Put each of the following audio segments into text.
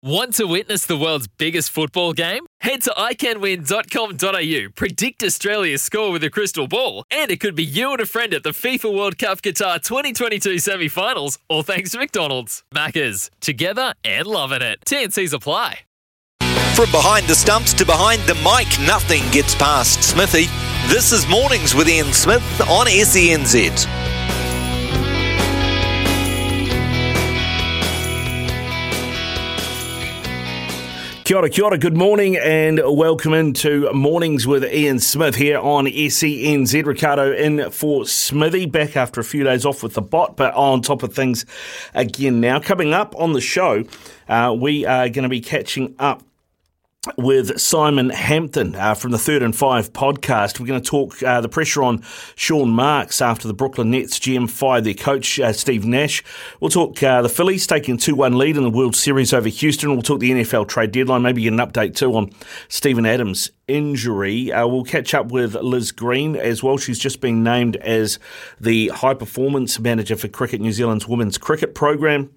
Want to witness the world's biggest football game? Head to iCanWin.com.au, predict Australia's score with a crystal ball, and it could be you and a friend at the FIFA World Cup Qatar 2022 semi finals, all thanks to McDonald's. Maccas, together and loving it. TNC's apply. From behind the stumps to behind the mic, nothing gets past Smithy. This is Mornings with Ian Smith on SENZ. Kia ora, kia ora, good morning and welcome into Mornings with Ian Smith here on SENZ. Ricardo in for Smithy, back after a few days off with the bot, but on top of things again now. Coming up on the show, uh, we are going to be catching up with Simon Hampton uh, from the Third and Five podcast. We're going to talk uh, the pressure on Sean Marks after the Brooklyn Nets GM fired their coach, uh, Steve Nash. We'll talk uh, the Phillies taking a 2 1 lead in the World Series over Houston. We'll talk the NFL trade deadline, maybe get an update too on Steven Adams' injury. Uh, we'll catch up with Liz Green as well. She's just been named as the high performance manager for Cricket New Zealand's women's cricket program.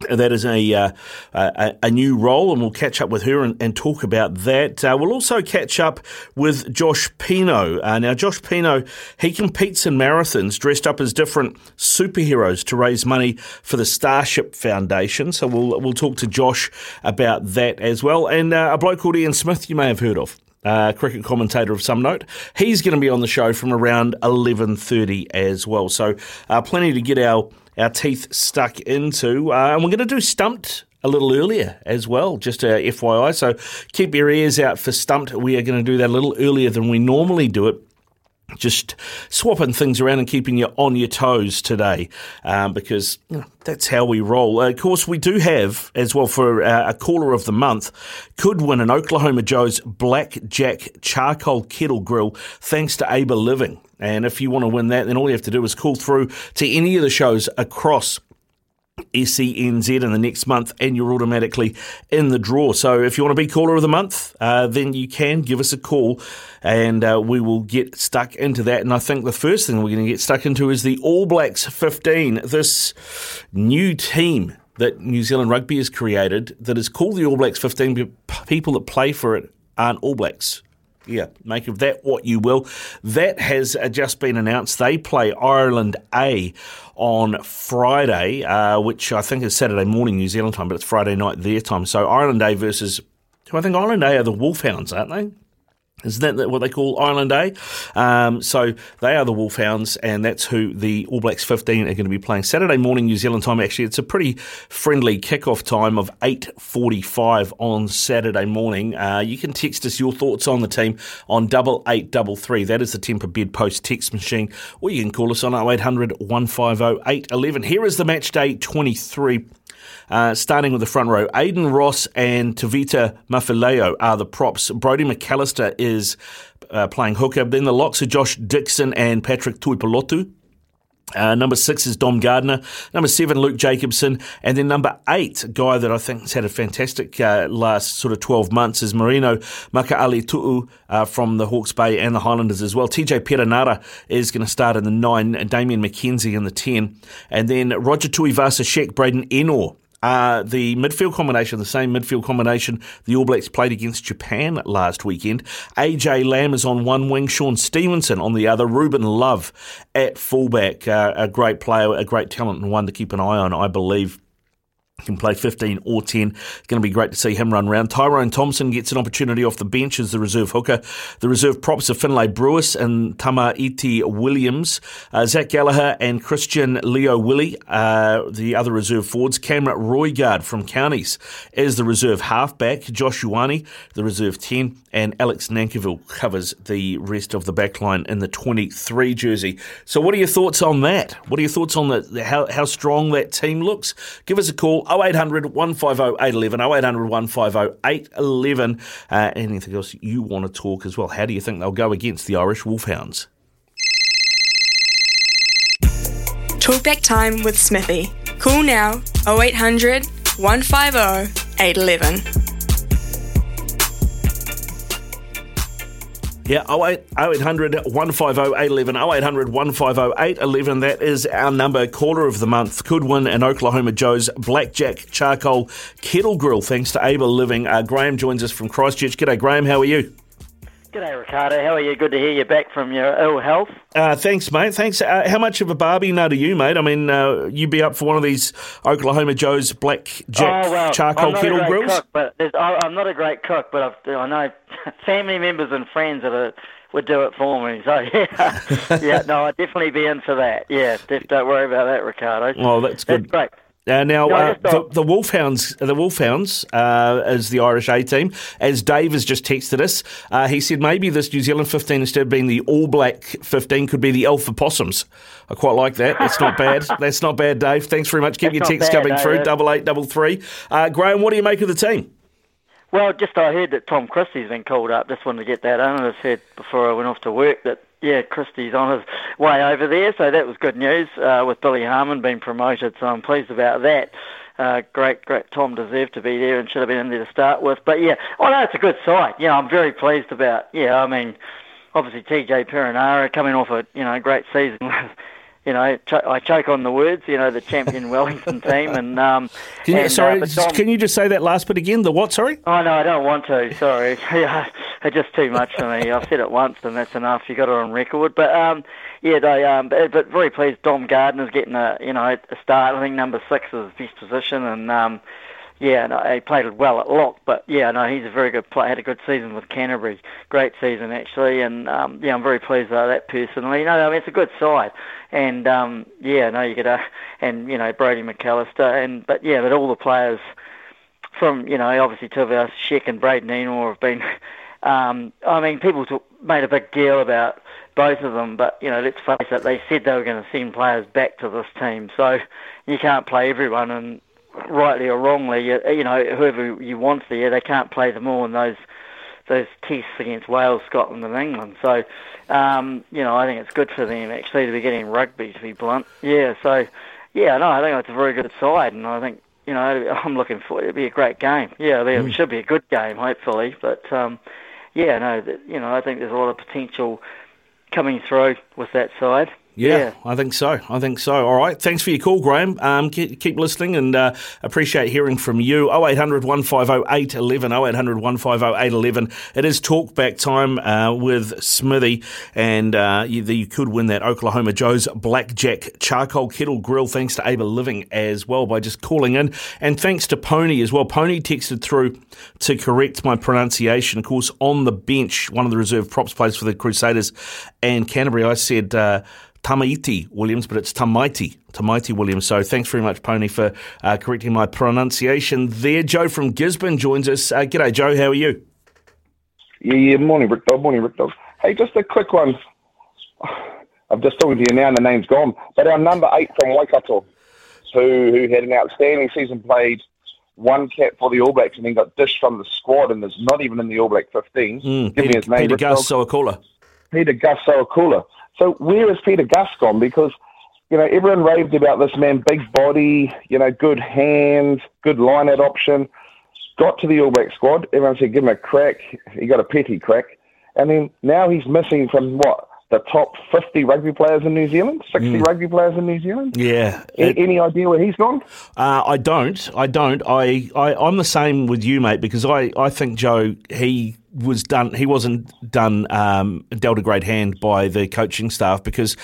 That is a, uh, a, a new role, and we'll catch up with her and, and talk about that. Uh, we'll also catch up with Josh Pino. Uh, now, Josh Pino, he competes in marathons dressed up as different superheroes to raise money for the Starship Foundation. So we'll we'll talk to Josh about that as well. And uh, a bloke called Ian Smith, you may have heard of. Uh, cricket commentator of some note. He's going to be on the show from around 11.30 as well. So uh, plenty to get our our teeth stuck into. Uh, and we're going to do Stumped a little earlier as well, just a FYI. So keep your ears out for Stumped. We are going to do that a little earlier than we normally do it just swapping things around and keeping you on your toes today um, because you know, that's how we roll. Uh, of course, we do have as well for uh, a caller of the month could win an Oklahoma Joe's Black Jack Charcoal Kettle Grill thanks to Able Living. And if you want to win that, then all you have to do is call through to any of the shows across SENZ in the next month, and you're automatically in the draw. So if you want to be caller of the month, uh, then you can give us a call, and uh, we will get stuck into that. And I think the first thing we're going to get stuck into is the All Blacks 15, this new team that New Zealand Rugby has created that is called the All Blacks 15. People that play for it aren't All Blacks yeah, make of that what you will. That has uh, just been announced. They play Ireland A on Friday, uh, which I think is Saturday morning New Zealand time, but it's Friday night their time. So Ireland A versus, I think Ireland A are the Wolfhounds, aren't they? Isn't that what they call Ireland A? Um, so they are the Wolfhounds, and that's who the All Blacks 15 are going to be playing Saturday morning New Zealand time. Actually, it's a pretty friendly kickoff time of 8:45 on Saturday morning. Uh, you can text us your thoughts on the team on double eight double three. That is the Tempur Bedpost text machine, or you can call us on 0800 150 811. Here is the match day 23. Uh, starting with the front row, Aidan Ross and Tevita Mafileo are the props. Brodie McAlister is uh, playing hooker. Then the locks are Josh Dixon and Patrick Tuipulotu. Uh, number six is Dom Gardner. Number seven, Luke Jacobson. And then number eight, a guy that I think has had a fantastic uh, last sort of 12 months is Marino Mikaele uh, from the Hawke's Bay and the Highlanders as well. TJ Perenara is going to start in the nine, Damian McKenzie in the 10. And then Roger Tuivasa-Sheck, Braydon Ennor uh, the midfield combination, the same midfield combination the All Blacks played against Japan last weekend. AJ Lamb is on one wing, Shaun Stevenson on the other, Ruben Love at fullback. Uh, a great player, a great talent, and one to keep an eye on, I believe can play 15 or 10. It's going to be great to see him run around. Tyrone Thompson gets an opportunity off the bench as the reserve hooker. The reserve props are Finlay Brewis and Tamaiti Williams. Uh, Zach Gallagher and Christian Lio-Willie, uh, the other reserve forwards. Cameron Roigard from Counties is the reserve halfback. Josh Ioane, the reserve 10. And Alex Nankivell covers the rest of the backline in the 23 jersey. So what are your thoughts on that? What are your thoughts on the, how, how strong that team looks? Give us a call 0800 150 811, 0800 150 811. Uh, anything else you want to talk as well? How do you think they'll go against the Irish Wolfhounds? Talkback time with Smithy. Call now 0800 150 811. Yeah, 08, 0800 150 811, 0800 150 811. That is our number. Caller of the month could win an Oklahoma Joe's Blackjack Charcoal Kettle Grill thanks to Able Living. Uh, Graham joins us from Christchurch. G'day, Graham. How are you? G'day, Ricardo. How are you? Good to hear you back from your ill health. Uh, thanks, mate. Thanks. Uh, how much of a Barbie nut are you, mate? I mean, uh, you be up for one of these Oklahoma Joe's Black Jack oh, well, charcoal kettle grills? Cook, but I'm not a great cook, but I've, i know family members and friends that are, would do it for me. So yeah, yeah, no, I'd definitely be in for that. Yeah, don't worry about that, Ricardo. Oh, that's good. That's great. Uh, now, uh, the, the, Wolfhounds, the Wolfhounds uh, is the Irish A team. As Dave has just texted us, uh, he said maybe this New Zealand 15, instead of being the All Black 15, could be the Alpha Possums. I quite like that. That's not bad. That's not bad, Dave. Thanks very much. Keep That's your texts coming no, through. Double eight, double three. Uh, Graham, what do you make of the team? Well, just I heard that Tom Christie's been called up. Just wanted to get that on. I said before I went off to work that yeah, Christie's on his way over there, so that was good news uh, with Billy Harmon being promoted. So I'm pleased about that. Uh, great, great. Tom deserved to be there and should have been in there to start with. But yeah, oh no, it's a good side. Yeah, I'm very pleased about. Yeah, I mean, obviously TJ Perenara coming off a you know great season you know, ch- I choke on the words, you know, the champion Wellington team. And, um, can you, and, sorry, uh, Tom, can you just say that last bit again? The what? Sorry. Oh no, I don't want to. Sorry, yeah, it's just too much for me. I've said it once, and that's enough. You got it on record. But um, yeah, they, um, but, but very pleased. Dom Gardner's getting a, you know, a start. I think number six is his best position, and um, yeah, no, he played well at lock, but yeah, no, he's a very good player. Had a good season with Canterbury, great season actually, and um, yeah, I'm very pleased with that personally. You know, I mean, it's a good side, and um, yeah, no, you get a, and you know, Brodie McAlister, and but yeah, but all the players from you know, obviously Tavos Sheck and Braydon Ennor have been. Um, I mean, people talk, made a big deal about both of them, but you know, let's face it, they said they were going to send players back to this team, so you can't play everyone, and rightly or wrongly, you, you know, whoever you want there, they can't play them all in those those tests against Wales, Scotland, and England. So, um, you know, I think it's good for them actually to be getting rugby. To be blunt, yeah. So, yeah, no, I think it's a very good side, and I think you know I'm looking for it. It'll be a great game. Yeah, it mm. should be a good game, hopefully. But um, yeah, no, you know, I think there's a lot of potential coming through with that side. Yeah, yeah, I think so. I think so. All right. Thanks for your call, Graham. Um, keep, keep, listening and uh, appreciate hearing from you. 0800 150 811. 0800 150 811. It is talkback time uh, with Smithy, and uh, you, you, could win that Oklahoma Joe's Blackjack Charcoal Kettle Grill thanks to Able Living as well by just calling in. And thanks to Pony as well. Pony texted through to correct my pronunciation. Of course, on the bench, one of the reserve props players for the Crusaders and Canterbury, I said. Tamaiti Williams, but it's Tamaiti, Tamaiti Williams. So thanks very much, Pony, for uh, correcting my pronunciation there. Joe from Gisborne joins us. Uh, g'day, Joe. How are you? Yeah, yeah. Morning, Rick Dog. Morning, Rick Dog. Hey, just a quick one. I'm just talking to you now, and the name's gone. But our number eight from Waikato, who who had an outstanding season, played one cap for the All Blacks, and then got dished from the squad, and is not even in the All Black 15. Mm, Give Peter, me his name. Peter Gus Sowakula. Peter Gus Sowakula. So where is Peter Gus gone? Because you know everyone raved about this man, big body, you know, good hands, good line option. Got to the All Black squad. Everyone said give him a crack. He got a petty crack, and then now he's missing from what the top 50 rugby players in New Zealand, 60 mm. rugby players in New Zealand. Yeah. It, any idea where he's gone? Uh, I don't. I don't. I, I, I'm the same with you, mate, because I, I think, Joe, he was done. He wasn't done um, dealt a great hand by the coaching staff because,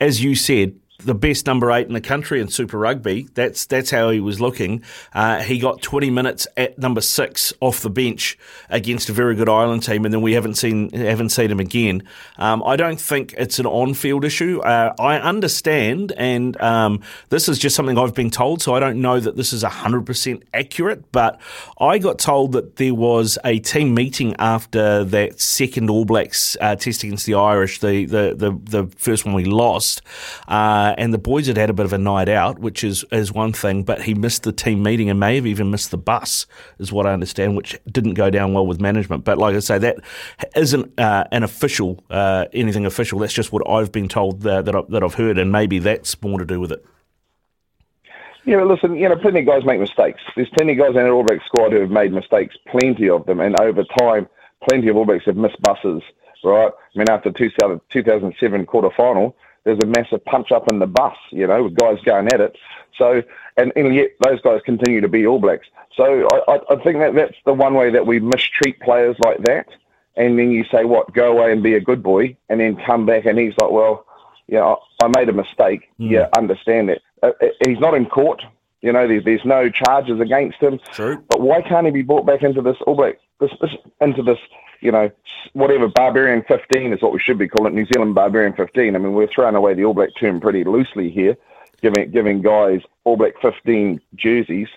as you said, the best number eight in the country in Super Rugby. That's that's how he was looking. Uh, he got 20 minutes at number six off the bench against a very good Ireland team, and then we haven't seen haven't seen him again. Um, I don't think it's an on-field issue. Uh, I understand, and um, this is just something I've been told, so I don't know that this is 100% accurate. But I got told that there was a team meeting after that second All Blacks uh, test against the Irish, the the the, the first one we lost. Uh, uh, and the boys had had a bit of a night out, which is, is one thing, but he missed the team meeting and may have even missed the bus, is what I understand, which didn't go down well with management. But like I say, that isn't uh, an official, uh, anything official. That's just what I've been told that, I, that I've heard, and maybe that's more to do with it. Yeah, listen, you know, plenty of guys make mistakes. There's plenty of guys in the All Black squad who have made mistakes, plenty of them, and over time, plenty of All Blacks have missed buses right? I mean, after 2000, 2007 quarter final, there's a massive punch up in the bus, you know, with guys going at it. So, and, and yet those guys continue to be All Blacks. So I, I think that that's the one way that we mistreat players like that. And then you say, what, go away and be a good boy, and then come back and he's like, well, yeah, I, made a mistake. Mm. Yeah, understand it. Uh, uh, he's not in court. You know, there's, there's no charges against him. True. But why can't he be brought back into this All Black, this, this, into this you know, whatever Barbarian 15 is what we should be calling it, New Zealand Barbarian 15. I mean, we're throwing away the All Black term pretty loosely here, giving giving guys All Black 15 jerseys.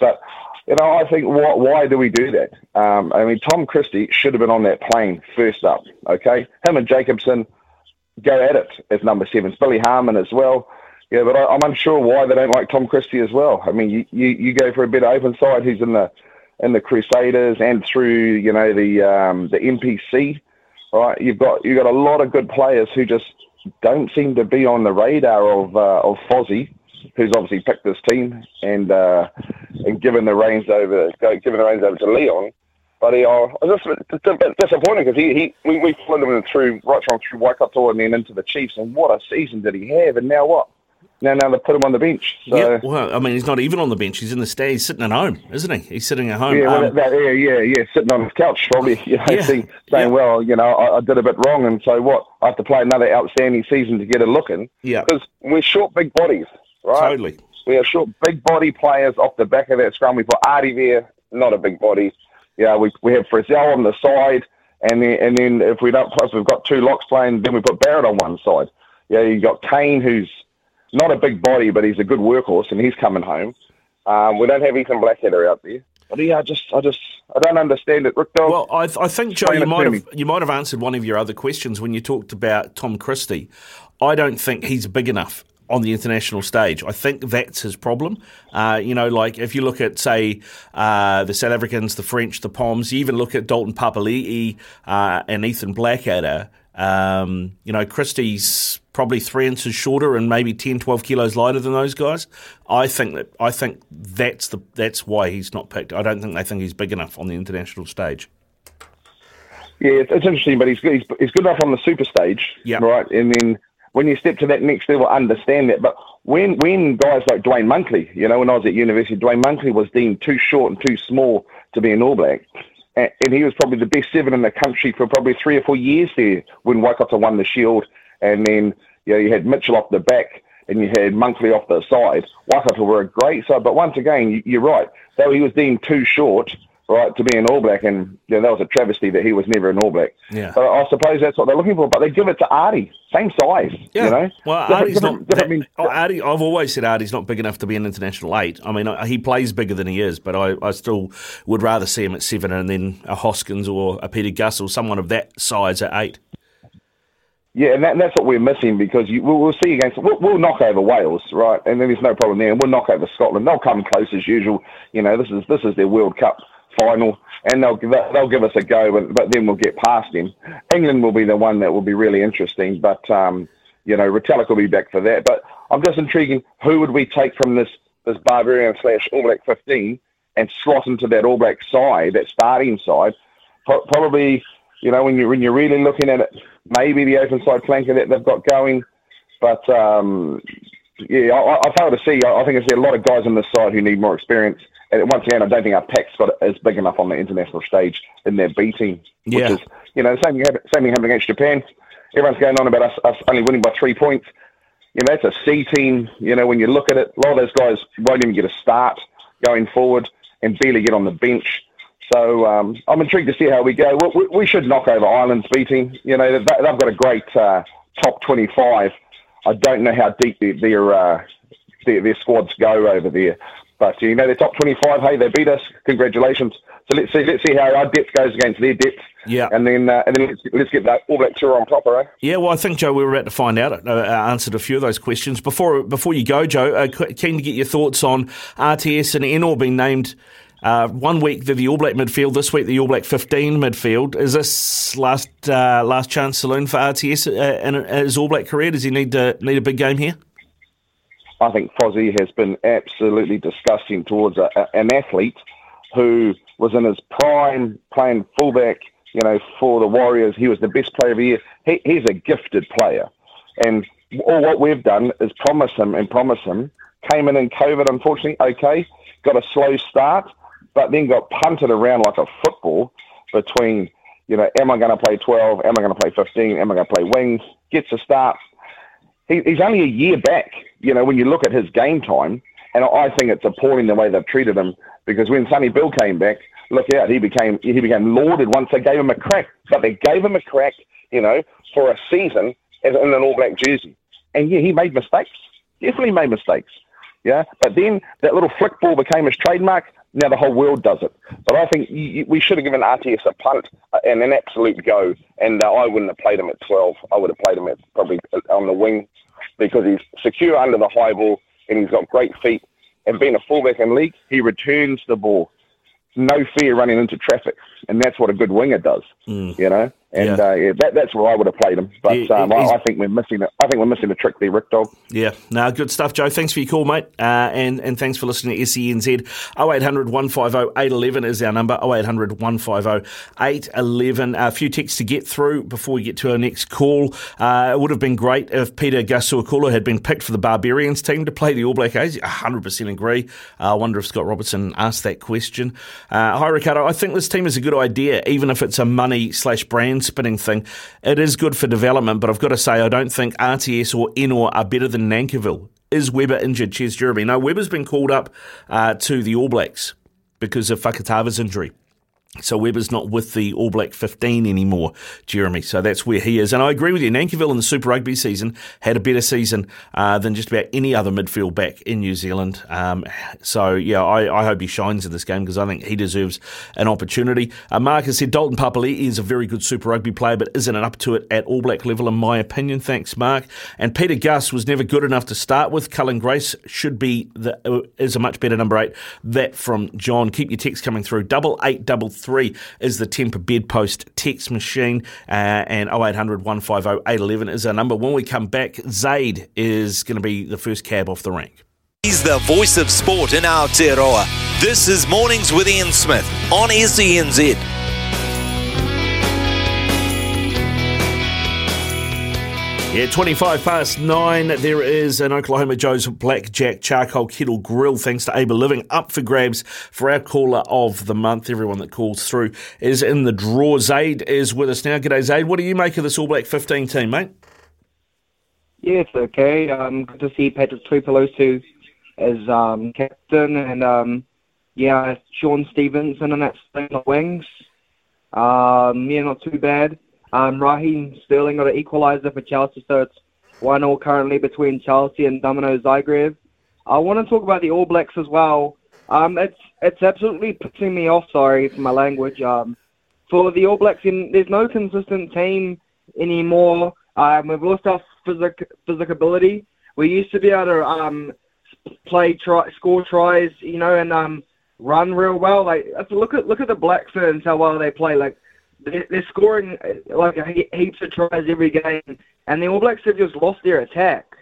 But you know, I think why, why do we do that? Um, I mean, Tom Christie should have been on that plane first up. Okay, him and Jacobson go at it as number sevens. Billy Harmon as well. Yeah, but I, am unsure why they don't like Tom Christie as well. I mean, you, you, you go for a bit of open side. He's in the in the Crusaders and through you know the um, the NPC. Right, you've got you've got a lot of good players who just don't seem to be on the radar of uh, of Fozzie, who's obviously picked this team and uh, and given the reins over given the reins over to Leon. But he, uh, just a bit disappointing because he, he we, we followed him through right from through Waikato and then into the Chiefs, and what a season did he have! And now what? Now now they put him on the bench. So. Yeah, well, I mean, he's not even on the bench. He's in the stand. He's sitting at home, isn't he? He's sitting at home. Yeah, well, um, that, yeah, yeah, yeah, sitting on his couch, probably. You know, yeah, saying, yeah. well, you know, I, I, did a bit wrong, and so what? I have to play another outstanding season to get a look in. Yeah, because we're short big bodies, right? Totally. We are short big body players off the back of that scrum. We put Artie there, not a big body. Yeah, we we have Frizzell on the side, and then and then if we don't, if we've got two locks playing, then we put Barrett on one side. Yeah, you got Kane who's not a big body, but he's a good workhorse, and he's coming home. Um, we don't have Ethan Blackadder out there. But yeah, I just, I just, I don't understand it, Rick. Well, I, I think Joe, you might have, you might have answered one of your other questions when you talked about Tom Christie. I don't think he's big enough on the international stage. I think that's his problem. Uh, you know, like if you look at, say, uh, the South Africans, the French, the Poms, you even look at Dalton Papali'i uh, and Ethan Blackadder. Um, you know, Christie's probably three inches shorter and maybe 10, 12 kilos lighter than those guys. I think that I think that's the that's why he's not picked. I don't think they think he's big enough on the international stage. Yeah, it's, it's interesting, but he's, he's he's good enough on the super stage, yep. right? And then when you step to that next level, understand that. But when when guys like Dwayne Monkley, you know, when I was at university, Dwayne Monkley was deemed too short and too small to be an All Black and he was probably the best seven in the country for probably three or four years there when Waikato won the Shield, and then you know you had Mitchell off the back and you had Monkley off the side. Waikato were a great side, but once again, you're right. Though he was deemed too short, right, to be an All Black, and you know, that was a travesty that he was never an All Black. Yeah. But I suppose that's what they're looking for. But they give it to Artie, same size. Yeah. You know. Well, different, Artie's different, not. Different, mean, oh, Artie, I've always said Artie's not big enough to be an international eight. I mean, he plays bigger than he is, but I, I still would rather see him at seven and then a Hoskins or a Peter Gus or someone of that size at eight. Yeah, and, that, and that's what we're missing because you, we'll, we'll, see against we'll, we'll, knock over Wales, right? And then there's no problem there. And we'll knock over Scotland. They'll come close as usual. You know, this is this is their World Cup final, and they'll they'll give us a go, but, then we'll get past them. England will be the one that will be really interesting, but um, you know, Retallick will be back for that. But I'm just intriguing. Who would we take from this this Barbarian slash All Black 15 and slot into that All Black side, that starting side? Probably, you know, when you when you're really looking at it, maybe the open side flanker that they've got going, but um, yeah, I, I fail to see. I, I think there's a lot of guys on this side who need more experience and once again, I don't think our pack's got as big enough on the international stage in their B team. Yeah. Which is, you know, the same thing, same thing happened against Japan. Everyone's going on about us, us only winning by three points. You know, it's a C team. You know, when you look at it, a lot of those guys won't even get a start going forward and barely get on the bench. So um, I'm intrigued to see how we go. We, we should knock over Ireland's B team. You know, they've, they've got a great uh, top 25. I don't know how deep their their, uh, their, their squads go over there. But you know they're top twenty-five. Hey, they beat us. Congratulations. So let's see. Let's see how our depth goes against their depth. Yeah. And then uh, and then let's, let's get that All Black tour on proper, eh? Yeah. Well, I think Joe, we were about to find out. Uh, answered a few of those questions before before you go, Joe. Uh, keen to get your thoughts on RTS and Ennor being named. Uh, one week they're the All Black midfield. This week the All Black 15 midfield. Is this last uh, last chance saloon for RTS uh, in his All Black career? Does he need to need a big game here? I think Fozzie has been absolutely disgusting towards a, a, an athlete who was in his prime playing fullback you know, for the Warriors. He was the best player of the year. He, he's a gifted player. And all what we've done is promise him and promise him. Came in in COVID, unfortunately, okay, got a slow start, but then got punted around like a football between, you know, am I going to play 12? Am I going to play 15? Am I going to play wings? Gets a start. He, he's only a year back, you know, when you look at his game time. And I think it's appalling the way they've treated him because when Sonny Bill came back, look out, he became he became lauded once they gave him a crack. But they gave him a crack, you know, for a season in an All Black jersey. And yeah, he made mistakes. Definitely made mistakes. Yeah, but then that little flick ball became his trademark. Now the whole world does it. But I think you, we should have given RTS a punt and an absolute go. And uh, I wouldn't have played him at 12. I would have played him at probably on the wing because he's secure under the high ball and he's got great feet. And being a fullback in league, he returns the ball. No fear running into traffic. And that's what a good winger does, mm. you know? And yeah. Uh, yeah, that, that's where I would have played him. But he, um, I, I, think we're missing. I think we're missing a trick there, Rick Dog. Yeah, no, good stuff, Joe. Thanks for your call, mate, uh, and and thanks for listening to SENZ. 0800 150 811 is our number. 0800 150 811. A few texts to get through before we get to our next call. Uh, it would have been great if Peter Gus Sowakula had been picked for the Barbarians team to play the All Black A's. 100% agree. Uh, I wonder if Scott Robertson asked that question. Uh, hi, Ricardo. I think this team is a good idea, even if it's a money slash brand spinning thing. It is good for development, but I've got to say, I don't think RTS or Ennor are better than Nankivell. Is Weber injured? Cheers, Jeremy. No, Weber's been called up uh, to the All Blacks because of Fakatava's injury. So Weber's not with the All Black 15 anymore, Jeremy. So that's where he is. And I agree with you. Nankivell in the Super Rugby season had a better season uh, than just about any other midfield back in New Zealand. Um, so, yeah, I, I, hope he shines in this game because I think he deserves an opportunity. Uh, Mark has said Dalton Papali'i is a very good Super Rugby player, but isn't up to it at All Black level, in my opinion. Thanks, Mark. And Peter Gus was never good enough to start with. Cullen Grace should be the, uh, is a much better number eight. That from John. Keep your text coming through. Double eight double three is the Tempur Bedpost text machine, uh, and 0800 150 811 is our number. When we come back, Zaid is going to be the first cab off the rank. He's the voice of sport in our Aotearoa. This is Mornings with Ian Smith on SENZ. Yeah, 25 past nine. There is an Oklahoma Joe's Blackjack Charcoal Kettle Grill, thanks to Able Living, up for grabs for our caller of the month. Everyone that calls through is in the draw. Zaid is with us now. G'day, Zaid. What do you make of this All Black 15 team, mate? Yeah, it's okay. Um, good to see Patrick Tuipulotu as um, captain, and um, yeah, Shaun Stevenson and that thing the wings. Um, yeah, not too bad. Um, Raheem Sterling got an equaliser for Chelsea, so it's 1 0 currently between Chelsea and Dinamo Zagreb. I want to talk about the All Blacks as well. Um, it's it's absolutely pissing me off. Sorry for my language. Um, for the All Blacks, in, there's no consistent team anymore. Um, we've lost our physic physicability. We used to be able to um, play, try, score tries, you know, and um, run real well. Like look at look at the Black Ferns, how well they play. Like they're scoring uh, like heaps of tries every game, and the All Blacks have just lost their attack.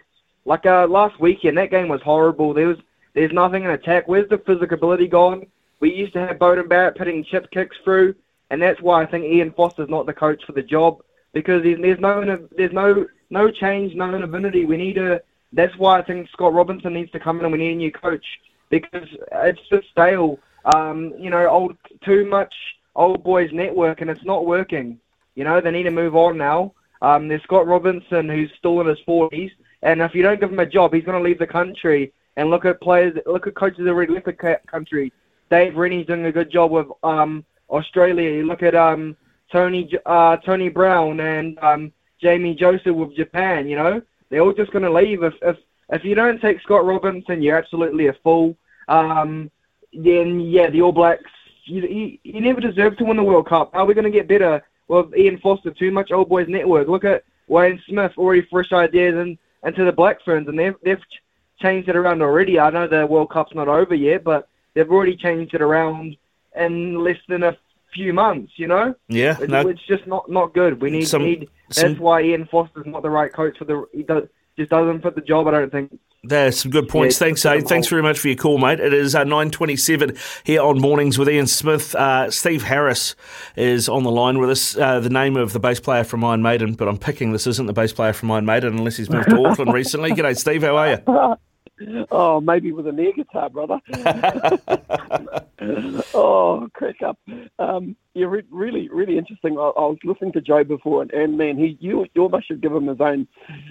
Like uh, last weekend, that game was horrible. There was there's nothing in attack. Where's the physicality gone? We used to have Beauden Barrett putting chip kicks through, and that's why I think Ian Foster's not the coach for the job because there's no there's no no change, no innovativity. We need a. That's why I think Scott Robinson needs to come in, and we need a new coach because it's just stale. Um, you know, old too much old boys network, and it's not working. You know, they need to move on now. Um, there's Scott Robinson, who's still in his 40s, and if you don't give him a job, he's going to leave the country. And look at players, look at coaches that already left the country. Dave Rennie's doing a good job with um, Australia. You look at um, Tony uh, Tony Brown and um, Jamie Joseph with Japan. You know, they're all just going to leave if if if you don't take Scott Robinson, you're absolutely a fool. Um, then yeah, the All Blacks you, you, never deserved to win the World Cup. How are we going to get better Well, Ian Foster? Too much old boys network. Look at Wayne Smith, already fresh ideas and into the Black Ferns, and they've they've changed it around already. I know the World Cup's not over yet, but they've already changed it around in less than a few months. You know, yeah, it's, no, it's just not not good. We need some, need. Some... That's why Ian Foster's not the right coach for the. He does, just doesn't fit the job. I don't think. There's some good points. Yeah, Thanks, Aid. Thanks very much for your call, mate. It is uh, 9.27 here on Mornings with Ian Smith. Uh, Steve Harris is on the line with us, uh, the name of the bass player from Iron Maiden, but I'm picking this isn't the bass player from Iron Maiden unless he's moved to Auckland recently. G'day, Steve. How are you? Oh, maybe with an air guitar, brother. oh, crack up. Um, yeah, re- really, really interesting. I, I, was listening to Joe before, and, and man, he you you almost should give him his own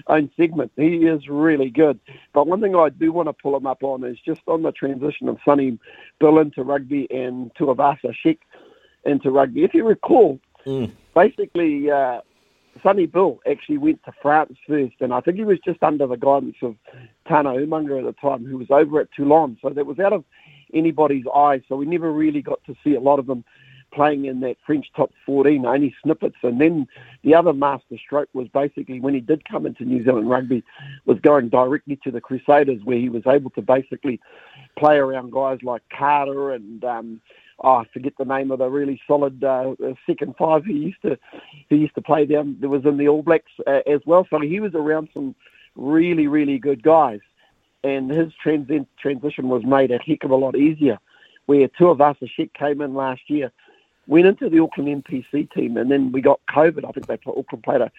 own segment. He is really good. But one thing I do want to pull him up on is just on the transition of Sonny Bill into rugby and Tuivasa Sheck into rugby. If you recall, mm. basically. Uh, Sonny Bill actually went to France first, and I think he was just under the guidance of Tana Umaga at the time, who was over at Toulon. So that was out of anybody's eyes. So we never really got to see a lot of them playing in that French top 14, only snippets. And then the other master stroke was basically when he did come into New Zealand rugby, was going directly to the Crusaders, where he was able to basically play around guys like Carter and um, oh, I forget the name of the really solid uh, second five who used to who used to play down. There was in the All Blacks uh, as well. So he was around some really really good guys, and his trans- transition was made a heck of a lot easier. Where Tuivasa Sheck came in last year, went into the Auckland NPC team, and then we got COVID. I think they Auckland played a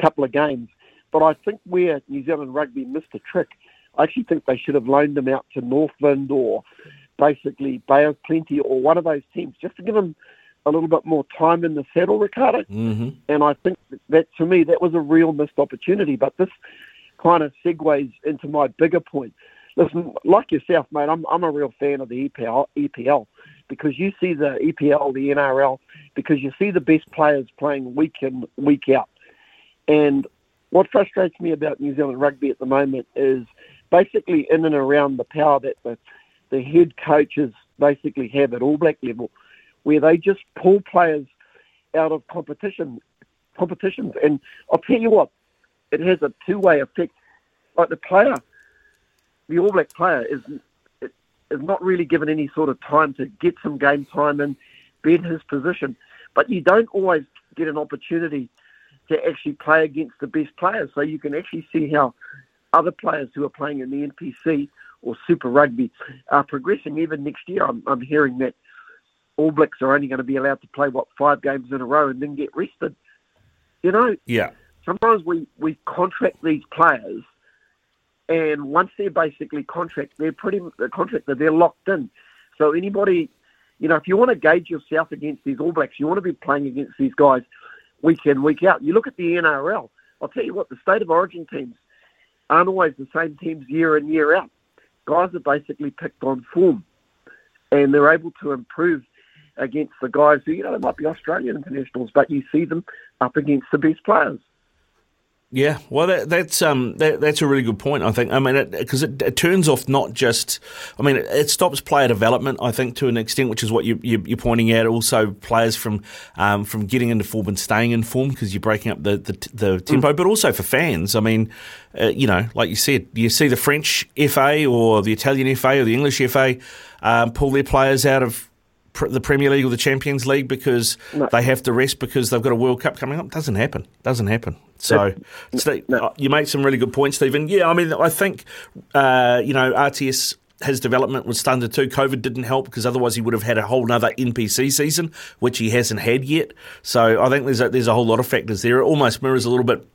couple of games, but I think where New Zealand rugby missed a trick. I actually think they should have loaned him out to Northland or basically Bay of Plenty or one of those teams, just to give them a little bit more time in the saddle, Ricardo. Mm-hmm. And I think that to me that was a real missed opportunity. But this kind of segues into my bigger point. Listen, like yourself, mate, I'm I'm a real fan of the EPL, EPL because you see the EPL, the NRL, because you see the best players playing week in week out. And what frustrates me about New Zealand rugby at the moment is basically in and around the power that the the head coaches basically have at All Black level, where they just pull players out of competition competitions. And I'll tell you what, it has a two way effect. Like the player, the All Black player is is not really given any sort of time to get some game time and bed his position. But you don't always get an opportunity to actually play against the best players. So you can actually see how other players who are playing in the NPC or Super Rugby are progressing. Even next year, I'm, I'm hearing that All Blacks are only going to be allowed to play what five games in a row and then get rested. You know, yeah. Sometimes we we contract these players, and once they're basically contract, they're pretty the contracted. They're locked in. So anybody, you know, if you want to gauge yourself against these All Blacks, you want to be playing against these guys week in week out. You look at the NRL. I'll tell you what, the state of origin teams aren't always the same teams year in year out guys are basically picked on form, and they're able to improve against the guys who you know they might be Australian internationals, but you see them up against the best players. Yeah, well, that, that's um, that, that's a really good point. I think. I mean, because it, it, it, turns off not just. I mean, it, it, stops player development. I think to an extent, which is what you, you, are pointing out. Also, players from um, from getting into form and staying in form because you're breaking up the the, the tempo. Mm. But also for fans. I mean, uh, you know, like you said, you see the French FA or the Italian FA or the English FA um, pull their players out of the Premier League or the Champions League because no. they have to rest because they've got a World Cup coming up. Doesn't happen. Doesn't happen. So, no. Steve, no. Uh, you make some really good points, Stephen. Yeah, I mean, I think uh, you know RTS his development was stunted too. COVID didn't help because otherwise he would have had a whole other NPC season, which he hasn't had yet. So I think there's a, there's a whole lot of factors there. It almost mirrors a little bit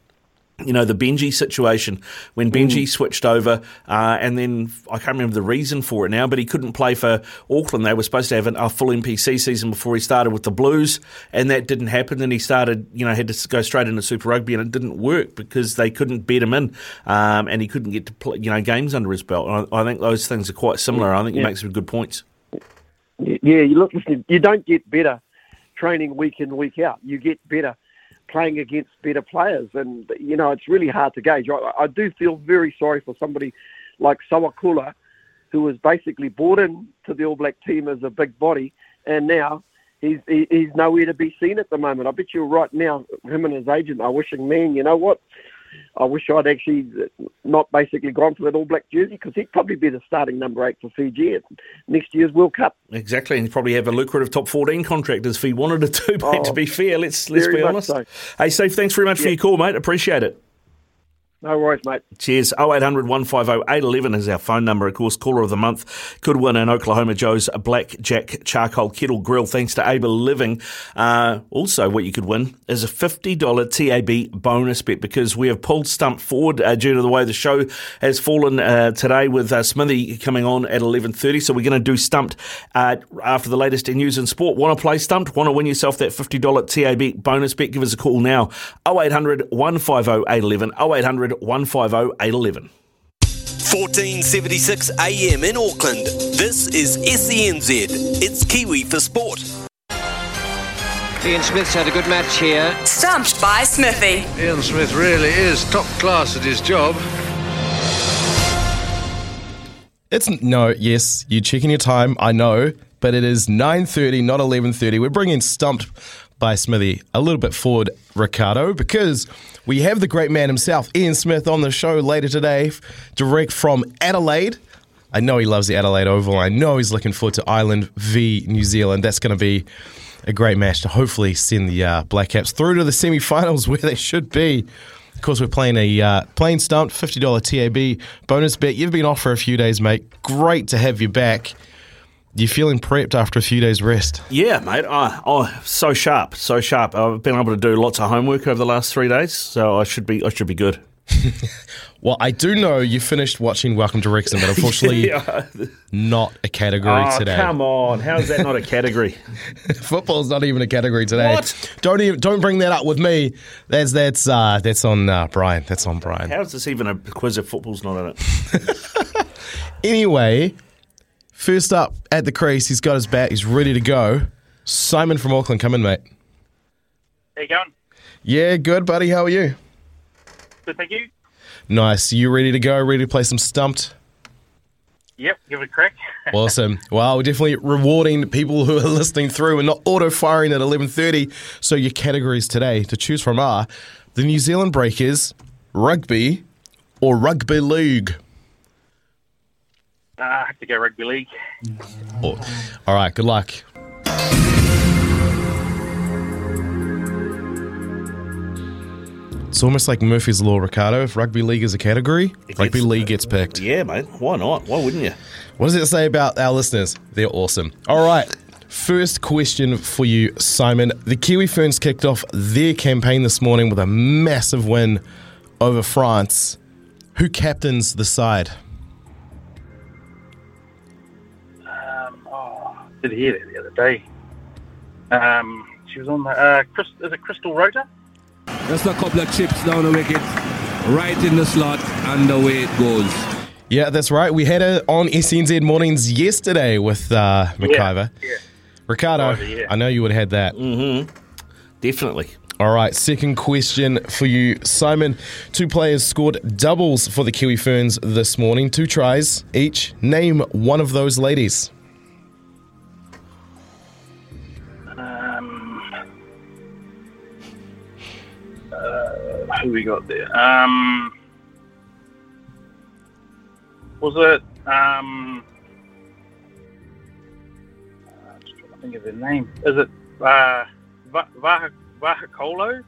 you know, the Benji situation when Benji mm. switched over, uh, and then I can't remember the reason for it now, but he couldn't play for Auckland. They were supposed to have an, a full NPC season before he started with the Blues, and that didn't happen. Then he started, you know, had to go straight into Super Rugby, and it didn't work because they couldn't bet him in, um, and he couldn't get to play, you know, games under his belt. And I, I think those things are quite similar. I think yeah. you make some good points. Yeah, you look, you don't get better training week in, week out. You get better playing against better players. And, you know, it's really hard to gauge. I, I do feel very sorry for somebody like Sowakula, who was basically brought in to the All Black team as a big body, and now he's he, he's nowhere to be seen at the moment. I bet you right now, him and his agent are wishing, man, you know what? I wish I'd actually not basically gone for that All Black jersey because he'd probably be the starting number eight for Fiji at next year's World Cup. Exactly, and he'd probably have a lucrative top fourteen contract if he wanted to. Mate, oh, to be fair, let's let's be honest. So. Hey, Steve, thanks very much yeah. for your call, mate. Appreciate it. No worries, mate. Cheers. 0800 150 811 is our phone number. Of course, caller of the month could win an Oklahoma Joe's Blackjack Charcoal Kettle Grill thanks to Able Living. Uh, also, what you could win is a $50 TAB bonus bet because we have pulled Stump forward uh, due to the way the show has fallen uh, today with uh, Smithy coming on at 11.30. So we're going to do Stumped uh, after the latest in news and sport. Want to play Stumped? Want to win yourself that $50 TAB bonus bet? Give us a call now. 0800 150 811. 0800 150 811. 1476 AM in Auckland. This is SENZ. It's Kiwi for Sport. Ian Smith's had a good match here. Stumped by Smithy. Ian Smith really is top class at his job. It's no, yes, you're checking your time, I know, but it is 9.30, not 11.30. We're bringing Stumped by Smithy a little bit forward, Ricardo, because we have the great man himself, Ian Smith, on the show later today, direct from Adelaide. I know he loves the Adelaide Oval. I know he's looking forward to Ireland v New Zealand. That's going to be a great match to hopefully send the uh, Black Caps through to the semi-finals where they should be. Of course, we're playing a uh, playing stumped fifty dollar TAB bonus bet. You've been off for a few days, mate. Great to have you back. You feeling prepped after a few days rest? Yeah, mate. Oh, oh, so sharp, so sharp. I've been able to do lots of homework over the last three days, so I should be, I should be good. Well, I do know you finished watching Welcome to Wrexham, but unfortunately, Yeah. not a category Oh, today. come on! How is that not a category? Football's not even a category today. What? Don't even don't bring that up with me. That's that's uh, that's on uh, Brian. That's on Brian. How is this even a quiz if football's not in it? Anyway, first up at the crease, he's got his bat. He's ready to go. Simon from Auckland, come in, mate. How you going? Yeah, good, buddy. How are you? Good, thank you. Nice. You ready to go? Ready to play some stumped? Yep, give it a crack. Awesome. Well, we're definitely rewarding people who are listening through and not auto firing at 11:30. So your categories today to choose from are the New Zealand Breakers, rugby, or rugby league. I have to go rugby league. Oh, all right. Good luck. It's almost like Murphy's Law, Ricardo. If rugby league is a category, rugby gets- league gets picked. yeah, mate. Why not? Why wouldn't you? What does it say about our listeners? They're awesome. All right. First question for you, Simon. The Kiwi Ferns kicked off their campaign this morning with a massive win over France. Who captains the side? Did hear that the other day. Um, she was on the. Uh, Chris, is it Krystal Rota? Just a couple of chips down the wicket, right in the slot, and away it goes. Yeah, that's right. We had it on SENZ mornings yesterday with uh, McIver. yeah. Ricardo, McIver, yeah. I know you would have had that. Mm-hmm. Definitely. All right, second question for you, Simon. Two players scored doubles for the Kiwi Ferns this morning, two tries each. Name one of those ladies. Who we got there? Um, was it? Um, uh, just think of the name. Is it uh, Va- Vaha Vahakolo?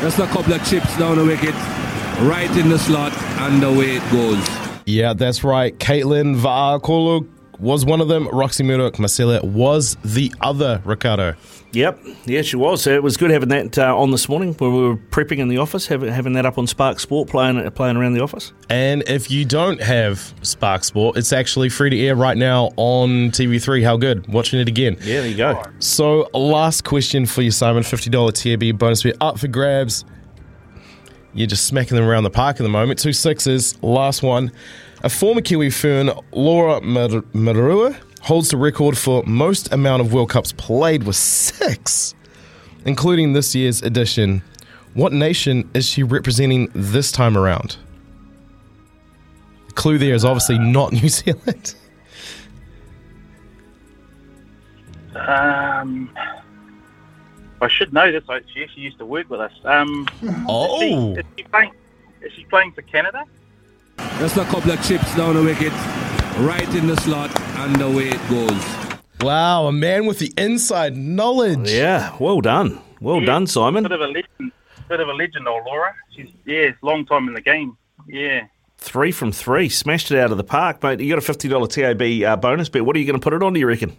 Just a couple of chips down the wicket, right in the slot, and away it goes. Yeah, that's right. Katelyn Vaha'akolo was one of them. Roxy Murdoch-Masila was the other, Ricardo. Yep. Yeah, she was. It was good having that uh, on this morning when we were prepping in the office, having, having that up on Spark Sport, playing playing around the office. And if you don't have Spark Sport, it's actually free to air right now on TV3. How good? Watching it again. Yeah, there you go. So, last question for you, Simon. $50 TAB bonus bet up for grabs. You're just smacking them around the park at the moment. Two sixes. Last one. A former Kiwi Fern, Laura Mar- Mariu, holds the record for most amount of World Cups played with six, including this year's edition. What nation is she representing this time around? The clue there is obviously not New Zealand. Um, I should know this. She actually used to work with us. Um, Oh. is, she, is she playing? Is she playing for Canada? Just a couple of chips down the wicket, right in the slot, and away it goes. Wow, a man with the inside knowledge. Yeah, well done. Well Yeah, done, Simon. Bit of a lesson, bit of a legend, old Laura. She's yeah, long time in the game. Yeah. Three from three, smashed it out of the park, mate. You got a fifty dollar TAB uh, bonus bet. What are you going to put it on? Do you reckon?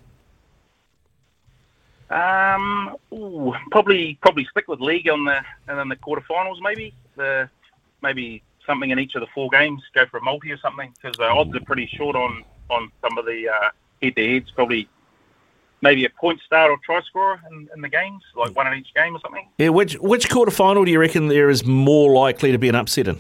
Um, ooh, probably probably stick with league on the and then the quarterfinals maybe the maybe something in each of the four games. Go for a multi or something because the odds are pretty short on on some of the uh, head to heads. Probably maybe a point start or try scorer in, in the games, like one in each game or something. Yeah. Which which quarter final do you reckon there is more likely to be an upset in?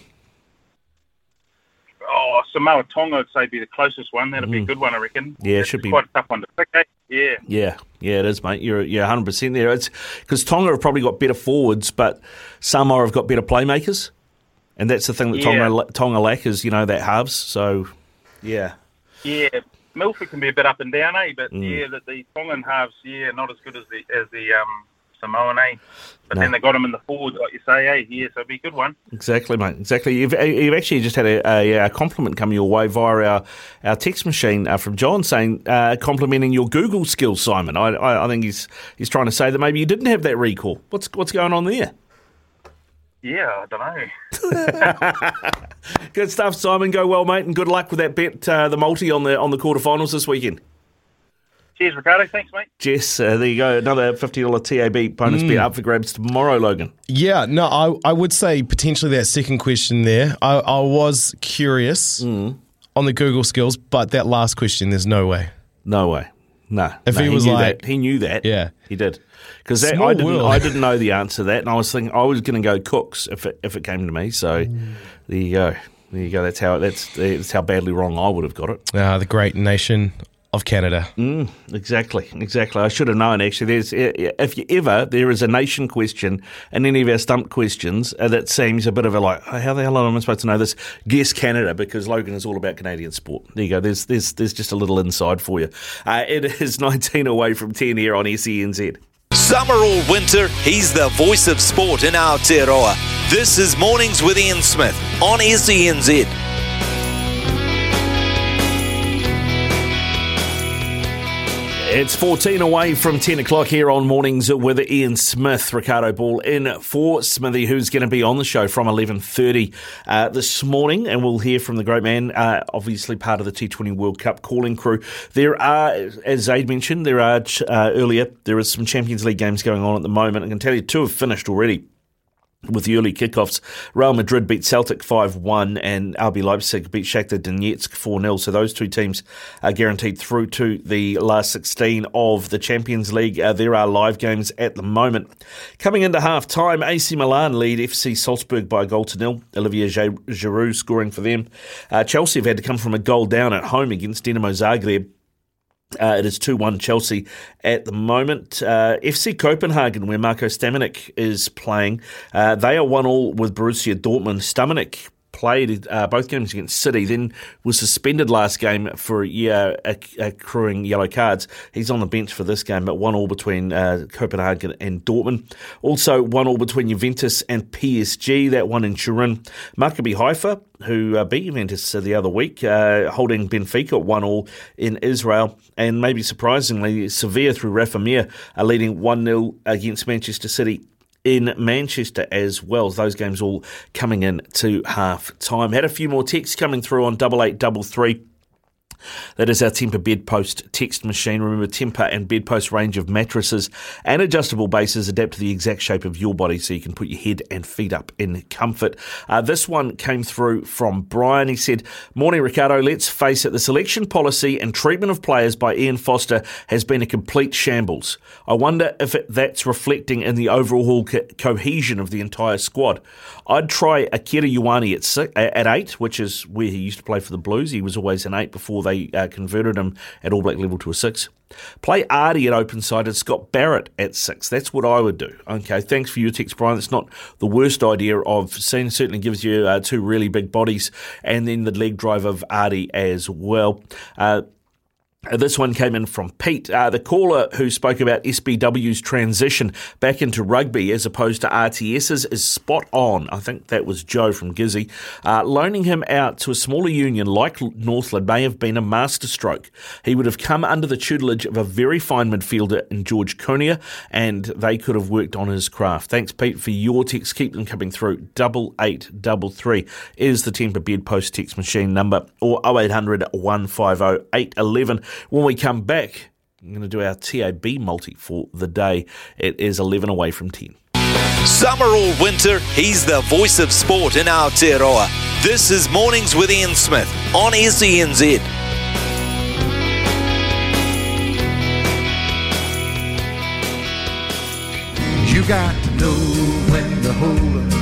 Oh, Samoa Tonga would say be the closest one. That'd be a good one, I reckon. Yeah, it should be. quite a tough one to pick. Eh? Yeah. Yeah, yeah, it is, mate. You're you're 100 percent there. It's because Tonga have probably got better forwards, but Samoa have got better playmakers, and that's the thing that Yeah. Tonga Tonga lack is you know that halves. So, yeah, Yeah, Milford can be a bit up and down, eh? But Mm. yeah, the, the Tongan halves, yeah, not as good as the as the um, Samoan, eh? But No. then they got him in the forward, like you say, eh? Yeah, so it'd be a good one. exactly, mate. Exactly. You've, you've actually just had a, a, a compliment come your way via our, our text machine uh, from John saying uh, complimenting your Google skills, Simon. I, I I think he's he's trying to say that maybe you didn't have that recall. What's what's going on there? Yeah, I don't know. Good stuff, Simon. Go well, mate, and good luck with that bet, uh, the multi on the on the quarterfinals this weekend. Cheers, Ricardo. Thanks, mate. Jess, uh, there you go. Another $50 TAB bonus Mm. bet up for grabs tomorrow, Logan. Yeah, no, I, I would say potentially that second question there. I, I was curious Mm. on the Google skills, but that last question, there's no way. No way. No. If no, he was knew like- that. he knew that. Yeah. He did. Because I didn't, world. I didn't know the answer to that, and I was thinking I was going to go Cooks if it, if it came to me. So Mm. there you go. There you go. That's how that's that's how badly wrong I would have got it. Ah, the great nation of Canada. Mm, exactly, exactly. I should have known. Actually, there's if you ever there is a nation question in any of our stump questions uh, that seems a bit of a like, oh, how the hell am I supposed to know this? Guess Canada because Logan is all about Canadian sport. There you go. There's there's there's just a little inside for you. Uh, it is 19 away from 10 here on SENZ. Summer or winter, he's the voice of sport in our Aotearoa. This is Mornings with Ian Smith on SENZ. It's 14 away from 10 o'clock here on Mornings with Ian Smith. Ricardo Ball in for Smithy, who's going to be on the show from 11.30 uh, this morning. And we'll hear from the great man, uh, obviously part of the T20 World Cup calling crew. There are, as Zaid mentioned, there are uh, earlier, there is some Champions League games going on at the moment. I can tell you two have finished already with the early kickoffs. Real Madrid beat Celtic 5-1 and RB Leipzig beat Shakhtar Donetsk 4-0. So those two teams are guaranteed through to the last 16 of the Champions League. Uh, there are live games at the moment. Coming into half-time, AC Milan lead FC Salzburg by a goal to nil. Olivier Giroud scoring for them. Uh, Chelsea have had to come from a goal down at home against Dinamo Zagreb. Uh, it is 2 1 Chelsea at the moment. Uh, FC Copenhagen, where Marko Stamenić is playing, uh, they are 1 all with Borussia Dortmund. Stamenić played uh, both games against City, then was suspended last game for yeah, acc- accruing yellow cards. He's on the bench for this game, but 1 all between uh, Copenhagen and Dortmund. Also, 1 all between Juventus and PSG, that one in Turin. Maccabi Haifa, who uh, beat Juventus uh, the other week, uh, holding Benfica one all in Israel, and maybe surprisingly, Sevilla through Rafa Mir are leading one 0 against Manchester City. In Manchester as well, those games all coming in to half time. Had a few more texts coming through on double eight double three. That is our Tempur Bedpost text machine. Remember, Tempur and Bedpost range of mattresses and adjustable bases adapt to the exact shape of your body so you can put your head and feet up in comfort. Uh, this one came through from Brian. He said, Morning, Ricardo. Let's face it, the selection policy and treatment of players by Ian Foster has been a complete shambles. I wonder if it, that's reflecting in the overall co- cohesion of the entire squad. I'd try Akira Ioane at, six, at eight, which is where he used to play for the Blues. He was always an eight before they uh, converted him at All Black level to a six. Play Ardie at open side and Scott Barrett at six. That's what I would do. Okay, thanks for your text, Brian. It's not the worst idea I've seen. Certainly gives you uh, two really big bodies and then the leg drive of Ardie as well. Uh, This one came in from Pete, uh, the caller who spoke about SBW's transition back into rugby as opposed to RTS's is spot on. I think that was Joe from Gizzy. Uh, loaning him out to a smaller union like Northland may have been a masterstroke. He would have come under the tutelage of a very fine midfielder in George Cunha, and they could have worked on his craft. Thanks, Pete, for your text. Keep them coming through. Double eight double three is the Tempur Bedpost text machine number, or 0800 150 811. When we come back, I'm going to do our TAB multi for the day. It is 11 away from 10. Summer or winter, he's the voice of sport in Aotearoa. This is Mornings with Ian Smith on SENZ. You got to know when to hold up,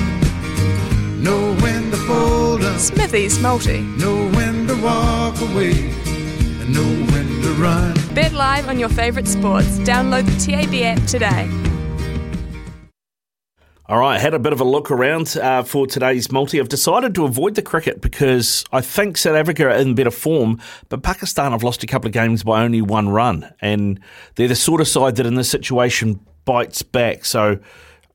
know when to fold up, Smithy's multi. know when to walk away, and know when to run. Bet live on your favourite sports. Download the TAB app today. All right, had a bit of a look around uh, for today's multi. I've decided to avoid the cricket because I think South Africa are in better form, but Pakistan have lost a couple of games by only one run, and they're the sort of side that in this situation bites back. So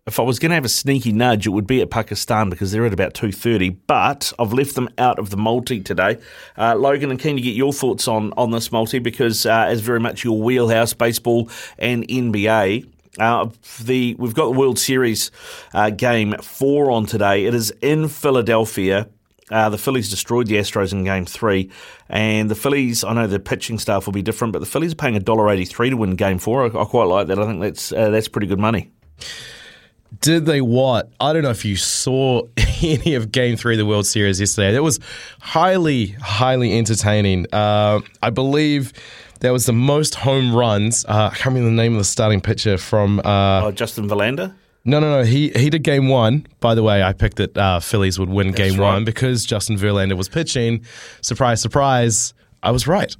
if I was going to have a sneaky nudge, it would be at Pakistan because they're at about 230, but I've left them out of the multi today. Uh, Logan, I'm keen to get your thoughts on, on this multi because uh, it's very much your wheelhouse, baseball and NBA. Uh, the we've got the World Series uh, game four on today. It is in Philadelphia. Uh, the Phillies destroyed the Astros in Game Three, and the Phillies. I know the pitching staff will be different, but the Phillies are paying a dollar eighty three to win Game Four. I, I quite like that. I think that's uh, that's pretty good money. Did they what? I don't know if you saw any of Game Three of the World Series yesterday. That was highly, highly entertaining. Uh, I believe that was the most home runs. Uh, I can't remember the name of the starting pitcher from. Uh, oh, Justin Verlander. No, no, no. He he did game one. By the way, I picked that uh, Phillies would win game right. one because Justin Verlander was pitching. Surprise, surprise. I was right.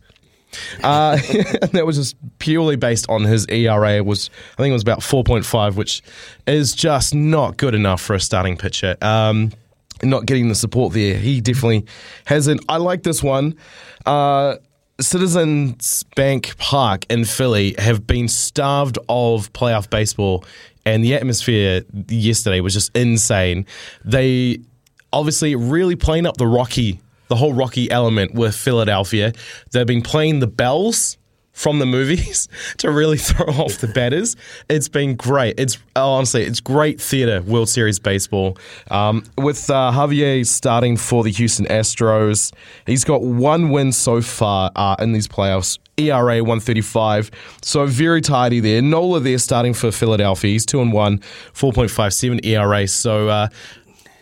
Uh, and that was just purely based on his ERA. Was I think it was about four point five, which is just not good enough for a starting pitcher. Um, not getting the support there. He definitely hasn't. I like this one. Uh, Citizens Bank Park in Philly have been starved of playoff baseball, and the atmosphere yesterday was just insane. They obviously really playing up the Rocky, the whole Rocky element with Philadelphia. They've been playing the bells from the movies to really throw off the batters. It's been great. It's oh, honestly, it's great theater. World Series baseball um, with uh, Javier starting for the Houston Astros. He's got one win so far uh, in these playoffs. ERA 135, so very tidy there. Nola there starting for Philadelphia. He's two and one, 4.57 ERA. So uh,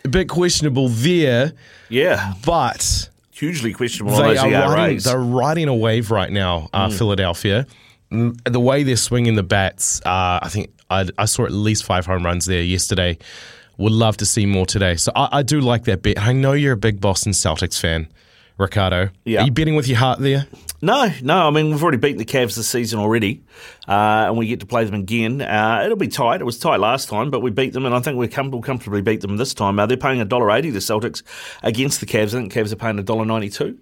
a bit questionable there. Yeah, but hugely questionable. they are riding, they're riding a wave right now, uh, Philadelphia. Mm, The way they're swinging the bats, uh, I think I, I saw at least five home runs there yesterday. Would love to see more today. So I, I do like that bet. I know you're a big Boston Celtics fan, Ricardo. Yeah. Are you betting with your heart there? No, no. I mean, we've already beaten the Cavs this season already, uh, and we get to play them again. Uh, it'll be tight. It was tight last time, but we beat them, and I think we com- we'll comfortably beat them this time. Uh, they're paying a dollar eighty the Celtics against the Cavs. I think the Cavs are paying a dollar ninety two.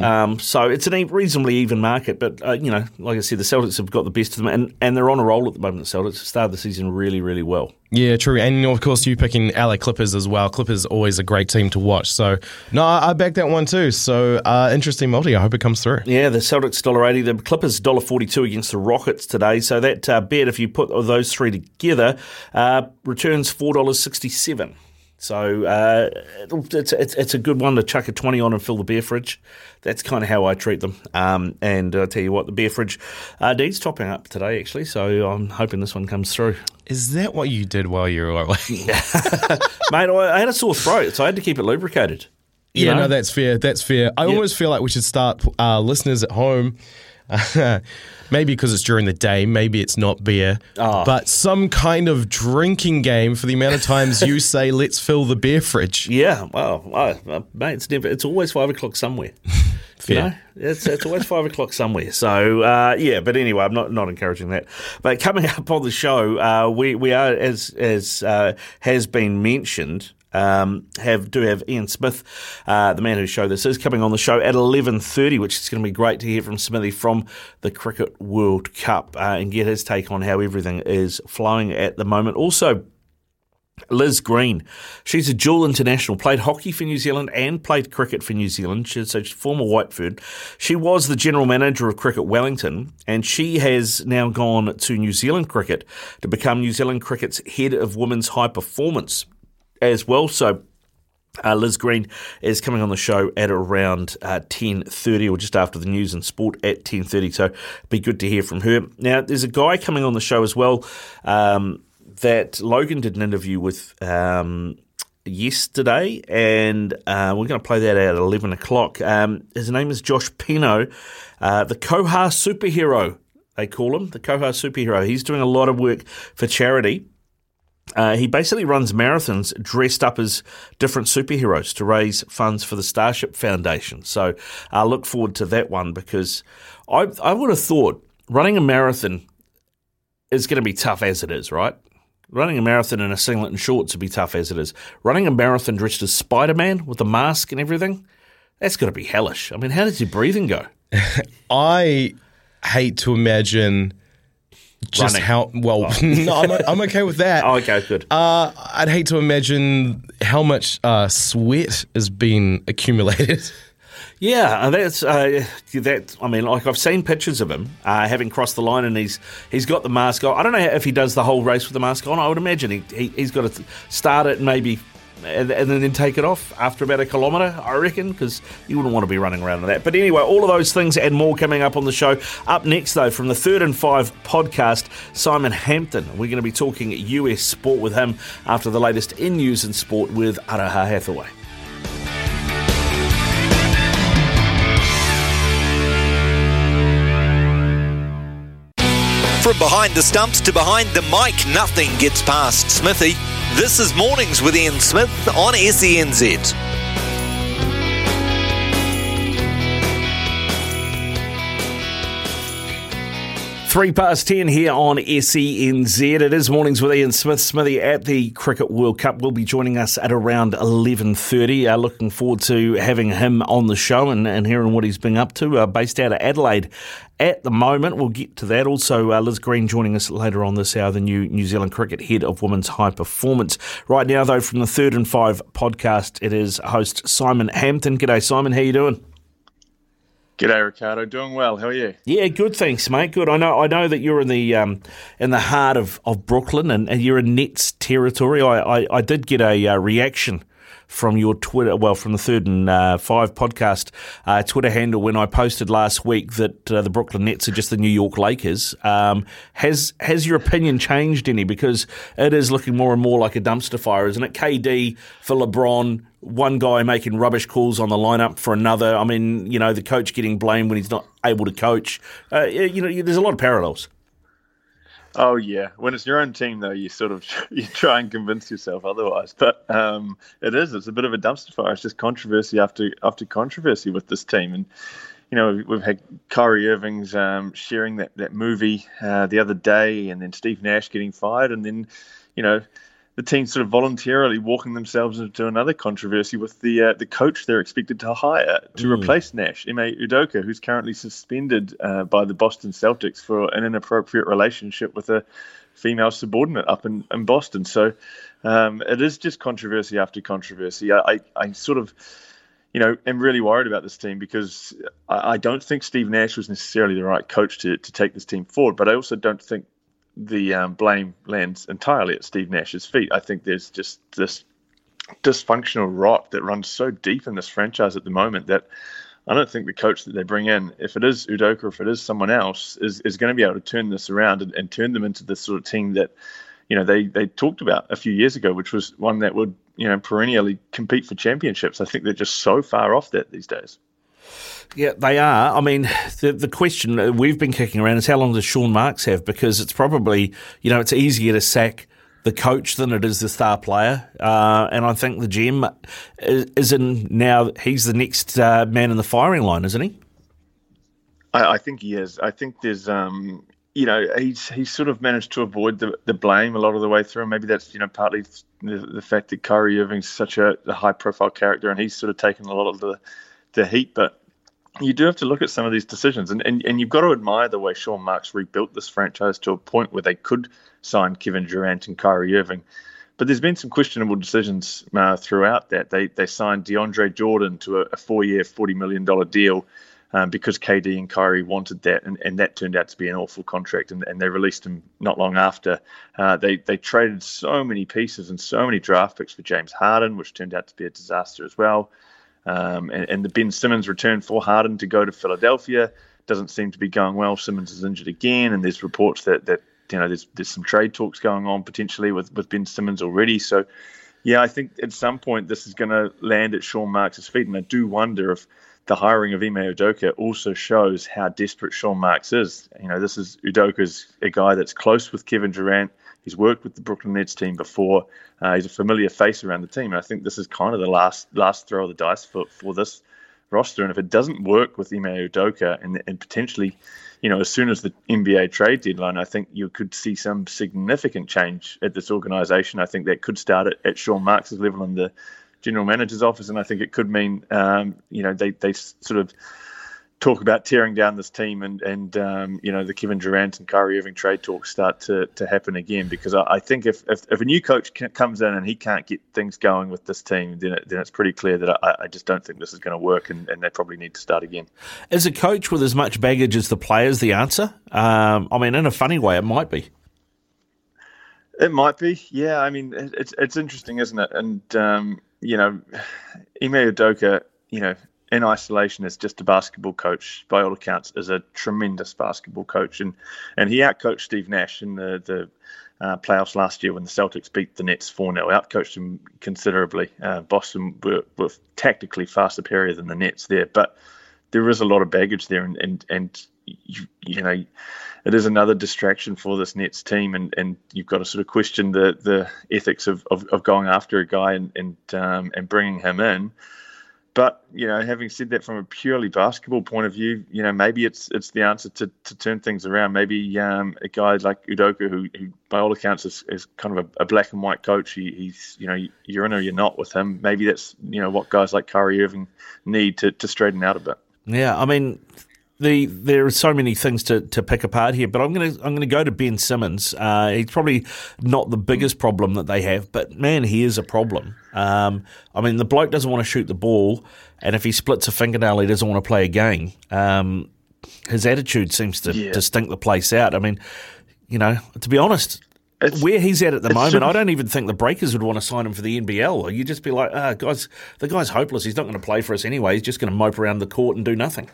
Um, so it's a reasonably even market, but uh, you know, like I said, the Celtics have got the best of them, and, and they're on a roll at the moment. The Celtics started the season really, really well. Yeah, true. And of course, you picking LA Clippers as well. Clippers always a great team to watch. So, no, I I back that one too. So, uh, interesting multi. I hope it comes through. Yeah, the Celtics dollar eighty, the Clippers dollar forty two against the Rockets today. So that uh, bet, if you put those three together, uh, returns four dollars sixty seven. So uh, it'll- it's, it's it's a good one to chuck a twenty on and fill the beer fridge. That's kind of how I treat them. Um, and I tell you what, the beer fridge uh, needs topping up today actually. So I'm hoping this one comes through. Is that what you did while you were away? Mate, I I had a sore throat, so I had to keep it lubricated. Yeah, know? no, that's fair. That's fair. I Yeah. almost feel like we should start uh, listeners at home. maybe because it's during the day, maybe it's not beer, Ah. but some kind of drinking game for the amount of times you say, "Let's fill the beer fridge." Yeah, well, well, uh, mate, it's never. It's always five o'clock somewhere. You know, it's it's always five o'clock somewhere. So uh, yeah, but anyway, I'm not not encouraging that. But coming up on the show, uh, we we are as as uh, has been mentioned. Um, have do have Ian Smith, uh, the man whose show this is, coming on the show at eleven thirty, which is going to be great to hear from Smithy from the Cricket World Cup uh, and get his take on how everything is flowing at the moment. Also. Liz Green, she's a dual international, played hockey for New Zealand and played cricket for New Zealand. She's she's former White Fern. She was the general manager of Cricket Wellington, and she has now gone to New Zealand Cricket to become New Zealand Cricket's head of women's high performance as well. So uh, Liz Green is coming on the show at around uh, ten thirty, or just after the news and sport at ten thirty. So, be good to hear from her. Now, there's a guy coming on the show as well um, that Logan did an interview with um, yesterday, and uh, we're going to play that at eleven o'clock. Um, his name is Josh Pino, uh, the Koha superhero. They call him the Koha superhero. He's doing a lot of work for charity. Uh, he basically runs marathons dressed up as different superheroes to raise funds for the Starship Foundation. So I look forward to that one because I, I would have thought running a marathon is going to be tough as it is, right? Running a marathon in a singlet and shorts would be tough as it is. Running a marathon dressed as Spider Man with a mask and everything, that's got to be hellish. I mean, how does your breathing go? I hate to imagine just Running. how well. no, I'm, I'm okay with that. Oh, okay, good. Uh, I'd hate to imagine how much uh, sweat has been accumulated. Yeah, that's uh, that. I mean, like I've seen pictures of him uh, having crossed the line, and he's he's got the mask on. I don't know if he does the whole race with the mask on. I would imagine he, he he's got to start it maybe. And, and then take it off after about a kilometre, I reckon, because you wouldn't want to be running around in that. But anyway, all of those things and more coming up on the show. Up next, though, from the Third and Five podcast, Simon Hampton. We're going to be talking US sport with him after the latest in news and sport with Araha Hathaway. From behind the stumps to behind the mic, nothing gets past Smithy. This is Mornings with Ian Smith on SENZ. Three past ten here on SENZ. It is mornings with Ian Smith. Smithy at the Cricket World Cup will be joining us at around eleven thirty. Uh, looking forward to having him on the show and, and hearing what he's been up to. Uh, based out of Adelaide at the moment. We'll get to that. Also, uh, Liz Green joining us later on this hour, the new New Zealand Cricket Head of Women's High Performance. Right now, though, from the Third and Five podcast, it is host Simon Hampton. G'day, Simon. How you doing? G'day, Ricardo. Doing well. How are you? Yeah, good. Thanks, mate. Good. I know. I know that you're in the um, in the heart of, of Brooklyn, and, and you're in Nets territory. I, I, I did get a uh, reaction from your Twitter, well, from the Third and uh, Five podcast uh, Twitter handle when I posted last week that uh, the Brooklyn Nets are just the New York Lakers. Um, has has your opinion changed any? Because it is looking more and more like a dumpster fire, isn't it? KD for LeBron. One guy making rubbish calls on the lineup for another. I mean, you know, the coach getting blamed when he's not able to coach. Uh, you know, there's a lot of parallels. Oh yeah, when it's your own team though, you sort of you try and convince yourself otherwise. But um, it is it's a bit of a dumpster fire. It's just controversy after after controversy with this team, and you know we've had Kyrie Irving's um, sharing that that movie uh, the other day, and then Steve Nash getting fired, and then you know the team sort of voluntarily walking themselves into another controversy with the uh, the coach they're expected to hire to Mm. replace Nash, Ime Udoka, who's currently suspended uh, by the Boston Celtics for an inappropriate relationship with a female subordinate up in, in Boston. So um, it is just controversy after controversy. I, I, I sort of you know, am really worried about this team because I, I don't think Steve Nash was necessarily the right coach to, to take this team forward, but I also don't think the um, blame lands entirely at Steve Nash's feet. I think there's just this dysfunctional rot that runs so deep in this franchise at the moment that I don't think the coach that they bring in, if it is Udoka or if it is someone else, is, is going to be able to turn this around and, and turn them into the sort of team that, you know, they, they talked about a few years ago, which was one that would, you know, perennially compete for championships. I think they're just so far off that these days. Yeah, they are. I mean, the the question uh, we've been kicking around is how long does Sean Marks have? Because it's probably you know it's easier to sack the coach than it is the star player, uh, and I think the GM is, is in now. He's the next uh, man in the firing line, isn't he? I, I think he is. I think there's, um, you know, he's he's sort of managed to avoid the, the blame a lot of the way through. Maybe that's you know partly the, the fact that Kyrie Irving's such a, a high profile character and he's sort of taken a lot of the the heat. But you do have to look at some of these decisions, and, and, and you've got to admire the way Sean Marks rebuilt this franchise to a point where they could sign Kevin Durant and Kyrie Irving. But there's been some questionable decisions uh, throughout that. They they signed DeAndre Jordan to a, a four year, forty million dollar deal um, because KD and Kyrie wanted that, and, and that turned out to be an awful contract, and, and they released him not long after. Uh, they they traded so many pieces and so many draft picks for James Harden, which turned out to be a disaster as well. Um, and, and the Ben Simmons return for Harden to go to Philadelphia doesn't seem to be going well. Simmons is injured again, and there's reports that that you know there's there's some trade talks going on potentially with with Ben Simmons already. So. Yeah, I think at some point this is going to land at Sean Marks' feet, and I do wonder if the hiring of Ime Udoka also shows how desperate Sean Marks is. You know, this is Udoka's a guy that's close with Kevin Durant. He's worked with the Brooklyn Nets team before. Uh, he's a familiar face around the team. And I think this is kind of the last last throw of the dice for, for this roster. And if it doesn't work with Ime Udoka and, and potentially, you know, as soon as the NBA trade deadline, I think you could see some significant change at this organization. I think that could start at, at Sean Marks' level in the general manager's office, and I think it could mean um, you know they they sort of talk about tearing down this team and and um, you know the Kevin Durant and Kyrie Irving trade talks start to, to happen again because I, I think if, if, if a new coach comes in and he can't get things going with this team then it, then it's pretty clear that I, I just don't think this is going to work and, and they probably need to start again. Is a coach with as much baggage as the players the answer? Um, I mean, in a funny way, it might be. It might be, yeah. I mean, it's it's interesting, isn't it? And um, you know, Ime Udoka, you know, in isolation is just a basketball coach. By all accounts, is a tremendous basketball coach, and and he outcoached Steve Nash in the the uh, playoffs last year when the Celtics beat the Nets 4 0. Outcoached him considerably. Uh, Boston were, were tactically far superior than the Nets there, but there is a lot of baggage there, and and and you, you know it is another distraction for this Nets team, and, and you've got to sort of question the the ethics of, of, of going after a guy and and um, and bringing him in. But you know, having said that, from a purely basketball point of view, you know, maybe it's it's the answer to, to turn things around. Maybe um, a guy like Udoka, who, who by all accounts is, is kind of a, a black and white coach. He, he's you know you're in or you're not with him. Maybe that's you know what guys like Kyrie Irving need to, to straighten out a bit. Yeah, I mean, the there are so many things to, to pick apart here, but I'm gonna I'm gonna go to Ben Simmons. Uh, he's probably not the biggest problem that they have, but man, he is a problem. Um, I mean, the bloke doesn't want to shoot the ball, and if he splits a fingernail, he doesn't want to play a game. Um, his attitude seems to, yeah. to stink the place out. I mean, you know, to be honest, it's, where he's at at the moment, I don't even think the Breakers would want to sign him for the NBL. You'd just be like, ah, guys, the guy's hopeless. He's not going to play for us anyway. He's just going to mope around the court and do nothing.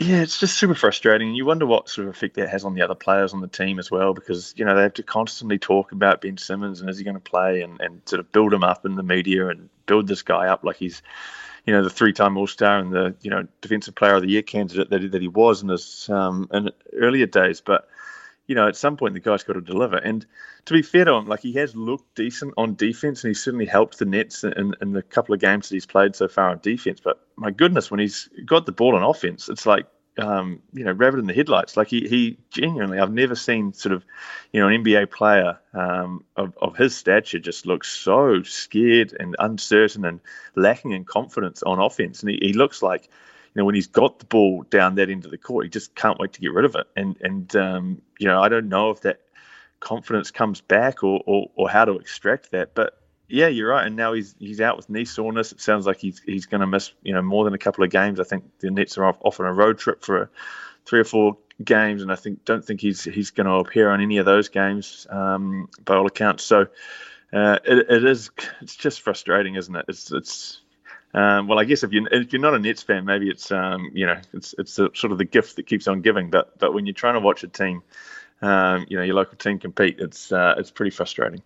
Yeah, it's just super frustrating. And you wonder what sort of effect that has on the other players on the team as well, because you know they have to constantly talk about Ben Simmons and is he going to play, and, and sort of build him up in the media and build this guy up like he's, you know, the three-time All-Star and the you know Defensive Player of the Year candidate that that he was in his um, in earlier days. But you know, at some point the guy's got to deliver. And to be fair to him, like he has looked decent on defense, and he's certainly helped the Nets in, in the couple of games that he's played so far on defense. But my goodness, when he's got the ball on offense, it's like um, you know, rabbit in the headlights. Like he, he genuinely, I've never seen sort of, you know, an NBA player um, of, of his stature just looks so scared and uncertain and lacking in confidence on offense. And he, he looks like, know, when he's got the ball down that end of the court, he just can't wait to get rid of it. And and um, you know, I don't know if that confidence comes back or, or, or how to extract that, but yeah, you're right. And now he's he's out with knee soreness. It sounds like he's he's going to miss you know more than a couple of games. I think the Nets are off, off on a road trip for a, three or four games, and I think don't think he's he's going to appear on any of those games um, by all accounts. So uh, it, it is it's just frustrating, isn't it? It's it's um, well, I guess if you're if you're not a Nets fan, maybe it's um, you know it's it's a, sort of the gift that keeps on giving. But but when you're trying to watch a team, um, you know your local team compete, it's uh, it's pretty frustrating.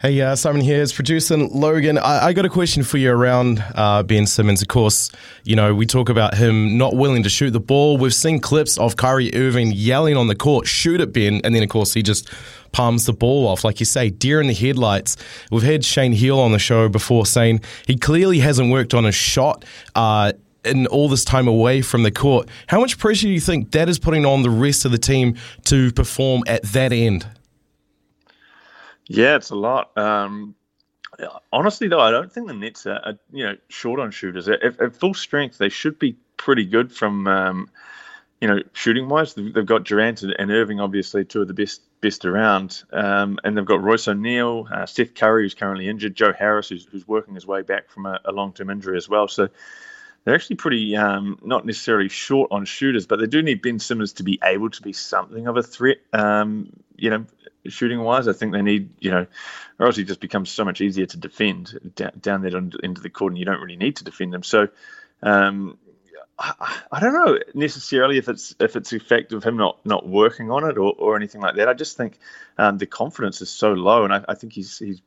Hey, uh, Simon here is producing Logan. I, I, got a question for you around uh, Ben Simmons. Of course, you know, we talk about him not willing to shoot the ball. We've seen clips of Kyrie Irving yelling on the court, shoot at Ben, and then, of course, he just palms the ball off. Like you say, deer in the headlights. We've had Shane Heal on the show before saying he clearly hasn't worked on his shot. Uh, in all this time away from the court. How much pressure do you think that is putting on the rest of the team to perform at that end? Yeah, it's a lot. Um, honestly, though, I don't think the Nets are, are you know short on shooters. At, at, full strength, they should be pretty good from um, you know shooting wise. They've got Durant and Irving, obviously, two of the best best around, um, and they've got Royce O'Neal, uh, Seth Curry, who's currently injured, Joe Harris, who's, who's working his way back from a, a long term injury as well. So they're actually pretty um, not necessarily short on shooters, but they do need Ben Simmons to be able to be something of a threat. Um, you know, shooting wise, I think they need you know, or else it just becomes so much easier to defend down, there into the court, and you don't really need to defend them. So. Um, I, I, don't know necessarily if it's if it's effect of him not not working on it or, or anything like that. I just think um, the confidence is so low, and I, I think he's he's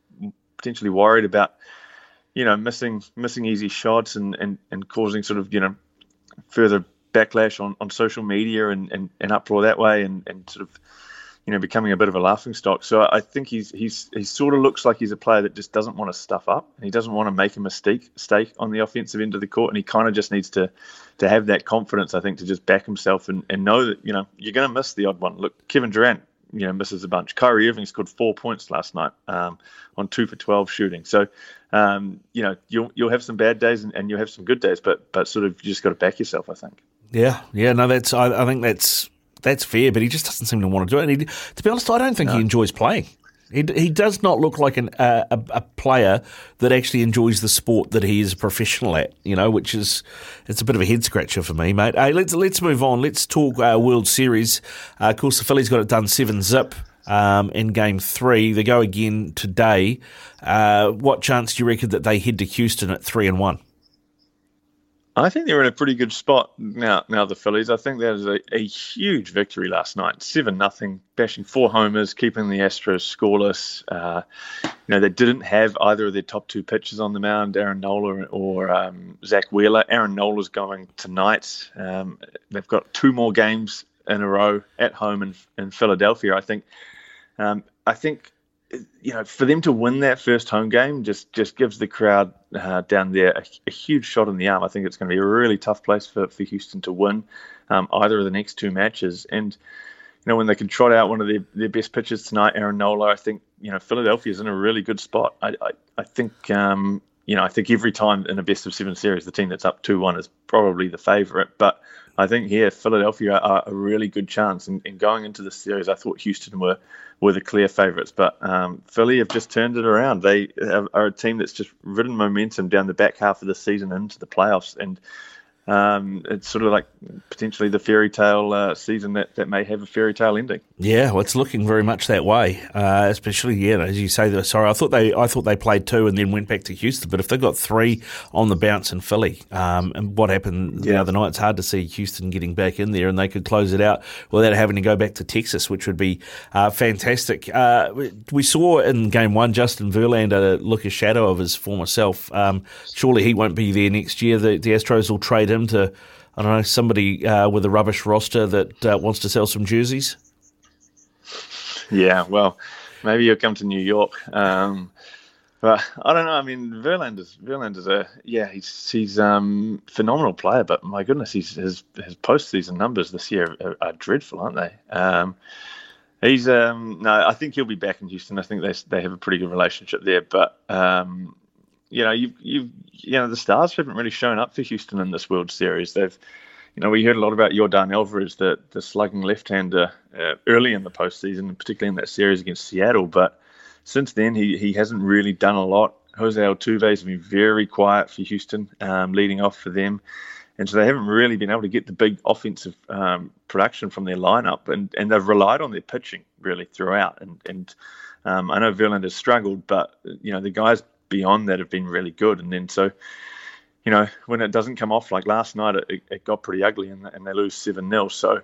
potentially worried about you know, missing missing easy shots and, and, and causing sort of, you know, further backlash on, on social media and, and, and uproar that way and, and sort of, you know, becoming a bit of a laughing stock. So I think he's he's he sort of looks like he's a player that just doesn't want to stuff up and he doesn't want to make a mistake mistake on the offensive end of the court and he kind of just needs to to have that confidence, I think, to just back himself and, and know that, you know, you're gonna miss the odd one. Look, Kevin Durant you know misses a bunch. Kyrie Irving scored four points last night um, on two for twelve shooting. So um, you know you'll you'll have some bad days and, and, you'll have some good days, but but sort of you just got to back yourself. I think. Yeah, yeah, no, that's I, I, think that's that's fair, but he just doesn't seem to want to do it. And he, to be honest, I don't think no. he enjoys playing. He, he does not look like an, uh, a, a player that actually enjoys the sport that he is a professional at, you know, which is it's a bit of a head scratcher for me, mate. Hey, let's let's move on. Let's talk uh, World Series. Uh, of course, the Phillies got it done seven zip um, in Game Three. They go again today. Uh, what chance do you reckon that they head to Houston at three and one? I think they're in a pretty good spot now. Now the Phillies. I think that is a, a huge victory last night, seven nothing, bashing four homers, keeping the Astros scoreless. Uh, you know they didn't have either of their top two pitchers on the mound, Aaron Nola or um, Zack Wheeler. Aaron Nola's going tonight. Um, they've got two more games in a row at home in, in Philadelphia. I think. Um, I think you know, for them to win that first home game just just gives the crowd uh, down there a, a, huge shot in the arm. I think it's going to be a really tough place for, for Houston to win um, either of the next two matches. And you know, when they can trot out one of their, their best pitchers tonight, Aaron Nola, I think you know Philadelphia's in a really good spot. I I, I think um, you know I think every time in a best of seven series, the team that's up two one is probably the favourite, but I think here Philadelphia are a really good chance. And, and going into the series, I thought Houston were were the clear favourites, but um, Philly have just turned it around. They are a team that's just ridden momentum down the back half of the season into the playoffs, and um, it's sort of like potentially the fairy tale uh, season that, that may have a fairy tale ending. Yeah, well, it's looking very much that way. Uh, especially, yeah, as you say. Sorry, I thought they I thought they played two and then went back to Houston. But if they've got three on the bounce in Philly, um, and what happened yeah. the other night, it's hard to see Houston getting back in there, and they could close it out without having to go back to Texas, which would be uh, fantastic. Uh, we saw in game one Justin Verlander look a shadow of his former self. Um, surely he won't be there next year. The, the Astros will trade him to, I don't know, somebody uh, with a rubbish roster that uh, wants to sell some jerseys? Yeah, well, maybe you'll come to New York. Um, but I don't know. I mean, Verlander's Verlander's a yeah, he's he's um phenomenal player. But my goodness, he's, his his postseason numbers this year are, are dreadful, aren't they? Um, he's um no, I think he'll be back in Houston. I think they they have a pretty good relationship there. But um, you know, you've, you've, you know, the Stars haven't really shown up for Houston in this World Series. They've, you know, we heard a lot about Yordan Alvarez, the, the slugging left-hander, uh, early in the postseason, particularly in that series against Seattle. But since then, he, he hasn't really done a lot. Jose Altuve has been very quiet for Houston, um, leading off for them. And so they haven't really been able to get the big offensive um, production from their lineup, and, and they've relied on their pitching really throughout. And and um, I know Verlander struggled, but you know the guys beyond that have been really good. And then so, you know, when it doesn't come off like last night, it, it got pretty ugly and, and they lose 7 0. So,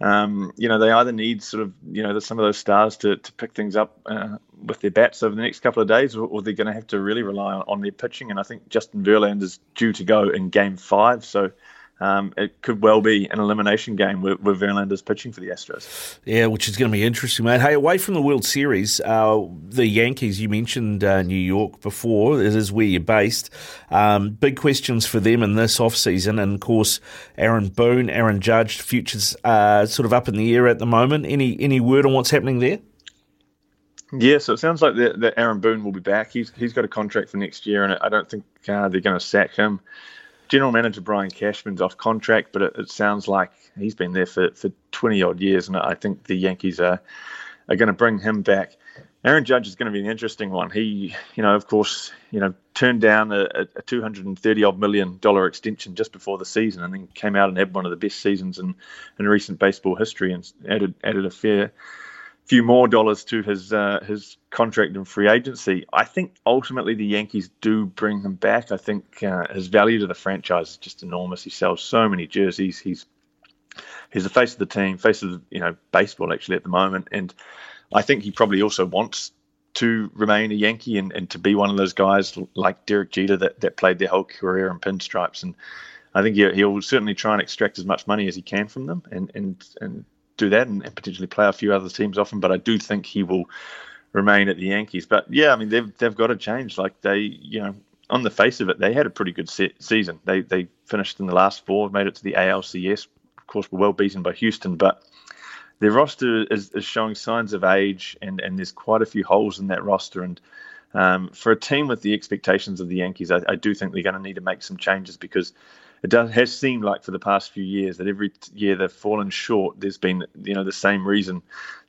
um, you know, they either need sort of, you know, some of those stars to, to pick things up uh, with their bats over the next couple of days, or, or they're going to have to really rely on, on, their pitching. And I think Justin Verlander is due to go in game five. So, um, it could well be an elimination game with, with Verlander's pitching for the Astros. Yeah, which is going to be interesting, mate. Hey, away from the World Series, uh, the Yankees, you mentioned uh, New York before, it is where you're based. Um, big questions for them in this off-season, and of course, Aaron Boone, Aaron Judge, futures uh, sort of up in the air at the moment. Any any word on what's happening there? Yeah, so it sounds like that, that Aaron Boone will be back. He's he's got a contract for next year, and I don't think uh, they're going to sack him. General Manager Brian Cashman's off contract, but it, it, sounds like he's been there for, for 20 odd years, and I think the Yankees are are going to bring him back. Aaron Judge is going to be an interesting one. He, you know, of course, you know, turned down a, a 230 odd million dollar extension just before the season, and then came out and had one of the best seasons in, in recent baseball history, and added added a fair few more dollars to his uh, his contract and free agency. I think ultimately the Yankees do bring him back. I think uh, his value to the franchise is just enormous. He sells so many jerseys. He's he's the face of the team, face of you know baseball actually at the moment, and I think he probably also wants to remain a Yankee and, and to be one of those guys like Derek Jeter that, that played their whole career in pinstripes and. I think he'll, he'll certainly try and extract as much money as he can from them, and and and do that and, and, potentially play a few other teams often. But I do think he will remain at the Yankees. But yeah, I mean they've they've got to change. Like they, you know, on the face of it, they had a pretty good se- season. They they finished in the last four, made it to the ALCS. Of course, were well beaten by Houston, but their roster is, is showing signs of age, and and there's quite a few holes in that roster. And um, for a team with the expectations of the Yankees, I, I do think they're going to need to make some changes because it does, has seemed like for the past few years that every year they've fallen short. There's been you know the same reason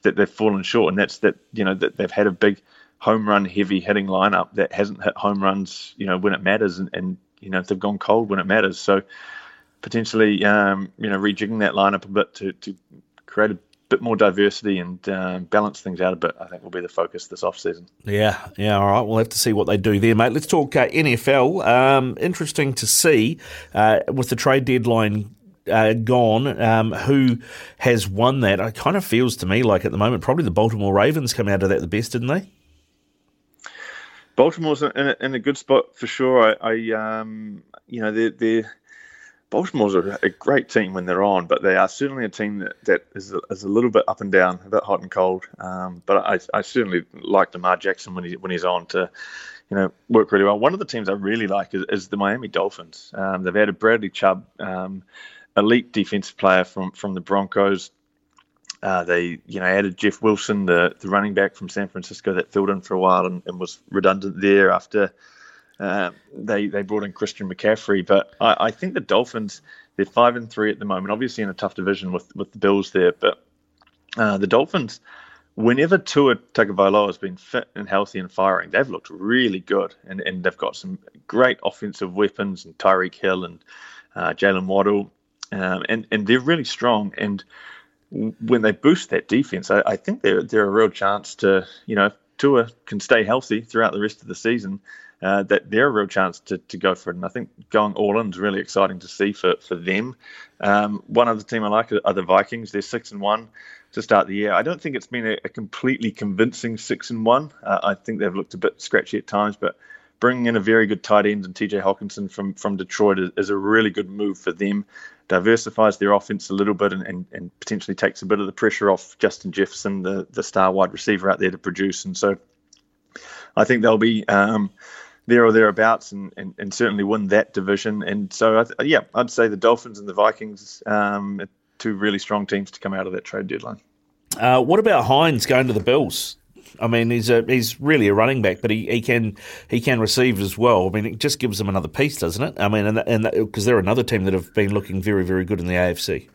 that they've fallen short, and that's that you know that they've had a big home run heavy hitting lineup that hasn't hit home runs you know when it matters, and, and you know they've gone cold when it matters. So potentially um, you know rejigging that lineup a bit to to create a bit more diversity and uh, balance things out a bit, I think will be the focus this off season. Yeah, yeah, all right. We'll have to see what they do there, mate. Let's talk uh, NFL. Um, interesting to see uh, with the trade deadline uh, gone. Um, who has won that? It kind of feels to me like at the moment probably the Baltimore Ravens come out of that the best, didn't they? Baltimore's in a, in a good spot for sure. I, I um, you know, they're, they're Baltimore's a, a, great team when they're on, but they are certainly a team that, that is, a, is a little bit up and down, a bit hot and cold. Um, but I, I certainly like Lamar Jackson when he when he's on to, you know, work really well. One of the teams I really like is, is the Miami Dolphins. Um, they've added Bradley Chubb, um, elite defensive player from from the Broncos. Uh, they, you know, added Jeff Wilson, the the running back from San Francisco that filled in for a while and, and was redundant there after uh, they they brought in Christian McCaffrey, but I, I, think the Dolphins they're five and three at the moment. Obviously in a tough division with with the Bills there, but uh, the Dolphins, whenever Tua Tagovailoa has been fit and healthy and firing, they've looked really good, and and they've got some great offensive weapons and Tyreek Hill and uh, Jaylen Waddle, um, and and they're really strong and. When they boost that defense, I, I think they're they're a real chance to you know Tua can stay healthy throughout the rest of the season uh, that they're a real chance to, to go for it. And I think going all in is really exciting to see for, for them. Um, one other team I like are the Vikings. They're six and one to start the year. I don't think it's been a, a completely convincing six and one. Uh, I think they've looked a bit scratchy at times, but bringing in a very good tight end and TJ Hockenson from from Detroit is, is, a really good move for them. Diversifies their offense a little bit and, and, and potentially takes a bit of the pressure off Justin Jefferson, the, the star wide receiver out there to produce. And so I think they'll be um, there or thereabouts and, and, and certainly win that division. And so, th- yeah, I'd say the Dolphins and the Vikings, um, two really strong teams to come out of that trade deadline. Uh, what about Hines going to the Bills? I mean, he's a, he's really a running back, but he, he can he can receive as well. I mean, it just gives them another piece, doesn't it? I mean, and and because they're another team that have been looking very very good in the AFC.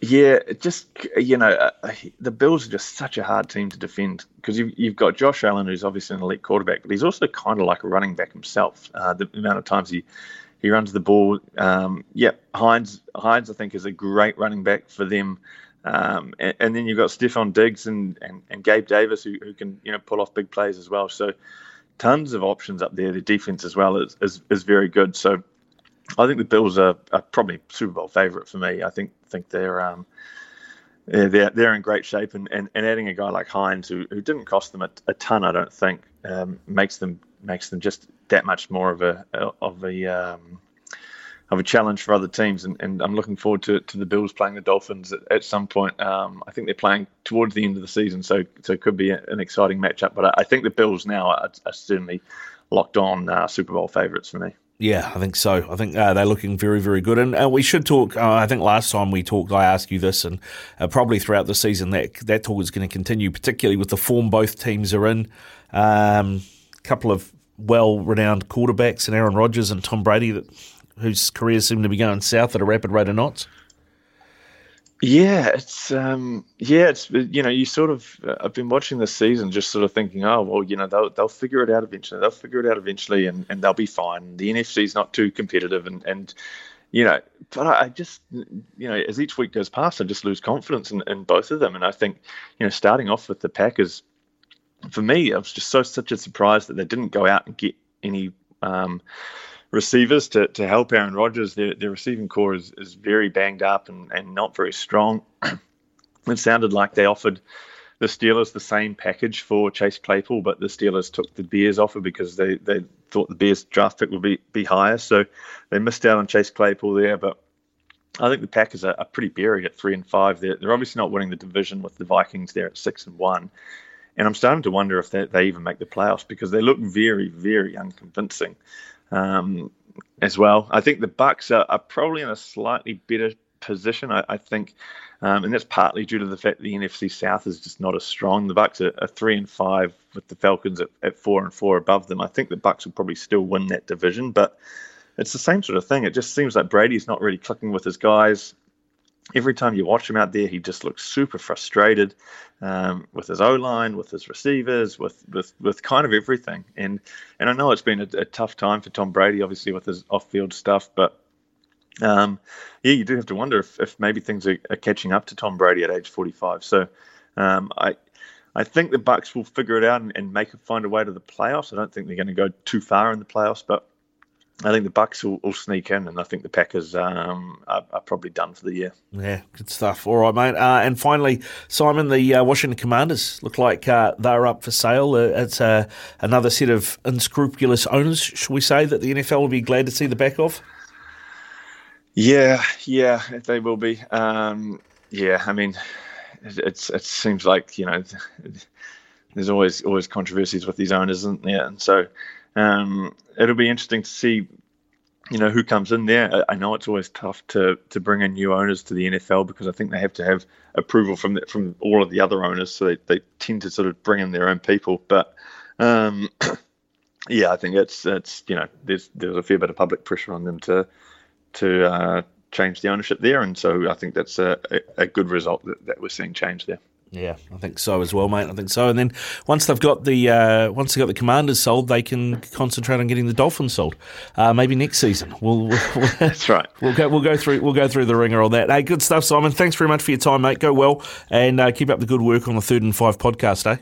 Yeah, just you know, uh, the Bills are just such a hard team to defend because you've, you've got Josh Allen, who's obviously an elite quarterback, but he's also kind of like a running back himself. Uh, the amount of times he he runs the ball, um, yeah, Hines Hines I think is a great running back for them. Um, and, and, then you've got Stefon Diggs and, and, and Gabe Davis who, who can you know pull off big plays as well. So tons of options up there. The defense as well is, is, is very good. So I think the Bills are, are probably Super Bowl favourite for me. I think think they're um, they're they're in great shape, and, and, and adding a guy like Hines, who, who didn't cost them a, a ton, I don't think, um, makes them makes them just that much more of a of a um, of a challenge for other teams, and, and I'm looking forward to, to the Bills playing the Dolphins at, at some point. Um, I think they're playing towards the end of the season, so so it could be a, an exciting matchup. But I, I, think the Bills now are, are certainly locked on uh, Super Bowl favourites for me. Yeah, I think so. I think uh, they're looking very, very good. And uh, we should talk. Uh, I think last time we talked, I asked you this, and uh, probably throughout the season, that that talk is going to continue, particularly with the form both teams are in. A um, couple of well-renowned quarterbacks, and Aaron Rodgers and Tom Brady, that whose careers seem to be going south at a rapid rate of knots. Yeah, it's um, yeah, it's you know, you sort of uh, I've been watching this season, just sort of thinking, oh well, you know, they'll they'll figure it out eventually. They'll figure it out eventually, and, and they'll be fine. The NFC's not too competitive, and and you know, but I, just you know, as each week goes past, I just lose confidence in, in both of them. And I think you know, starting off with the Packers, for me, I was just so such a surprise that they didn't go out and get any. Um, receivers to, to help Aaron Rodgers. Their, their receiving corps is, is very banged up and, and not very strong. it sounded like they offered the Steelers the same package for Chase Claypool, but the Steelers took the Bears offer because they, they thought the Bears draft pick would be, be higher. So they missed out on Chase Claypool there. But I think the Packers are, are pretty buried at three and five. They're, they're obviously not winning the division with the Vikings there at six and one. And I'm starting to wonder if they, they even make the playoffs because they look very, very unconvincing um, as well. I think the Bucks are, are, probably in a slightly better position. I, I think, um, and that's partly due to the fact the NFC South is just not as strong. The Bucks are, are three and five with the Falcons at, at, four and four above them. I think the Bucks will probably still win that division, but it's the same sort of thing. It just seems like Brady's not really clicking with his guys every time you watch him out there, he just looks super frustrated um, with his O line, with his receivers, with, with with kind of everything. And and I know it's been a, a tough time for Tom Brady, obviously with his off field stuff, but um, yeah, you do have to wonder if, if maybe things are, are, catching up to Tom Brady at age 45. So um, I. I think the Bucks will figure it out and, and make find a way to the playoffs. I don't think they're going to go too far in the playoffs, but I think the Bucks will, will, sneak in, and I think the Packers um, are, are, probably done for the year. Yeah, good stuff. All right, mate. Uh, and finally, Simon, the uh, Washington Commanders look like uh, they're up for sale. Uh, it's uh, another set of unscrupulous owners, shall we say, that the NFL will be glad to see the back of. Yeah, yeah, they will be. Um, yeah, I mean, it's it seems like you know, there's always always controversies with these owners, isn't there? And so um, it'll be interesting to see, you know, who comes in there. I know it's always tough to to bring in new owners to the NFL because I think they have to have approval from the, from all of the other owners, so they, they tend to sort of bring in their own people. But um, yeah, I think it's it's you know there's there's a fair bit of public pressure on them to to uh, change the ownership there, and so I think that's a, a, good result that, that we're seeing change there. Yeah, I think so as well, mate. I think so. And then once they've got the uh, once they've got the commanders sold, they can concentrate on getting the Dolphins sold. Uh, maybe next season. We'll, we'll that's right. We'll go we'll go through we'll go through the ringer on that. Hey, good stuff, Simon. Thanks very much for your time, mate. Go well and uh, keep up the good work on the third and five podcast, eh?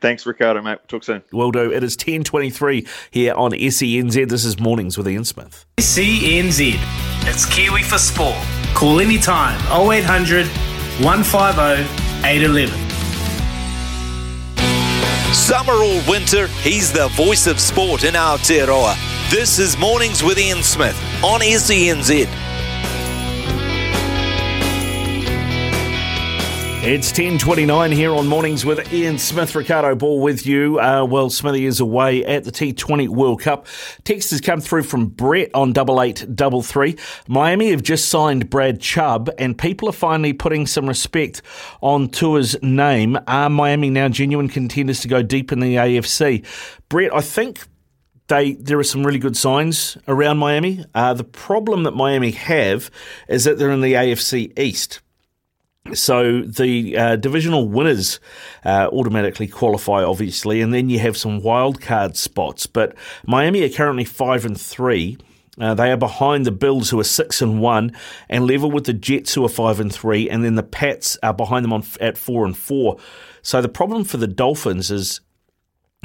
Thanks, Ricardo, mate. Talk soon. Will do. It is 10.23 here on SENZ. This is Mornings with Ian Smith. SENZ. It's Kiwi for Sport. Call anytime 0800 150 811. Summer or winter, he's the voice of sport in Aotearoa. This is Mornings with Ian Smith on SENZ. It's 10.29 here on Mornings with Ian Smith. Ricardo Ball with you. Uh, well, Smithy is away at the T20 World Cup. Text has come through from Brett on 8833. Miami have just signed Brad Chubb and people are finally putting some respect on Tua's name. Are Miami now genuine contenders to go deep in the AFC? Brett, I think they there are some really good signs around Miami. Uh, the problem that Miami have is that they're in the AFC East. So the uh, divisional winners uh, automatically qualify, obviously, and then you have some wild card spots. But Miami are currently five and three. Uh, they are behind the Bills, who are six and one, and level with the Jets, who are five and three, and then the Pats are behind them on at four and four. So the problem for the Dolphins is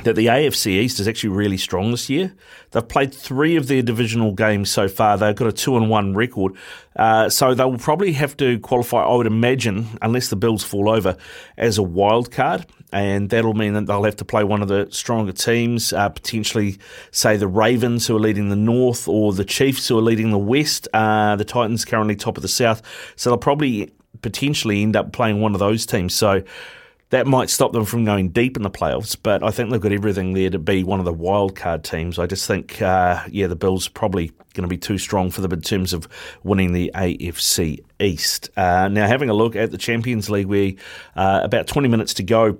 that the AFC East is actually really strong this year. They've played three of their divisional games so far. They've got a two and one record, uh, so they will probably have to qualify. I would imagine, unless the Bills fall over, as a wild card, and that'll mean that they'll have to play one of the stronger teams, uh, potentially say the Ravens who are leading the North or the Chiefs who are leading the West. Uh, the Titans currently top of the South, so they'll probably potentially end up playing one of those teams. So that might stop them from going deep in the playoffs, but I think they've got everything there to be one of the wild card teams. I just think, uh, yeah, the Bills probably going to be too strong for them in terms of winning the AFC East. Uh, now, having a look at the Champions League, we uh, about 20 minutes to go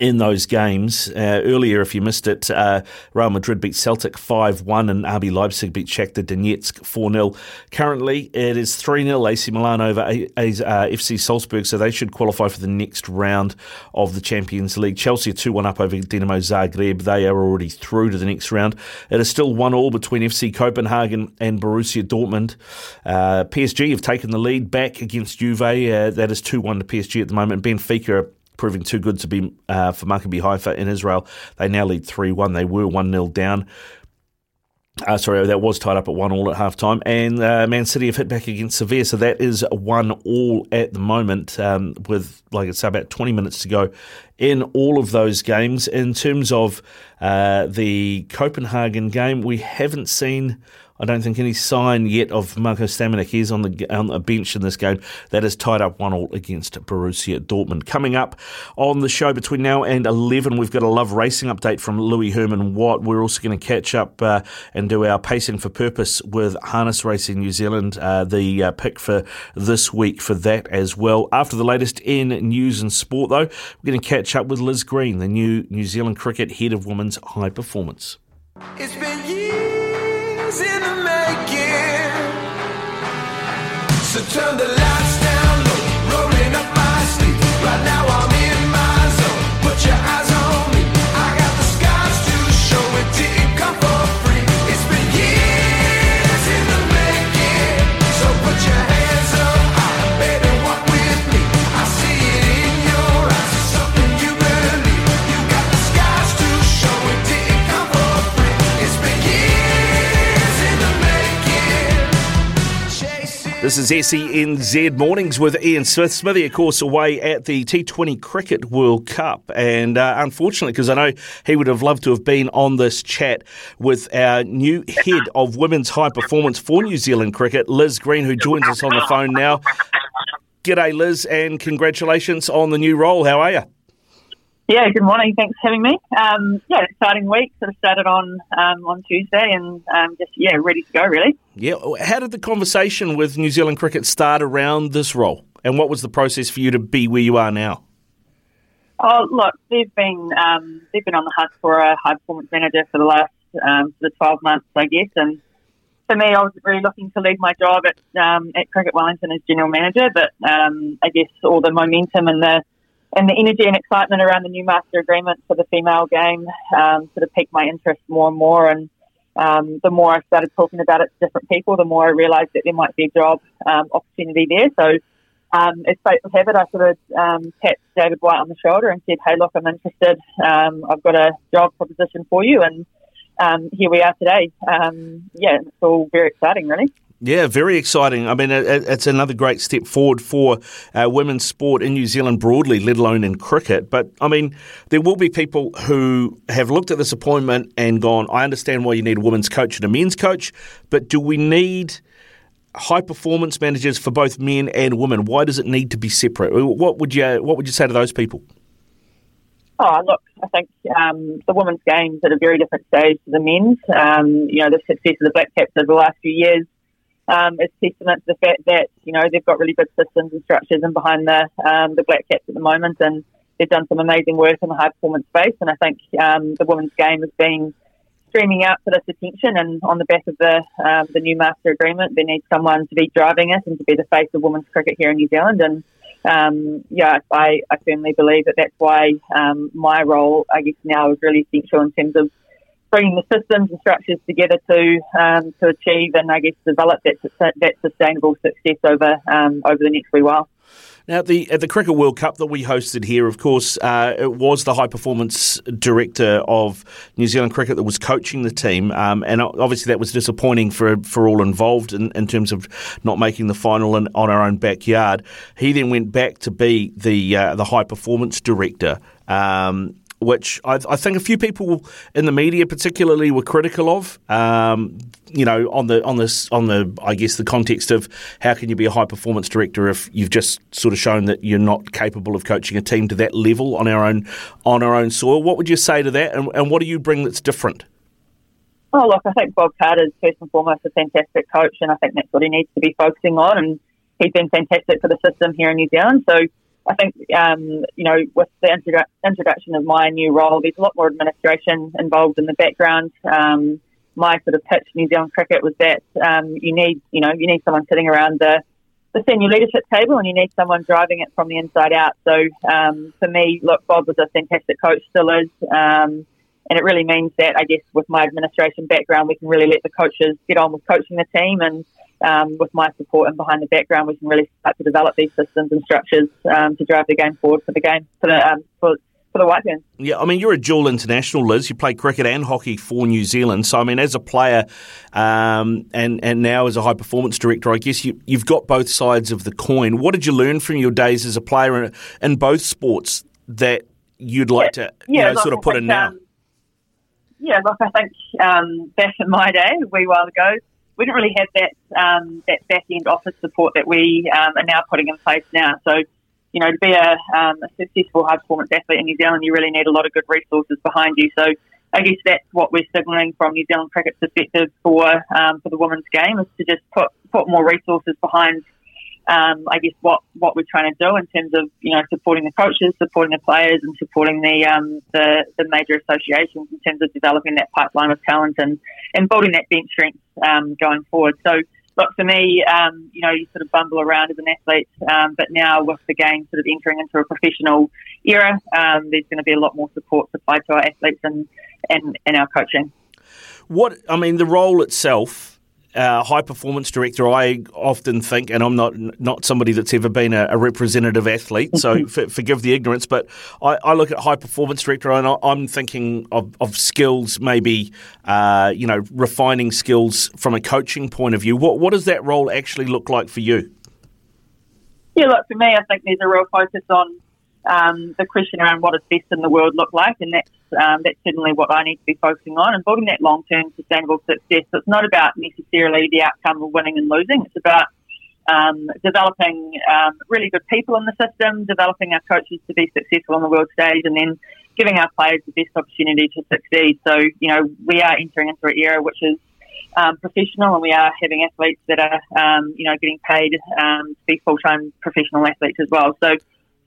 in those games. Uh, earlier, if you missed it, uh, Real Madrid beat Celtic 5 1 and RB Leipzig beat Shakhtar Donetsk 4 0. Currently, it is 3 0 AC Milan over a- a- uh, FC Salzburg, so they should qualify for the next round of the Champions League. Chelsea 2 1 up over Dinamo Zagreb. They are already through to the next round. It is still 1 all between FC Copenhagen and Borussia Dortmund. Uh, PSG have taken the lead back against Juve. Uh, that is 2 1 to PSG at the moment. Benfica proving too good to be uh, for Maccabi Haifa in Israel. They now lead 3 1. They were 1 0 down. Uh, sorry, that was tied up at one all at half time. And uh, Man City have hit back against Sevilla, so that is one all at the moment, um, with, like I say, about 20 minutes to go in all of those games. In terms of uh, the Copenhagen game, we haven't seen. I don't think any sign yet of Marko Stamenić. is on the on the bench in this game. That is tied up one all against Borussia Dortmund. Coming up on the show between now and eleven, we've got a love racing update from Louis Herman Watt. We're also going to catch up uh, and do our pacing for purpose with Harness Racing New Zealand. Uh, the uh, pick for this week for that as well. After the latest in news and sport, though, we're going to catch up with Liz Green, the new New Zealand cricket head of women's high performance. It's been years So turn the lights down low, rolling up my sleeve. Right now I'm This is SENZ Mornings with Ian Smith. Smithy, of course, away at the T20 Cricket World Cup. And uh, unfortunately, because I know he would have loved to have been on this chat with our new head of women's high performance for New Zealand cricket, Liz Green, who joins us on the phone now. G'day, Liz, and congratulations on the new role. How are you? Yeah, good morning. Thanks for having me. Um, yeah, exciting week. Sort of started on um, on Tuesday and um, just yeah, ready to go. Really. Yeah. How did the conversation with New Zealand cricket start around this role? And what was the process for you to be where you are now? Oh, look, they've been um, they've been on the hunt for a high performance manager for the last um, sort of twelve months, I guess. And for me, I was really looking to leave my job at um, at Cricket Wellington as general manager, but um, I guess all the momentum and the and the energy and excitement around the new master agreement for the female game um, sort of piqued my interest more and more. And um, the more I started talking about it to different people, the more I realised that there might be a job um, opportunity there. So, um, as fate would have it, I sort of um, tapped David White on the shoulder and said, "Hey, look, I'm interested. Um, I've got a job proposition for you." And um, here we are today. Um, yeah, it's all very exciting, really. Yeah, very exciting. I mean, it's another great step forward for uh, women's sport in New Zealand broadly, let alone in cricket. But I mean, there will be people who have looked at this appointment and gone, I understand why you need a women's coach and a men's coach, but do we need high performance managers for both men and women? Why does it need to be separate? What would you What would you say to those people? Oh, look, I think um, the women's game's at a very different stage to the men's. Um, you know, the success of the Black Caps over the last few years um, is testament to the fact that you know they've got really good systems and structures in behind the um, the Black Caps at the moment, and they've done some amazing work in the high performance space. And I think um, the women's game has been streaming out for this attention, and on the back of the um, the new master agreement, they need someone to be driving it and to be the face of women's cricket here in New Zealand. And um, yeah, I, I firmly believe that that's why um, my role, I guess, now is really essential in terms of bringing the systems and structures together to um, to achieve and I guess develop that that sustainable success over um, over the next wee while. Now, at the at the Cricket World Cup that we hosted here, of course, uh, it was the high performance director of New Zealand Cricket that was coaching the team, um, and obviously that was disappointing for for all involved in, in terms of not making the final in, on our own backyard. He then went back to be the uh, the high performance director. Um, which I, I, think a few people in the media, particularly, were critical of. Um, you know, on the on this on the I guess the context of how can you be a high performance director if you've just sort of shown that you're not capable of coaching a team to that level on our own on our own soil. What would you say to that, and, and what do you bring that's different? Oh, look, I think Bob Carter's first and foremost a fantastic coach, and I think that's what he needs to be focusing on. And he's been fantastic for the system here in New Zealand. So I think, um, you know, with the introdu- introduction of my new role, there's a lot more administration involved in the background. Um, my sort of pitch to New Zealand cricket was that um, you need, you know, you need someone sitting around the, the senior leadership table and you need someone driving it from the inside out. So um, for me, look, Bob was a fantastic coach, still is. Um, and it really means that, I guess, with my administration background, we can really let the coaches get on with coaching the team and um, with my support and behind the background, we can really start to develop these systems and structures um, to drive the game forward for the game for the um, for, for the White Ferns. Yeah, I mean you're a dual international, Liz. You play cricket and hockey for New Zealand. So I mean, as a player um, and and now as a high performance director, I guess you, you've got both sides of the coin. What did you learn from your days as a player in, in both sports that you'd like yeah, to you yeah, know, sort of put in now? Um, yeah, look, I think um, back in my day, a wee while ago, we didn't really have that um, that back end office support that we um, are now putting in place now. So, you know, to be a, um, a successful high performance athlete in New Zealand, you really need a lot of good resources behind you. So, I guess that's what we're signalling from New Zealand cricket's perspective for um, for the women's game is to just put put more resources behind. Um, I guess what, what we're trying to do in terms of you know supporting the coaches, supporting the players, and supporting the um, the, the major associations in terms of developing that pipeline of talent and, and building that bench strength um, going forward. So, look, for me, um, you know, you sort of bumble around as an athlete, um, but now with the game sort of entering into a professional era, um, there's going to be a lot more support supplied to our athletes and, and, and our coaching. What I mean, the role itself. Uh, high performance director, I often think, and I'm not not somebody that's ever been a, a representative athlete, so f- forgive the ignorance, but I, I, look at high performance director and I, am thinking of, of skills, maybe uh, you know, refining skills from a coaching point of view. What what does that role actually look like for you? Yeah, look for me, I think there's a real focus on um, the question around what does best in the world look like, and that's um, that's certainly what I need to be focusing on and building that long term sustainable success. So it's not about necessarily the outcome of winning and losing. It's about um, developing um, really good people in the system, developing our coaches to be successful on the world stage, and then giving our players the best opportunity to succeed. So you know we are entering into an era which is um, professional, and we are having athletes that are, um, you know, getting paid um, to be full-time professional athletes as well. So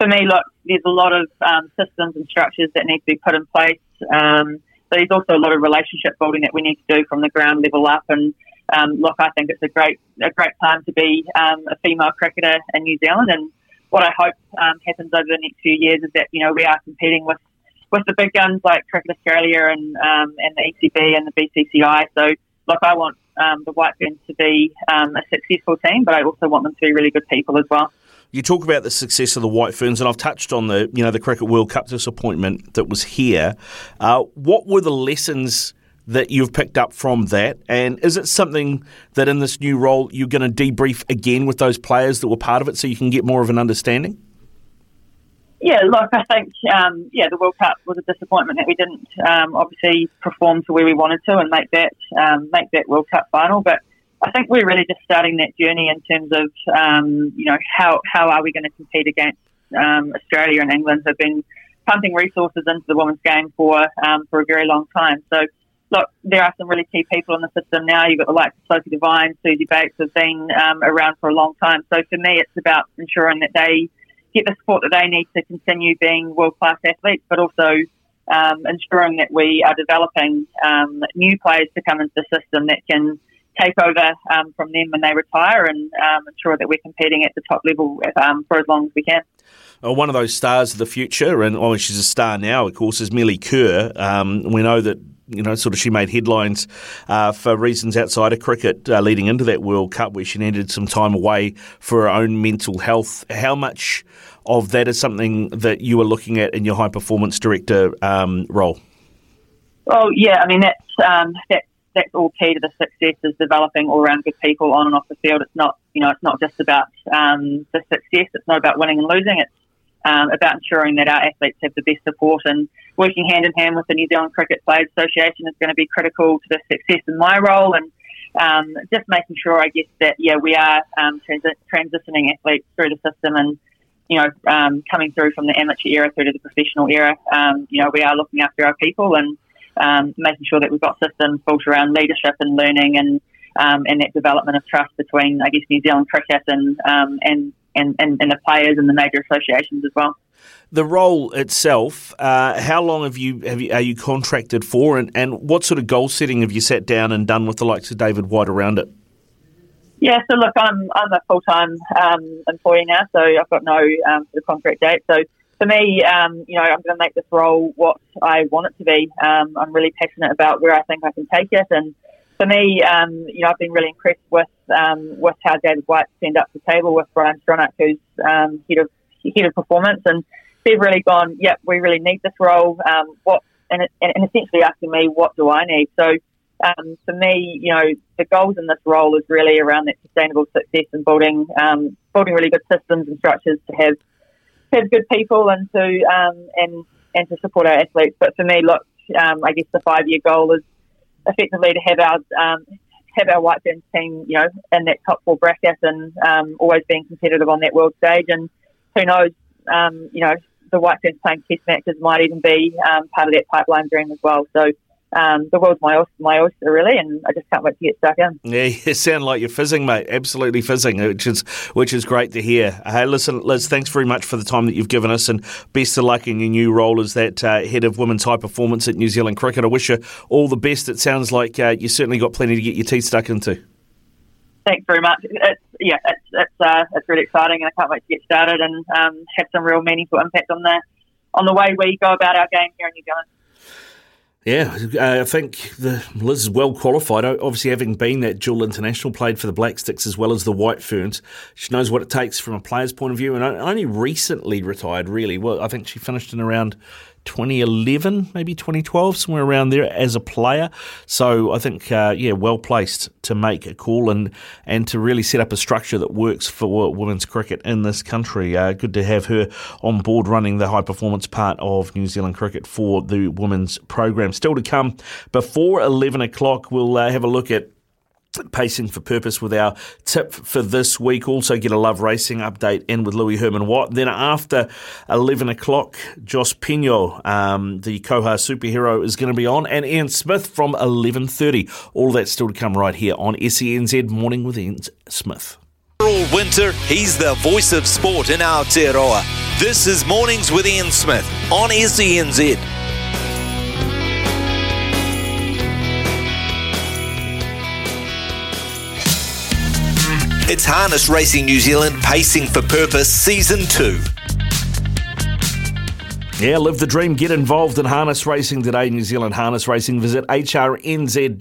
for me, look, there's a lot of um, systems and structures that need to be put in place. Um, so there's also a lot of relationship building that we need to do from the ground level up. And um, look, I think it's a great a great time to be um, a female cricketer in New Zealand. And what I hope um, happens over the next few years is that you know we are competing with with the big guns like Cricket Australia and um, and the ECB and the BCCI. So look, I want the White Ferns to be a successful team, but I also want them to be really good people as well. You talk about the success of the White Ferns, and I've touched on the you know the Cricket World Cup disappointment that was here. Uh, what were the lessons that you've picked up from that, and is it something that in this new role you're going to debrief again with those players that were part of it, so you can get more of an understanding? Yeah, look, I think um, yeah, the World Cup was a disappointment that we didn't um, obviously perform to where we wanted to and make that um, make that World Cup final, but I think we're really just starting that journey in terms of, um, you know, how, how are we going to compete against um, Australia and England have been pumping resources into the women's game for um, for a very long time. So, look, there are some really key people in the system now. You've got the likes of Sophie Devine, Suzie Bates have been um, around for a long time. So, for me, it's about ensuring that they get the support that they need to continue being world class athletes, but also um, ensuring that we are developing um, new players to come into the system that can take over um, from them when they retire and um, ensure that we're competing at the top level um, for as long as we can. Well, one of those stars of the future, and well, she's a star now, of course, is Melie Kerr. Um, we know that you know, sort of she made headlines uh, for reasons outside of cricket uh, leading into that World Cup, where she needed some time away for her own mental health. How much of that is something that you are looking at in your high performance director um, role? Well, yeah, I mean that's um, that's that's all key to the success is developing all around good people on and off the field. It's not you know it's not just about um, the success. It's not about winning and losing. It's um, about ensuring that our athletes have the best support and working hand in hand with the New Zealand Cricket Players Association is going to be critical to the success in my role and um, just making sure, I guess, that yeah we are um, transi- transitioning athletes through the system and you know um, coming through from the amateur era through to the professional era. Um, you know we are looking after our people and um, making sure that we've got systems built around leadership and learning and um, and that development of trust between, I guess, New Zealand cricket and um, and, and, and and the players and the major associations as well. The role itself, uh, how long have you, have you are you contracted for, and, and what sort of goal setting have you sat down and done with the likes of David White around it? Yeah, so look, I'm I'm a full time um, employee now, so I've got no um, sort of contract date. So for me, um, you know, I'm going to make this role what I want it to be. Um, I'm really passionate about where I think I can take it, and for me, um, you know, I've been really impressed with um, with how David White stand up the table with Bryan Stronach, who's um, head of head of performance, and they've really gone, yep, we really need this role. Um, what and, and essentially asking me, what do I need? So for me, you know, the goals in this role is really around that sustainable success and building building really good systems and structures to have have good people and to um, and and to support our athletes. But for me, look, um, I guess the five year goal is effectively to have our um, have our white ferns team, you know, in that top four bracket and um, always being competitive on that world stage. And who knows, um, you know, the white ferns playing test matches might even be um, part of that pipeline dream as well. So um, the world's my oyster, my oyster, really, and I just can't wait to get stuck in. Yeah, you sound like you're fizzing, mate. Absolutely fizzing, which is which is great to hear. Hey, listen, Liz, thanks very much for the time that you've given us, and best of luck in your new role as that uh, head of women's high performance at New Zealand Cricket. I wish you all the best. It sounds like uh, you certainly got plenty to get your teeth stuck into. Thanks very much. It's, yeah, it's it's, uh, it's really exciting, and I can't wait to get started and um, have some real meaningful impact on the on the way we go about our game here in New Zealand. Yeah, uh, I think the Liz is well qualified. Obviously, having been that dual international, played for the Black Sticks as well as the White Ferns, she knows what it takes from a player's point of view. And only recently retired, really. Well, I think she finished in around 2011, maybe 2012, somewhere around there as a player. So I think, uh, yeah, well placed to make a call and, and to really set up a structure that works for women's cricket in this country. Uh, good to have her on board running the high performance part of New Zealand cricket for the women's program. Still to come before 11 o'clock, we'll uh, have a look at Pacing for Purpose with our tip for this week. Also, get a Love Racing update in with Louis Herman Watt. Then, after 11 o'clock, Josh Pino, um, the Koha superhero, is going to be on, and Ian Smith from 11.30. All that still to come right here on SENZ Morning with Ian Smith. All winter, he's the voice of sport in our Aotearoa. This is Mornings with Ian Smith on SENZ. It's Harness Racing New Zealand Pacing for Purpose Season 2. Yeah, live the dream. Get involved in harness racing today. New Zealand Harness Racing. Visit hrnz.co.nz.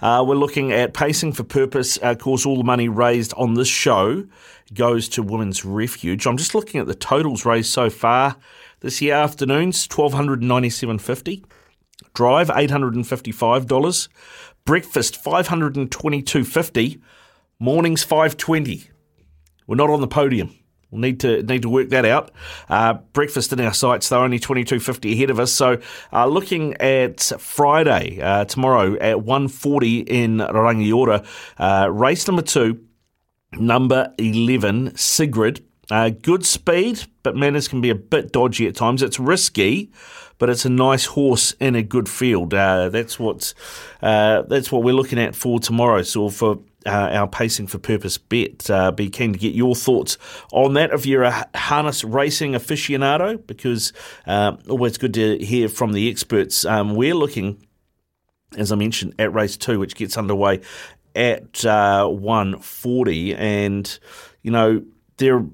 Uh, we're looking at Pacing for Purpose. Uh, of course, all the money raised on this show goes to Women's Refuge. I'm just looking at the totals raised so far this year. Afternoons, twelve hundred ninety-seven fifty. Drive eight hundred and fifty-five dollars. Breakfast five hundred and twenty-two fifty. Mornings five twenty. We're not on the podium. We'll need to need to work that out. Uh, breakfast in our sights, they're only twenty two fifty ahead of us. So, uh, looking at Friday uh, tomorrow at one forty in Rangiora, uh, race number two, number eleven, Sigrid. Uh, good speed, but manners can be a bit dodgy at times. It's risky, but it's a nice horse in a good field. Uh, that's what's that's what we're looking at for tomorrow. So for uh, our Pacing for Purpose bet. Uh, be keen to get your thoughts on that if you're a harness racing aficionado, because uh, always good to hear from the experts. Um, we're looking, as I mentioned, at race two, which gets underway at uh, 140, and you know there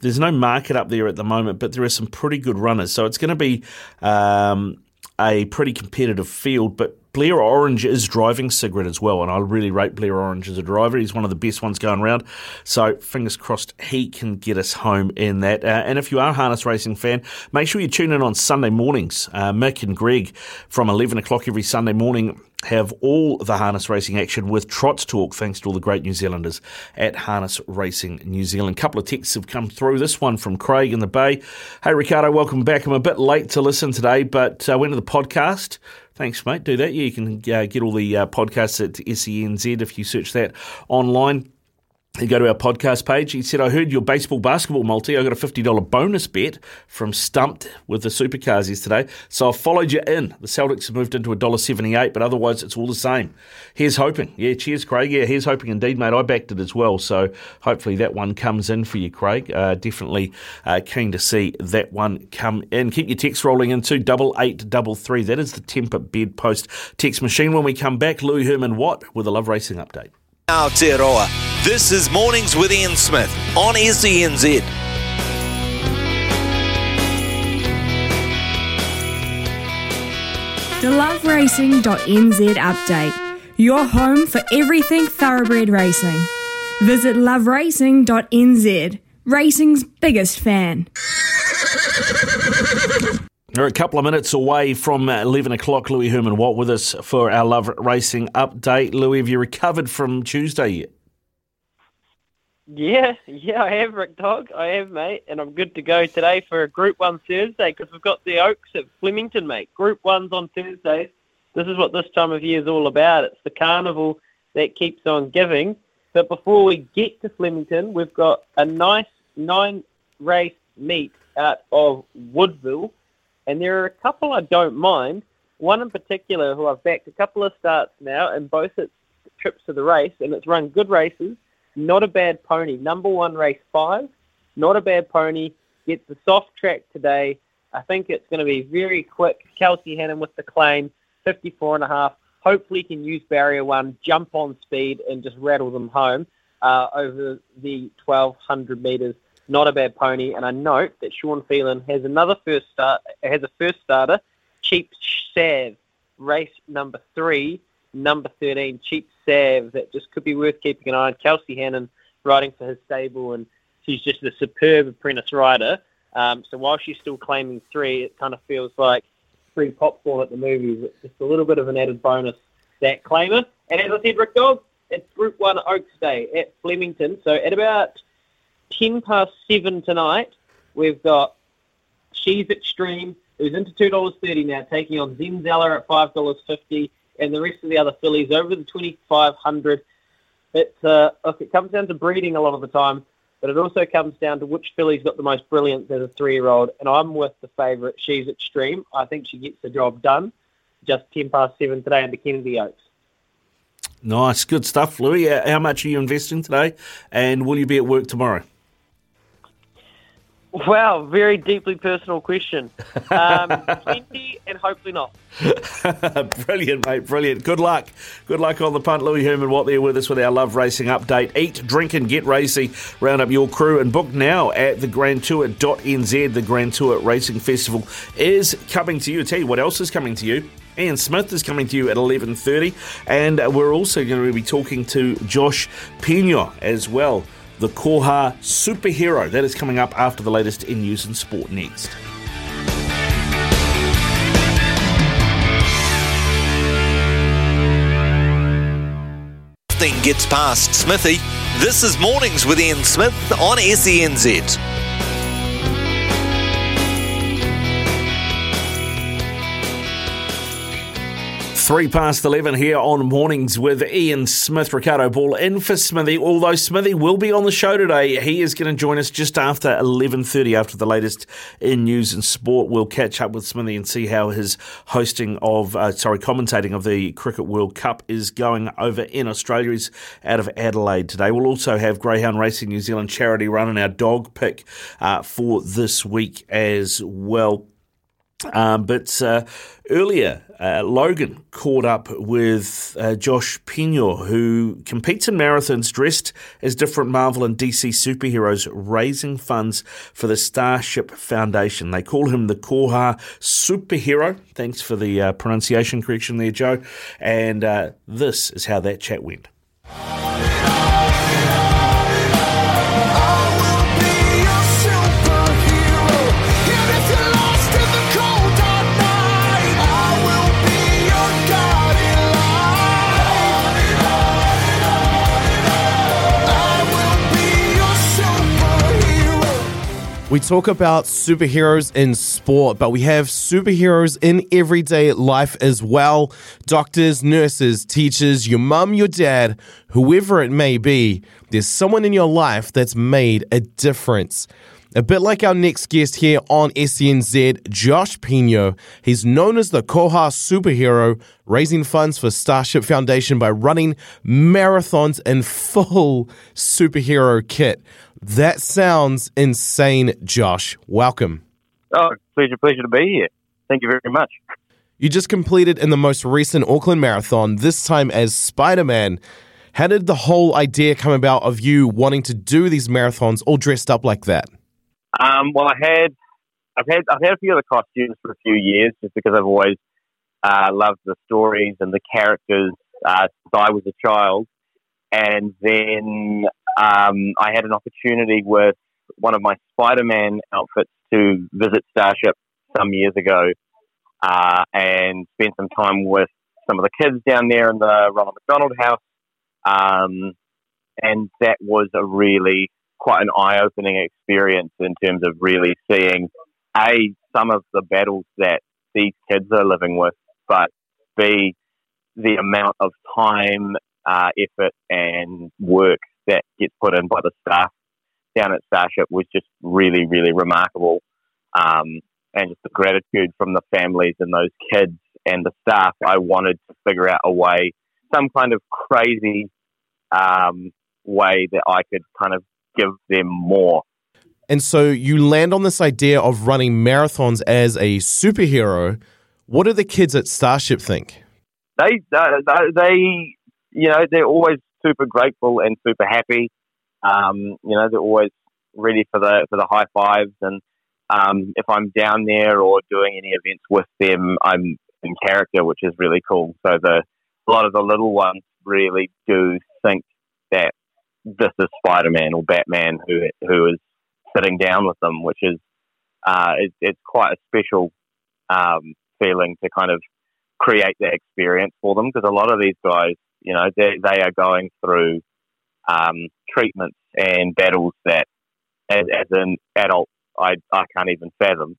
there's no market up there at the moment, but there are some pretty good runners. So it's going to be. Um, a pretty competitive field, but Blair Orange is driving Sigrid as well, and I really rate Blair Orange as a driver. He's one of the best ones going around. So fingers crossed he can get us home in that. Uh, and if you are a harness racing fan, make sure you tune in on Sunday mornings. Uh, Mick and Greg from 11 o'clock every Sunday morning have all the harness racing action with Trots Talk, thanks to all the great New Zealanders at Harness Racing New Zealand. A couple of texts have come through. This one from Craig in the Bay. Hey, Ricardo, welcome back. I'm a bit late to listen today, but uh, went to the podcast. Thanks, mate. Do that. Yeah, you can uh, get all the uh, podcasts at SENZ if you search that online. You go to our podcast page. He said, I heard your baseball basketball multi. I got a $50 bonus bet from Stumped with the supercars yesterday. So I followed you in. The Celtics have moved into $1.78, but otherwise it's all the same. Here's hoping. Yeah, cheers, Craig. Yeah, here's hoping indeed, mate. I backed it as well. So hopefully that one comes in for you, Craig. Uh, definitely uh, keen to see that one come in. Keep your text rolling into double eight double three. That is the Tempur Bedpost text machine. When we come back, Lou Herman Watt with a Love Racing update. Aotearoa. This is Mornings with Ian Smith on SENZ. The loveracing.nz update. Your home for everything thoroughbred racing. Visit loveracing.nz, racing's biggest fan. We're a couple of minutes away from uh, 11 o'clock. Louis Herman Watt with us for our Love Racing update. Louis, have you recovered from Tuesday yet? Yeah, yeah, I have, Rick Dog. I have, mate, and I'm good to go today for a Group 1 Thursday because we've got the Oaks at Flemington, mate. Group 1's on Thursdays. This is what this time of year is all about. It's the carnival that keeps on giving. But before we get to Flemington, we've got a nice nine race meet out of Woodville, and there are a couple I don't mind. One in particular who I've backed a couple of starts now, and both its trips to the race, and it's run good races. Not a bad pony. Number one, race five. Not a bad pony. Gets the soft track today. I think it's going to be very quick. Kelsey Hannon with the claim, 54 and a half. Hopefully can use barrier one, jump on speed, and just rattle them home uh, over the 1,200 metres. Not a bad pony. And I note that Sean Phelan has another first start, has a first starter, Cheap Sav, race number three, number 13, Cheap Sav, that just could be worth keeping an eye on. Kelsey Hannon riding for his stable, and she's just a superb apprentice rider. Um, so while she's still claiming three, it kind of feels like free popcorn at the movies. It's just a little bit of an added bonus, that claimer. And as I said, Rick Dog, it's Group 1 Oaks Day at Flemington. So at about 10 past 7 tonight, we've got She's Extreme, who's into $2.30 now, taking on Zenzeller at $5.50, and the rest of the other fillies over the 2500 It's uh, look, it comes down to breeding a lot of the time, but it also comes down to which filly's got the most brilliance as a three-year-old, and I'm with the favourite. She's Extreme. I think she gets the job done. Just 10 past 7 today in the Kennedy Oaks. Nice, good stuff, Louis. How much are you investing today, and will you be at work tomorrow? Wow, very deeply personal question. Um, 20 and hopefully not. brilliant, mate. Brilliant. Good luck. Good luck on the punt. Louis Herman Watt there with us with our Love Racing update. Eat, drink, and get racy. Round up your crew and book now at the Grand Tour.nz. The Grand Tour Racing Festival is coming to you. I'll tell you what else is coming to you. Ian Smith is coming to you at 11.30 and we're also going to be talking to Josh Pino as well, the Koha superhero. That is coming up after the latest in news and sport next. Nothing gets past Smithy. This is Mornings with Ian Smith on SENZ. Three past 11 here on Mornings with Ian Smith, Ricardo Ball in for Smithy. Although Smithy will be on the show today, he is going to join us just after 11.30 after the latest in news and sport. We'll catch up with Smithy and see how his hosting of, uh, sorry, commentating of the Cricket World Cup is going over in Australia. He's out of Adelaide today. We'll also have Greyhound Racing New Zealand charity run and our dog pick uh, for this week as well. Um, but uh, earlier, uh, Logan caught up with uh, Josh Pino, who competes in marathons dressed as different Marvel and DC superheroes, raising funds for the Starship Foundation. They call him the Koha superhero. Thanks for the uh, pronunciation correction there, Joe. And uh, this is how that chat went. We talk about superheroes in sport, but we have superheroes in everyday life as well. Doctors, nurses, teachers, your mum, your dad, whoever it may be, there's someone in your life that's made a difference. A bit like our next guest here on SENZ, Josh Pino. He's known as the Koha superhero, raising funds for Starship Foundation by running marathons in full superhero kit. That sounds insane, Josh. Welcome. Oh, pleasure, pleasure to be here. Thank you very much. You just completed in the most recent Auckland Marathon, this time as Spider Man. How did the whole idea come about of you wanting to do these marathons all dressed up like that? Um, well, I had, I've had, I've had a few of the costumes for a few years, just because I've always uh, loved the stories and the characters uh, since I was a child. And then um, I had an opportunity with one of my Spider-Man outfits to visit Starship some years ago uh, and spend some time with some of the kids down there in the Ronald McDonald House. Um, and that was a really quite an eye-opening experience in terms of really seeing a some of the battles that these kids are living with, but b the amount of time, uh, effort, and work that gets put in by the staff down at Starship was just really, really remarkable. Um, and just the gratitude from the families and those kids and the staff. I wanted to figure out a way, some kind of crazy um, way that I could kind of give them more. And so you land on this idea of running marathons as a superhero. What do the kids at Starship think? They, uh, they, they, you know, they're always super grateful and super happy. Um, you know, they're always ready for the for the high fives. And um, if I'm down there or doing any events with them, I'm in character, which is really cool. So the a lot of the little ones really do think that this is Spider Man or Batman who who is sitting down with them, which is uh, it's, it's quite a special um, feeling to kind of create that experience for them because a lot of these guys, you know, they they are going through um, treatments and battles that, as, as an adult, I I can't even fathom.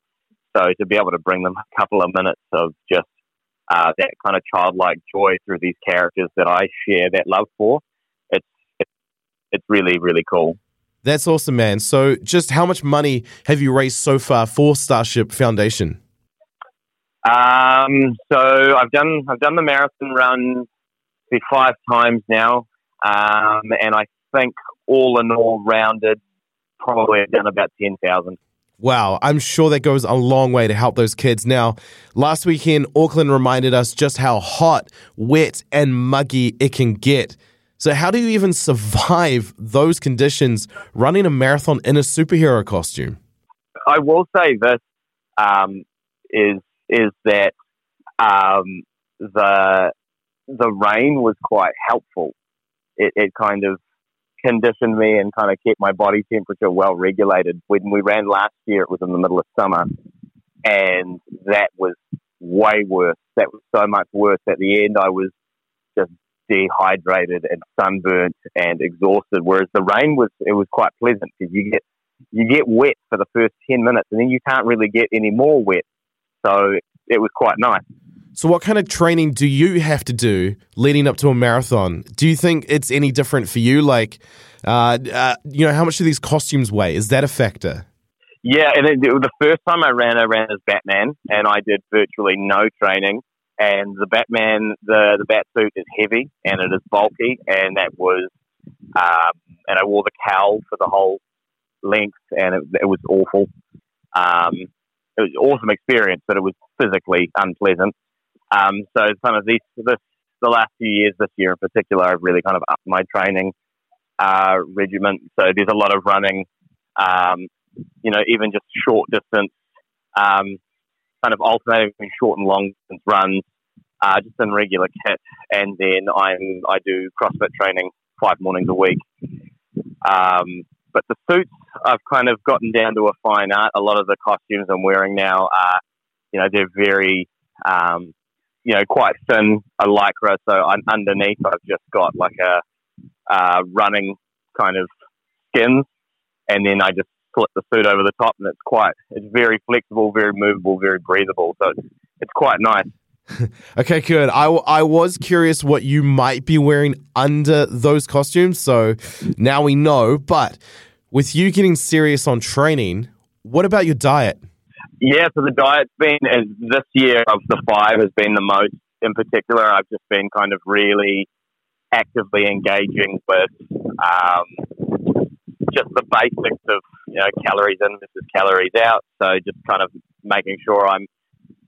So to be able to bring them a couple of minutes of just uh, that kind of childlike joy through these characters that I share that love for, it's it's, it's really really cool. That's awesome, man. So, just how much money have you raised so far for Starship Foundation? Um, so I've done I've done the marathon run five times now, um, and I think all in all rounded, probably done about ten thousand. Wow, I'm sure that goes a long way to help those kids. Now, last weekend, Auckland reminded us just how hot, wet, and muggy it can get. So, how do you even survive those conditions running a marathon in a superhero costume? I will say this um, is is that um, the the rain was quite helpful. It, it kind of conditioned me and kind of kept my body temperature well regulated. When we ran last year, it was in the middle of summer, and that was way worse. That was so much worse. At the end, I was just dehydrated and sunburnt and exhausted. Whereas the rain was it was quite pleasant because you get you get wet for the first ten minutes, and then you can't really get any more wet. So it was quite nice. So, what kind of training do you have to do leading up to a marathon? Do you think it's any different for you? Like, uh, uh, you know, how much do these costumes weigh? Is that a factor? Yeah, and it, the first time I ran, I ran as Batman, and I did virtually no training. And the Batman, the the bat suit is heavy and it is bulky, and that was, um, and I wore the cowl for the whole length, and it, it was awful. Um, it was an awesome experience, but it was physically unpleasant. Um, so kind of these this the last few years, this year in particular, I've really kind of upped my training uh, regiment. So there's a lot of running, um, you know, even just short distance, um, kind of alternating between short and long distance runs, uh, just in regular kit, and then I'm I do CrossFit training five mornings a week. Um, but the suits I've kind of gotten down to a fine art. A lot of the costumes I'm wearing now are, you know, they're very, um, you know, quite thin, a lycra. So un- underneath, I've just got like a uh, running kind of skins, and then I just flip the suit over the top, and it's quite, it's very flexible, very movable, very breathable. So it's, it's quite nice. Okay, good. I was curious what you might be wearing under those costumes, so now we know. But with you getting serious on training, what about your diet? Yeah, so the diet's been this year of the five has been the most in particular. I've just been kind of really actively engaging with um, just the basics of you know calories in versus calories out. So just kind of making sure I'm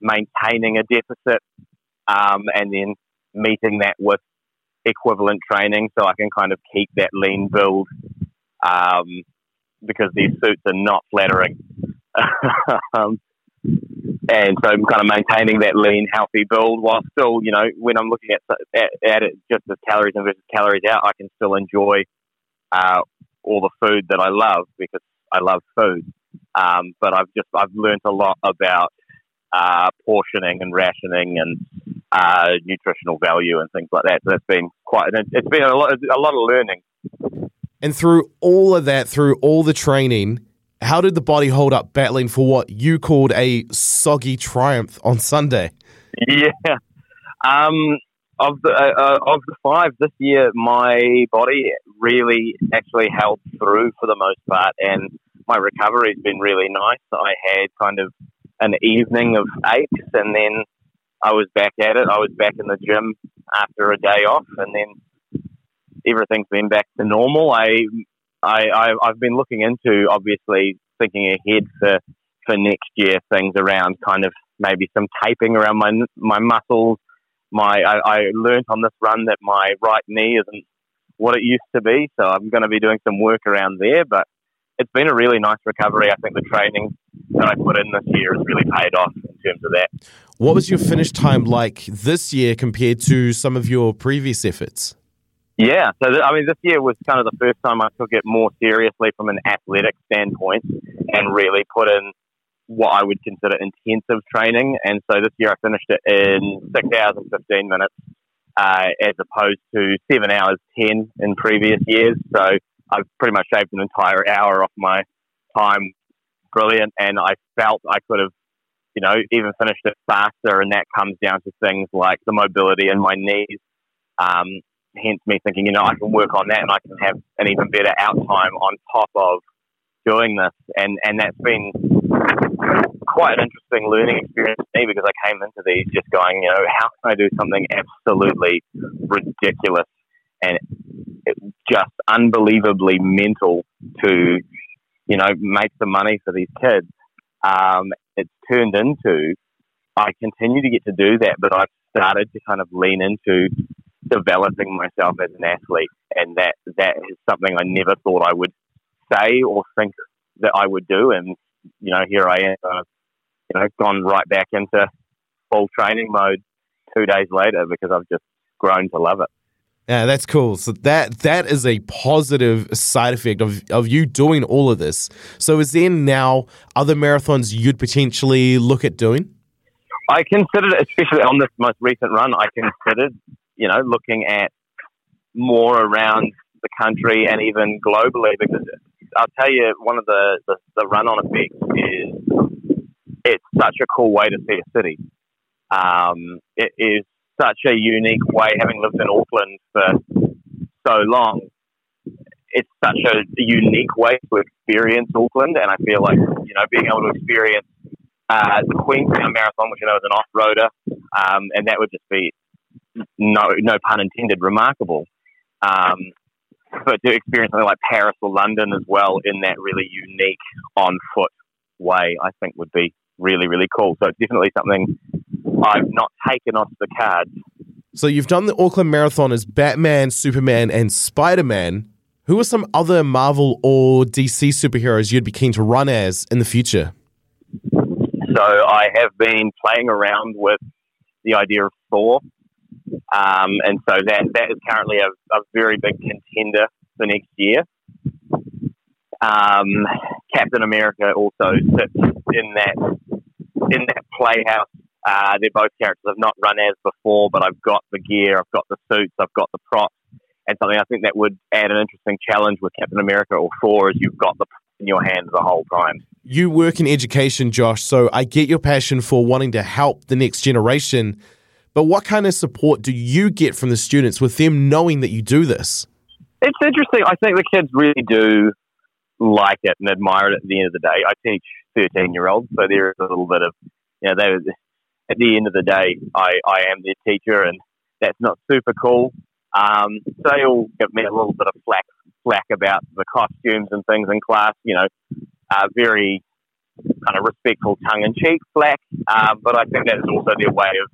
maintaining a deficit um, and then meeting that with equivalent training, so I can kind of keep that lean build um, because these suits are not flattering. um, and so I'm kind of maintaining that lean, healthy build while still, you know, when I'm looking at, at, at it just as calories in versus calories out, I can still enjoy uh, all the food that I love because I love food. Um, but I've just I've learned a lot about uh, portioning and rationing and uh, nutritional value and things like that. So it's been quite it's been a lot a lot of learning. And through all of that, through all the training, how did the body hold up battling for what you called a soggy triumph on Sunday? Yeah. Um, of the uh, uh, of the five this year, my body really actually held through for the most part, and my recovery's been really nice. I had kind of an evening of aches, and then I was back at it. I was back in the gym after a day off, and then everything's been back to normal. I I, I I've been looking into obviously thinking ahead for for next year things around kind of maybe some taping around my my muscles. My I, I learned on this run that my right knee isn't what it used to be, so I'm going to be doing some work around there. But it's been a really nice recovery. I think the training that I put in this year has really paid off in terms of that. What was your finish time like this year compared to some of your previous efforts? Yeah, so th- I mean, this year was kind of the first time I took it more seriously from an athletic standpoint and really put in what I would consider intensive training. And so this year I finished it in six hours and 15 minutes, uh, as opposed to seven hours 10 in previous years. So I've pretty much shaved an entire hour off my time. Brilliant. And I felt I could have, you know, even finished it faster. And that comes down to things like the mobility in my knees. Um, hence me thinking, you know, I can work on that and I can have an even better out time on top of doing this. And, and that's been quite an interesting learning experience for me because I came into these just going, you know, how can I do something absolutely ridiculous and just unbelievably mental to, you know, make the money for these kids. Um, it's turned into, I continue to get to do that, but I've started to kind of lean into developing myself as an athlete, and that that is something I never thought I would say or think that I would do. And you know, here I am, uh, you know, gone right back into full training mode two days later because I've just grown to love it. Yeah, that's cool. So that that is a positive side effect of, of you doing all of this. So is there now other marathons you'd potentially look at doing? I considered, especially on this most recent run, I considered, you know, looking at more around the country and even globally because I'll tell you, one of the, the, the run on effects is it's such a cool way to see a city. Um, it is such a unique way, having lived in Auckland for so long, it's such a unique way to experience Auckland. And I feel like, you know, being able to experience uh, the Queenstown Marathon, which I know is an off-roader, um, and that would just be, no, no pun intended, remarkable. Um, but to experience something like Paris or London as well in that really unique on-foot way, I think would be really, really cool. So it's definitely something I've not taken off the cards. So you've done the Auckland Marathon as Batman, Superman, and Spider Man. Who are some other Marvel or DC superheroes you'd be keen to run as in the future? So I have been playing around with the idea of Thor, um, and so that that is currently a, a very big contender for next year. Um, Captain America also sits in that in that playhouse. Uh, they're both characters I've not run as before, but I've got the gear, I've got the suits, I've got the props, and something I think that would add an interesting challenge with Captain America or Thor is you've got the in your hand the whole time. You work in education, Josh, so I get your passion for wanting to help the next generation. But what kind of support do you get from the students with them knowing that you do this? It's interesting. I think the kids really do like it and admire it at the end of the day. I teach 13 year olds, so there is a little bit of, you know, they, at the end of the day, I, I am their teacher and that's not super cool. Um, they all give me a little bit of flack, flack about the costumes and things in class, you know, uh, very kind of respectful tongue in cheek flack. Um, but I think that's also their way of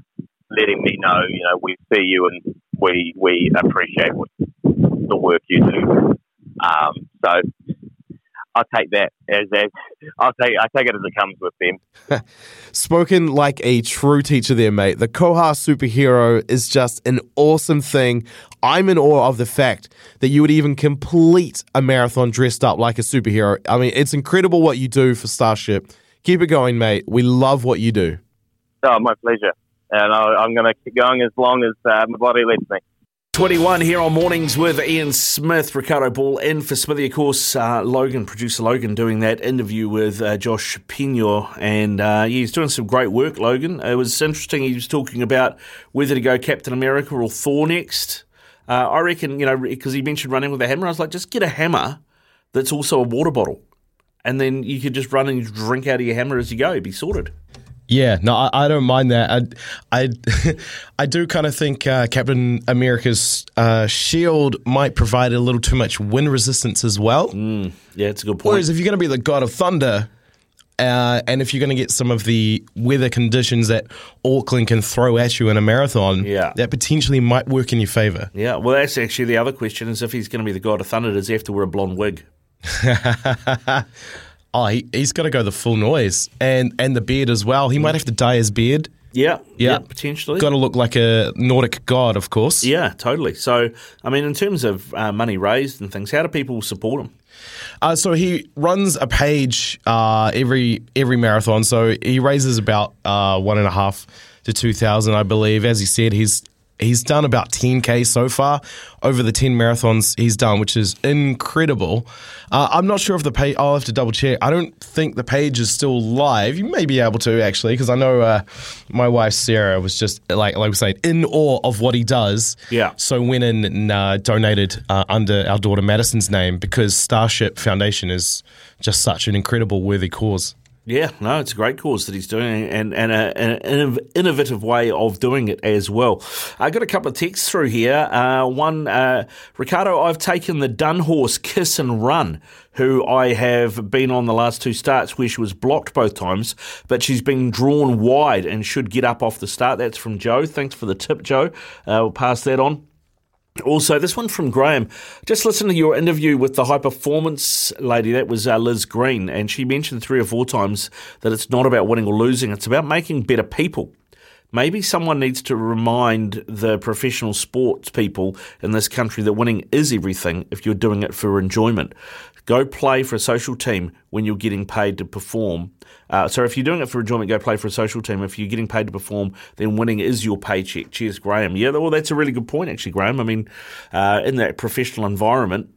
letting me know, you know, we see you and we, we appreciate what, the work you do. Um, so I'll take that as, as I'll take I take it as it comes with them. Spoken like a true teacher there, mate. The Koha superhero is just an awesome thing. I'm in awe of the fact that you would even complete a marathon dressed up like a superhero. I mean, it's incredible what you do for Starship. Keep it going, mate. We love what you do. Oh, my pleasure. And I, I'm going to keep going as long as uh, my body lets me. 21 here on Mornings with Ian Smith, Ricardo Ball in for Smithy. Of course, uh, Logan, producer Logan, doing that interview with uh, Josh Pino. And uh, he's doing some great work, Logan. It was interesting. He was talking about whether to go Captain America or Thor next. Uh, I reckon, you know, because he mentioned running with a hammer. I was like, just get a hammer that's also a water bottle. And then you could just run and drink out of your hammer as you go. It'd be sorted. Yeah, no, I, I don't mind that. I, I, I do kind of think uh, Captain America's uh, shield might provide a little too much wind resistance as well. Mm, yeah, it's a good point. Whereas if you're going to be the god of thunder, uh, and if you're going to get some of the weather conditions that Auckland can throw at you in a marathon, Yeah. that potentially might work in your favour. Yeah, well, that's actually the other question: is if he's going to be the god of thunder, does he have to wear a blonde wig? oh, he, he's got to go the full noise and and the beard as well. He might have to dye his beard. Yeah, Yeah, yeah, potentially. Got to look like a Nordic god, of course. Yeah, totally. So, I mean, in terms of uh, money raised and things, how do people support him? Uh, so he runs a page uh, every every marathon. So he raises about uh, one and a half to two thousand, I believe. As he said, he's he's done about ten k so far over the ten marathons he's done, which is incredible. Uh, I'm not sure if the page. I'll have to double check. I don't think the page is still live. You may be able to actually, because I know uh, my wife Sarah was just like like we saying in awe of what he does. Yeah. So went in and uh, donated uh, under our daughter Madison's name because Starship Foundation is just such an incredible, worthy cause. Yeah, no, it's a great cause that he's doing, and and a, an innovative way of doing it as well. I got a couple of texts through here. Uh, one, uh, Ricardo, I've taken the Dunhorse Kiss and Run, who I have been on the last two starts where she was blocked both times, but she's been drawn wide and should get up off the start. That's from Joe. Thanks for the tip, Joe. Uh, we'll pass that on. Also, this one from Graham. Just listen to your interview with the high performance lady. That was uh, Liz Green, and she mentioned three or four times that it's not about winning or losing. It's about making better people. Maybe someone needs to remind the professional sports people in this country that winning is everything if you're doing it for enjoyment. Go play for a social team when you're getting paid to perform. Uh, so if you're doing it for enjoyment, go play for a social team. If you're getting paid to perform, then winning is your paycheck. Cheers, Graham. Yeah, well, that's a really good point, actually, Graham. I mean, uh, in that professional environment,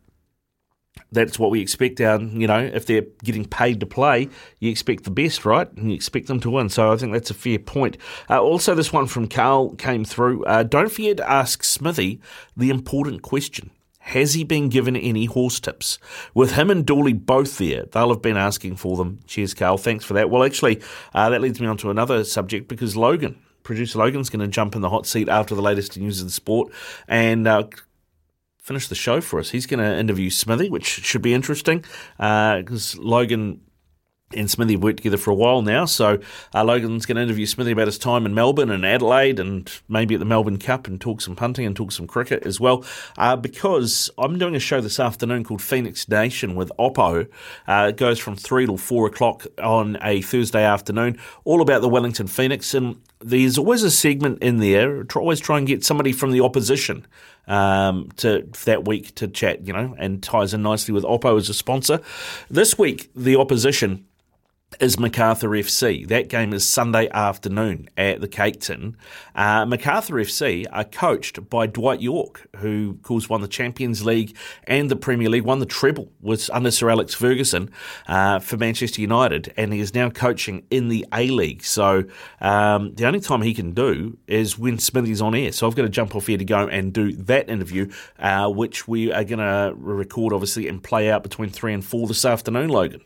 that's what we expect our you know if they're getting paid to play you expect the best right and you expect them to win so i think that's a fair point uh, also this one from carl came through uh, don't forget to ask smithy the important question has he been given any horse tips? With him and Dooley both there, they'll have been asking for them. Cheers, Carl. Thanks for that. Well, actually, uh, that leads me on to another subject because Logan, producer Logan's going to jump in the hot seat after the latest news in sport and uh, finish the show for us. He's going to interview Smithy, which should be interesting because Logan and Smithy have worked together for a while now. So uh, Logan's going to interview Smithy about his time in Melbourne and Adelaide and maybe at the Melbourne Cup and talk some punting and talk some cricket as well. Uh, because I'm doing a show this afternoon called Phoenix Nation with Oppo. Uh, it goes from 3 till 4 o'clock on a Thursday afternoon, all about the Wellington Phoenix. And there's always a segment in there. Always try and get somebody from the opposition um, to that week to chat, you know, and ties in nicely with Oppo as a sponsor. This week, the opposition is Macarthur FC. That game is Sunday afternoon at the Cake Tin. Uh, Macarthur FC are coached by Dwight Yorke, who, of course, won the Champions League and the Premier League, won the treble with under Sir Alex Ferguson uh, for Manchester United, and he is now coaching in the A League. So um, the only time he can do is when Smithy's on air. So I've got to jump off here to go and do that interview, uh, which we are going to record, obviously, and play out between three and four this afternoon, Logan.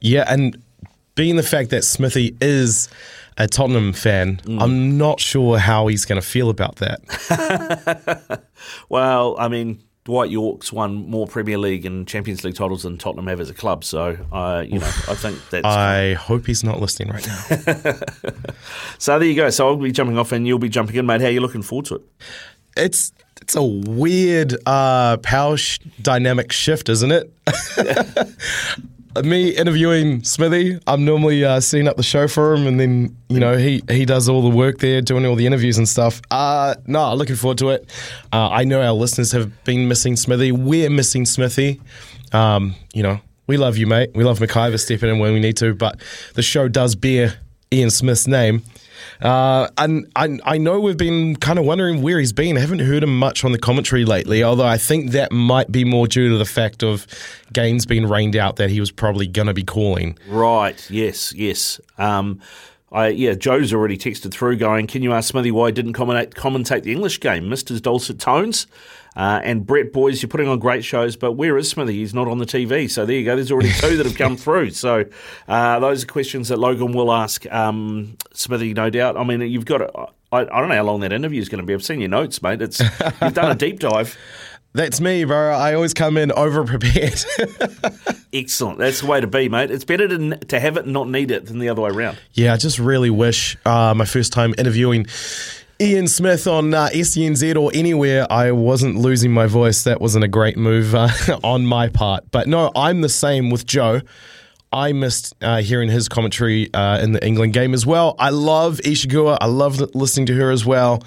Yeah, and being the fact that Smithy is a Tottenham fan, I'm not sure how he's going to feel about that. Well, I mean, Dwight Yorke's won more Premier League and Champions League titles than Tottenham have as a club. So, uh, you know, I think that's. I hope he's not listening right now. so there you go. So I'll be jumping off and you'll be jumping in, mate. How are you looking forward to it? It's it's a weird uh, power sh- dynamic shift, isn't it? Me interviewing Smithy, I'm normally uh, setting up the show for him, and then you know he he does all the work there, doing all the interviews and stuff. Uh, no, looking forward to it. Uh, I know our listeners have been missing Smithy. We're missing Smithy. Um, you know, we love you, mate. We love McIver stepping in when we need to, but the show does bear Ian Smith's name. Uh, and I, I know we've been kind of wondering where he's been. I haven't heard him much on the commentary lately, although I think that might be more due to the fact of games being rained out that he was probably going to be calling. Right. Yes. Yes. Um, I, yeah, Joe's already texted through going, Can you ask Smithy why he didn't commentate, commentate the English game? Missed his dulcet tones. Uh, and Brett, boys, you're putting on great shows, but where is Smithy? He's not on the TV. So there you go. There's already two that have come through. So uh, those are questions that Logan will ask um, Smithy, no doubt. I mean, you've got to, I, I don't know how long that interview is going to be. I've seen your notes, mate. It's You've done a deep dive. That's me, bro. I always come in over prepared. Excellent. That's the way to be, mate. It's better to, to have it and not need it than the other way around. yeah, I just really wish uh, my first time interviewing Ian Smith on uh, SENZ or anywhere, I wasn't losing my voice. That wasn't a great move uh, on my part. But no, I'm the same with Joe. I missed uh, hearing his commentary uh, in the England game as well. I love Ishigua. I love listening to her as well.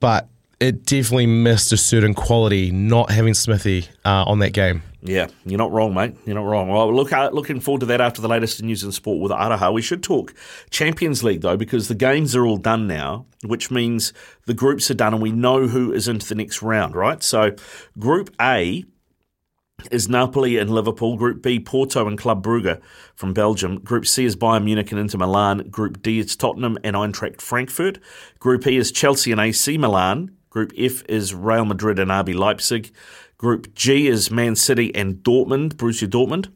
But it definitely missed a certain quality not having Smithy uh, on that game. Yeah, you're not wrong, mate. You're not wrong. Well, look, uh, looking forward to that after the latest news in sport with Araha. We should talk Champions League though, because the games are all done now, which means the groups are done and we know who is into the next round, right? So, Group A is Napoli and Liverpool. Group B, Porto and Club Brugge from Belgium. Group C is Bayern Munich and Inter Milan. Group D is Tottenham and Eintracht Frankfurt. Group E is Chelsea and AC Milan. Group F is Real Madrid and RB Leipzig. Group G is Man City and Dortmund, Borussia Dortmund.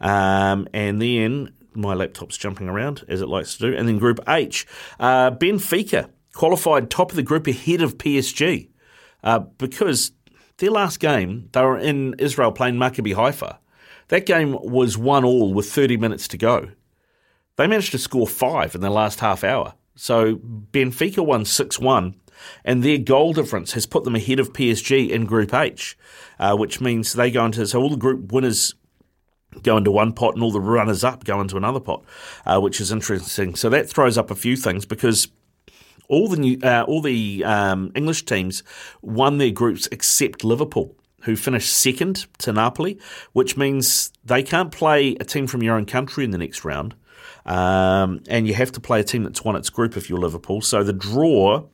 Um, and then my laptop's jumping around as it likes to do. And then Group H, uh, Benfica qualified top of the group ahead of PSG uh, because their last game they were in Israel playing Maccabi Haifa. That game was one all with 30 minutes to go. They managed to score five in the last half hour. So Benfica won 6 1, and their goal difference has put them ahead of PSG in Group H, uh, which means they go into. So all the group winners go into one pot, and all the runners up go into another pot, uh, which is interesting. So that throws up a few things because. All the new, uh, all the um, English teams won their groups except Liverpool, who finished second to Napoli, which means they can't play a team from your own country in the next round. Um, and you have to play a team that's won its group if you're Liverpool. So the draw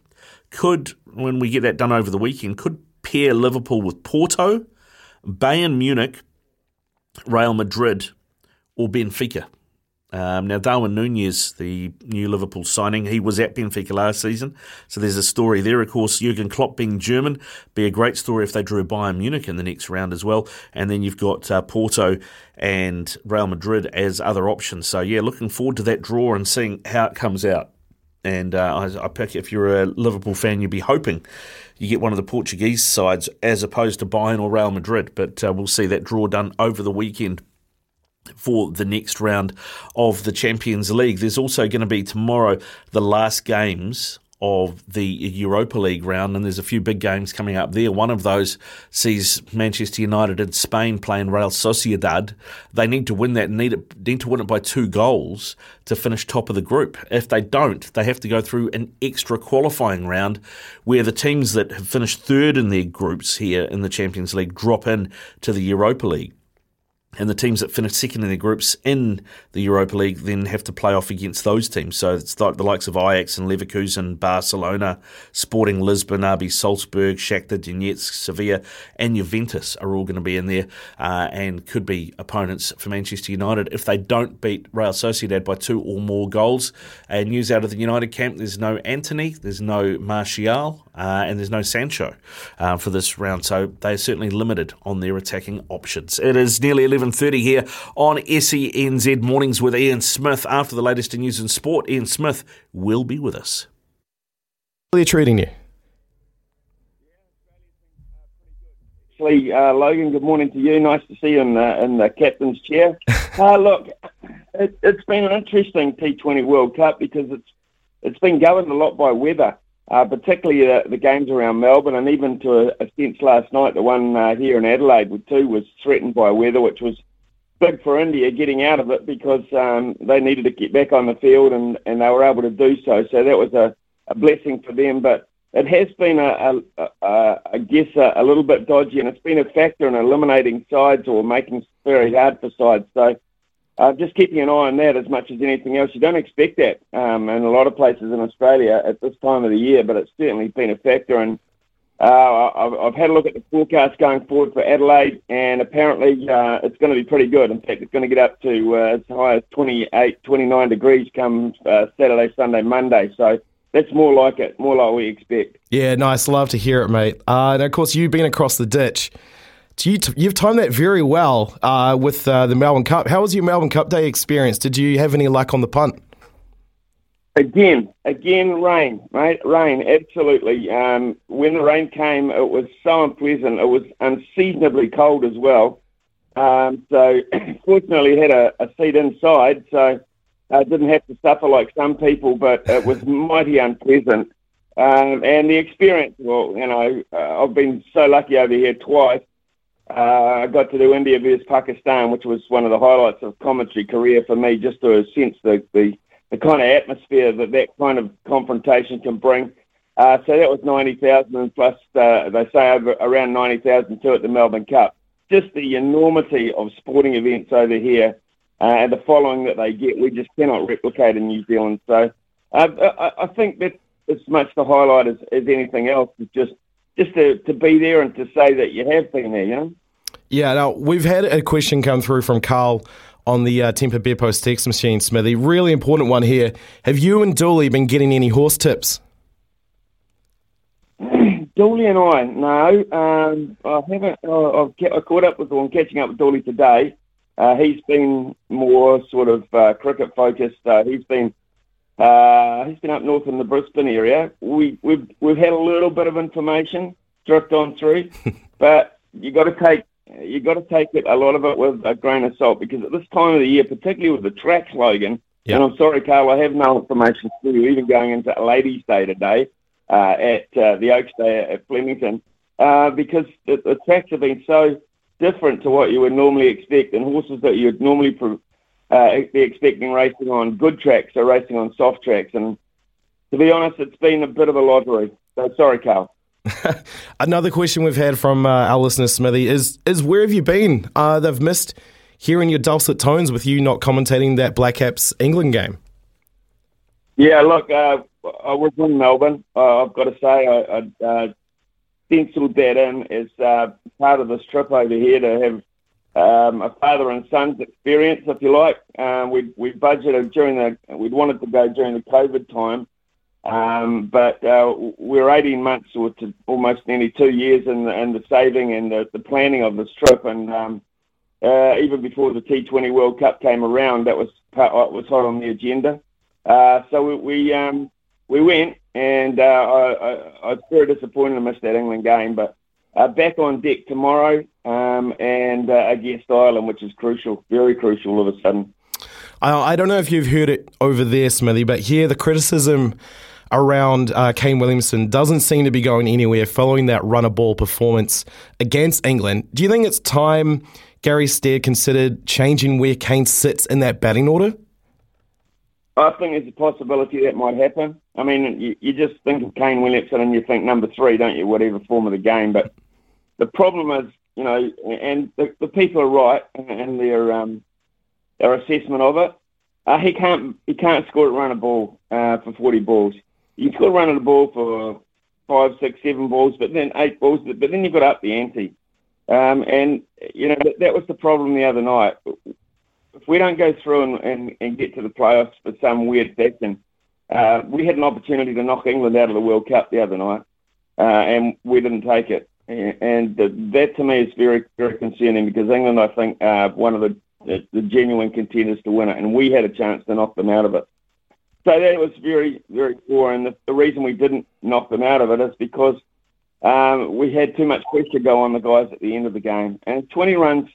could, when we get that done over the weekend, could pair Liverpool with Porto, Bayern Munich, Real Madrid, or Benfica. Um, now, Darwin Nunez, the new Liverpool signing, he was at Benfica last season, so there's a story there. Of course, Jurgen Klopp being German, be a great story if they drew Bayern Munich in the next round as well. And then you've got uh, Porto and Real Madrid as other options. So, yeah, looking forward to that draw and seeing how it comes out. And uh, I, I pick if you're a Liverpool fan, you'd be hoping you get one of the Portuguese sides as opposed to Bayern or Real Madrid. But uh, we'll see that draw done over the weekend for the next round of the Champions League. There's also going to be tomorrow the last games of the Europa League round, and there's a few big games coming up there. One of those sees Manchester United in Spain playing Real Sociedad. They need to win that, need, it, need to win it by two goals to finish top of the group. If they don't, they have to go through an extra qualifying round where the teams that have finished third in their groups here in the Champions League drop in to the Europa League and the teams that finish second in their groups in the Europa League then have to play off against those teams. So it's like the likes of Ajax and Leverkusen, Barcelona, Sporting Lisbon, RB Salzburg, Shakhtar Donetsk, Sevilla, and Juventus are all going to be in there uh, and could be opponents for Manchester United if they don't beat Real Sociedad by two or more goals. And news out of the United camp: there's no Antony, there's no Martial, uh, and there's no Sancho uh, for this round. So they're certainly limited on their attacking options. It is nearly 11.30 here on SENZ Mornings with Ian Smith. After the latest in news and sport, Ian Smith will be with us. How are they treating you? Actually, uh, Logan, good morning to you. Nice to see you in the, in the captain's chair. uh, look, it, it's been an interesting T20 World Cup because it's it's been governed a lot by weather, uh, particularly the, the games around Melbourne, and even to a, a sense last night, the one uh, here in Adelaide too was threatened by weather, which was big for India getting out of it because um, they needed to get back on the field and, and they were able to do so. So that was a, a blessing for them. But it has been, a, a, a, I guess, a, little bit dodgy, and it's been a factor in eliminating sides or making very hard for sides. So uh, just keeping an eye on that as much as anything else. You don't expect that um, in a lot of places in Australia at this time of the year, but it's certainly been a factor. And uh, I've, I've had a look at the forecast going forward for Adelaide, and apparently uh, it's going to be pretty good. In fact, it's going to get up to uh, as high as 28, 29 degrees come uh, Saturday, Sunday, Monday. So that's more like it, more like we expect. Yeah, nice. Love to hear it, mate. Uh, and of course, you've been across the ditch. You you've timed that very well uh, with uh, the Melbourne Cup. How was your Melbourne Cup Day experience? Did you have any luck on the punt? Again, again, rain, mate, rain, absolutely. Um, when the rain came, it was so unpleasant. It was unseasonably cold as well. Um, so, fortunately, had a, a seat inside, so I didn't have to suffer like some people, but it was mighty unpleasant. Um, and the experience, well, you know, uh, I've been so lucky over here twice. Uh, I got to do India versus Pakistan, which was one of the highlights of commentary career for me, just to sense the, the, the kind of atmosphere that that kind of confrontation can bring. Uh, so that was 90,000 and plus, uh, they say over around 90,000 too at the Melbourne Cup. Just the enormity of sporting events over here uh, and the following that they get, we just cannot replicate in New Zealand. So uh, I, I think that's as much the highlight as, as anything else is just just to, to be there and to say that you have been there, you know? Yeah, now we've had a question come through from Carl on the uh, Tempur Bedpost text machine, Smithy. Really important one here. Have you and Dooley been getting any horse tips? Dooley and I, no, um, I haven't. Uh, I've ca- I caught up with, or I'm catching up with Dooley today. Uh, he's been more sort of uh, cricket focused. Uh, he's been uh, he's been up north in the Brisbane area. We, we've we've had a little bit of information drift on through, but you got to take you got to take it a lot of it with a grain of salt because at this time of the year, particularly with the track slogan, and I'm sorry, Carl, I have no information for you, even going into Ladies' Day today uh, at uh, the Oaks Day at Flemington, uh, because the, the tracks have been so different to what you would normally expect, and horses that you'd normally pro- uh, be expecting racing on good tracks are racing on soft tracks, and to be honest, it's been a bit of a lottery. So sorry, Carl. Another question we've had from uh, our listener Smithy is is where have you been? Uh, they've missed hearing your dulcet tones with you not commentating that Black Caps England game. Yeah, look, uh, I was in Melbourne. Uh, I've got to say, I, I uh, penciled that in as uh, part of this trip over here to have um, a father and son's experience, if you like. Um, we we budgeted during the we'd wanted to go during the COVID time, um, but uh, we're 18 months or to almost nearly two years in the, in the saving and the, the planning of this trip, and um, uh, even before the T20 World Cup came around, that was part, uh, was hot on the agenda. Uh, so we we, um, we went, and uh, I, I, I was very disappointed to miss that England game, but uh, back on deck tomorrow um, and uh, against Ireland, which is crucial, very crucial all of a sudden. I, I don't know if you've heard it over there, Smithy, but here the criticism around uh, Kane Williamson doesn't seem to be going anywhere following that runner ball performance against England. Do you think it's time Gary Stead considered changing where Kane sits in that batting order? I think there's a possibility that might happen. I mean, you, you just think of Kane Williamson and you think number three, don't you? Whatever form of the game. But the problem is, you know, and the, the people are right in their um, their assessment of it. Uh, he can't he can't score a run a ball uh, for 40 balls. You score a run of the ball for five, six, seven balls, but then eight balls. But then you've got up the ante. Um, and you know that, that was the problem the other night if we don't go through and, and, and get to the playoffs for some weird fashion, uh, we had an opportunity to knock England out of the World Cup the other night, uh, and we didn't take it. And the, that to me is very, very concerning because England, I think, are one of the, the, the genuine contenders to win it, and we had a chance to knock them out of it. So that was very, very poor. And the, the reason we didn't knock them out of it is because um, we had too much pressure go on the guys at the end of the game. And 20 runs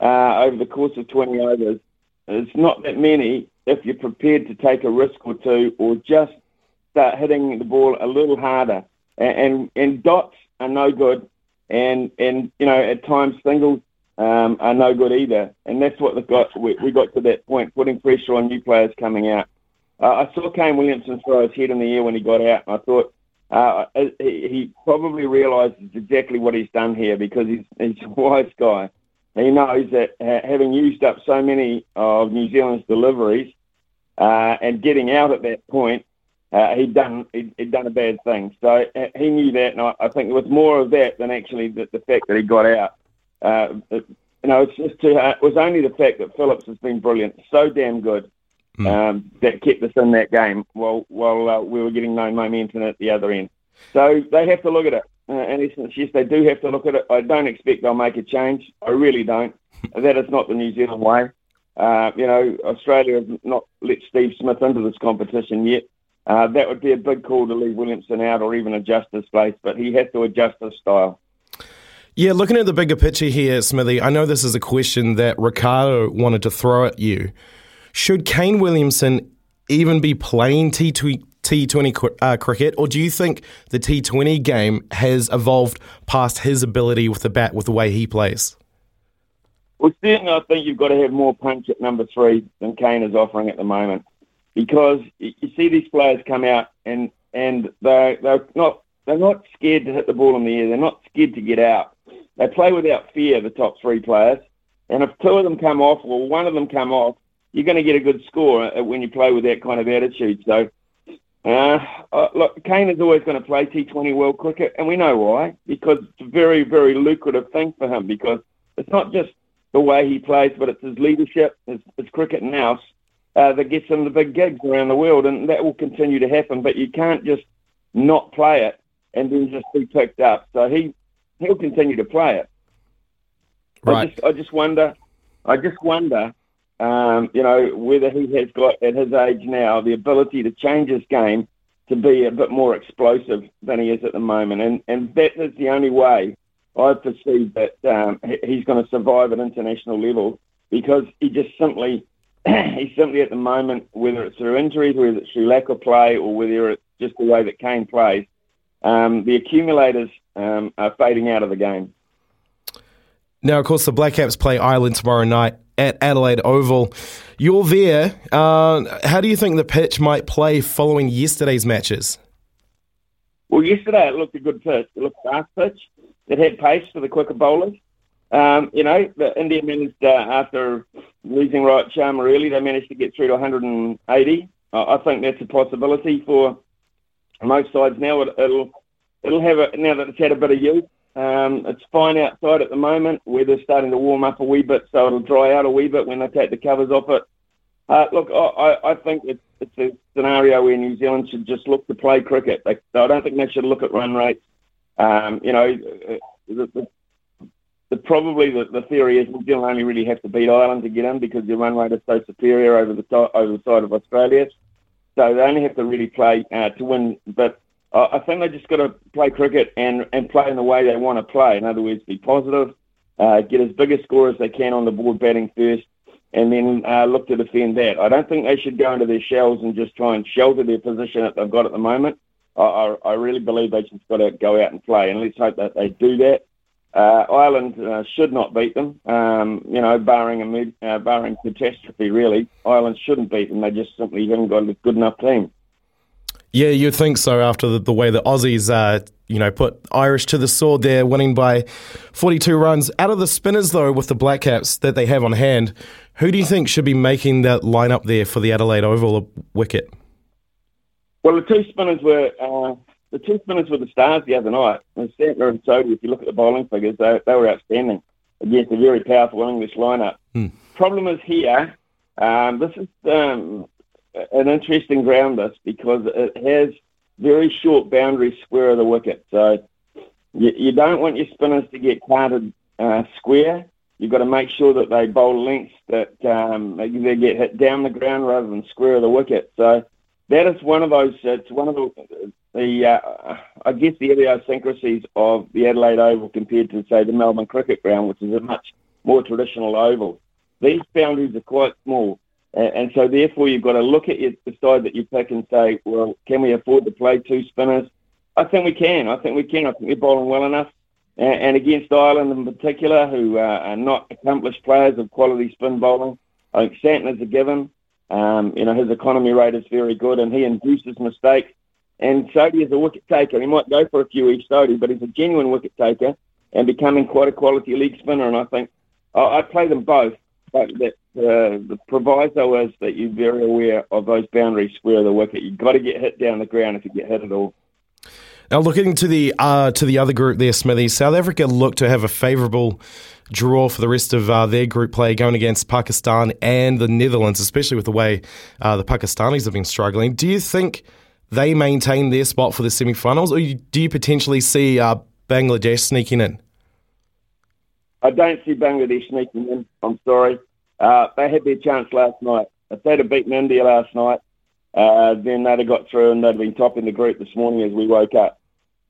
uh, over the course of 20 overs. It's not that many if you're prepared to take a risk or two or just start hitting the ball a little harder. And, and, and dots are no good. And, and, you know, at times singles um, are no good either. And that's what the got, we, we got to that point, putting pressure on new players coming out. Uh, I saw Kane Williamson throw his head in the air when he got out, and I thought uh, he, he probably realises exactly what he's done here because he's, he's a wise guy. He knows that uh, having used up so many of New Zealand's deliveries uh, and getting out at that point, uh, he'd done he'd, he'd, done a bad thing. So uh, he knew that, and I, I, think it was more of that than actually the, the fact that he got out. Uh, it, you know, it's just too, it was only the fact that Phillips has been brilliant, so damn good, mm. um, that kept us in that game while while uh, we were getting no momentum at the other end. So they have to look at it. Uh, and essence, yes, they do have to look at it. I don't expect they'll make a change. I really don't. that is not the New Zealand way. Uh, you know, Australia has not let Steve Smith into this competition yet. Uh, that would be a big call to leave Williamson out or even adjust his place, but he has to adjust his style. Yeah, looking at the bigger picture here, Smithy, I know this is a question that Ricardo wanted to throw at you. Should Kane Williamson even be playing T20, T20 uh, cricket, or do you think the T20 game has evolved past his ability with the bat, with the way he plays? Well, certainly, I think you've got to have more punch at number three than Kane is offering at the moment, because you see these players come out and and they they're not they're not scared to hit the ball in the air. They're not scared to get out. They play without fear. The top three players, and if two of them come off or one of them come off, you're going to get a good score when you play with that kind of attitude. So uh, uh, look, Kane is always going to play T20 World Cricket, and we know why. Because it's a very, very lucrative thing for him. Because it's not just the way he plays, but it's his leadership, his, his cricket nous uh, that gets him the big gigs around the world, and that will continue to happen. But you can't just not play it and then just be picked up. So he he'll continue to play it. Right. I just I just wonder, I just wonder um, you know, whether he has got at his age now the ability to change his game to be a bit more explosive than he is at the moment, and and that is the only way I perceive that um, he's going to survive at international level because he just simply he's simply at the moment, whether it's through injuries, whether it's through lack of play, or whether it's just the way that Kane plays, um, the accumulators um, are fading out of the game. Now, of course, the Black Caps play Ireland tomorrow night at Adelaide Oval. You're there. Uh, how do you think the pitch might play following yesterday's matches? Well, yesterday it looked a good pitch. It looked fast pitch. It had pace for the quicker bowlers. Um, you know, the India managed, uh, after losing Rohit Sharma early, they managed to get through to 180. Uh, I think that's a possibility for most sides now. It, will it'll have a, now that it's had a bit of youth, um, it's fine outside at the moment. Weather's starting to warm up a wee bit, so it'll dry out a wee bit when they take the covers off it. Uh, look, I, I think it's, it's a scenario where New Zealand should just look to play cricket. They, I don't think they should look at run rates. Um, you know, the, the, the, probably the, the theory is New Zealand only really have to beat Ireland to get in because the run rate is so superior over the over the side of Australia. So they only have to really play uh, to win. But I I think they just got to play cricket and, and play in the way they want to play. In other words, be positive, uh, get as big a score as they can on the board batting first, and then uh, look to defend that. I don't think they should go into their shells and just try and shelter their position that they've got at the moment. I, I, I really believe they just got to go out and play, and let's hope that they do that. Uh, Ireland uh, should not beat them, um, you know, barring a uh, barring catastrophe. Really, Ireland shouldn't beat them. They just simply haven't got a good enough team. Yeah, you'd think so after the, the way the Aussies, uh, you know, put Irish to the sword there, winning by 42 runs. Out of the spinners, though, with the Black Caps that they have on hand, who do you think should be making that lineup there for the Adelaide Oval wicket? Well, the two spinners were uh, the two spinners were the stars the other night. And Santner and Sodhi, if you look at the bowling figures, they, they were outstanding against a very powerful English lineup. Hmm. Problem is here, um, this is um, an interesting ground, this, because it has very short boundary square of the wicket. So you, you don't want your spinners to get planted uh, square. You've got to make sure that they bowl lengths that um, they get hit down the ground rather than square of the wicket. So that is one of those. It's one of the, the uh, I guess the idiosyncrasies of the Adelaide Oval compared to say the Melbourne Cricket Ground, which is a much more traditional oval. These boundaries are quite small, and, and so therefore you've got to look at your, the side that you pick and say, well, can we afford to play two spinners? I think we can. I think we can. I think we're bowling well enough. And, and against Ireland in particular, who uh, are not accomplished players of quality spin bowling, I think Santner's a given. Um, you know, his economy rate is very good, and he induces mistakes. And Sodhi is a wicket taker. He might go for a few each Sodhi, but he's a genuine wicket taker and becoming quite a quality leg spinner. And I think I, I play them both, but that, uh, the proviso is that you're very aware of those boundaries of the wicket. You've got to get hit down the ground if you get hit at all. Now, looking to the uh, to the other group there, Smithy, South Africa look to have a favourable draw for the rest of uh, their group play going against Pakistan and the Netherlands, especially with the way uh, the Pakistanis have been struggling. Do you think they maintain their spot for the semi-finals, or do you potentially see uh, Bangladesh sneaking in? I don't see Bangladesh sneaking in. I'm sorry. Uh, they had their chance last night. If they'd have beaten India last night, uh, then they'd have got through and they'd have been top in the group this morning as we woke up.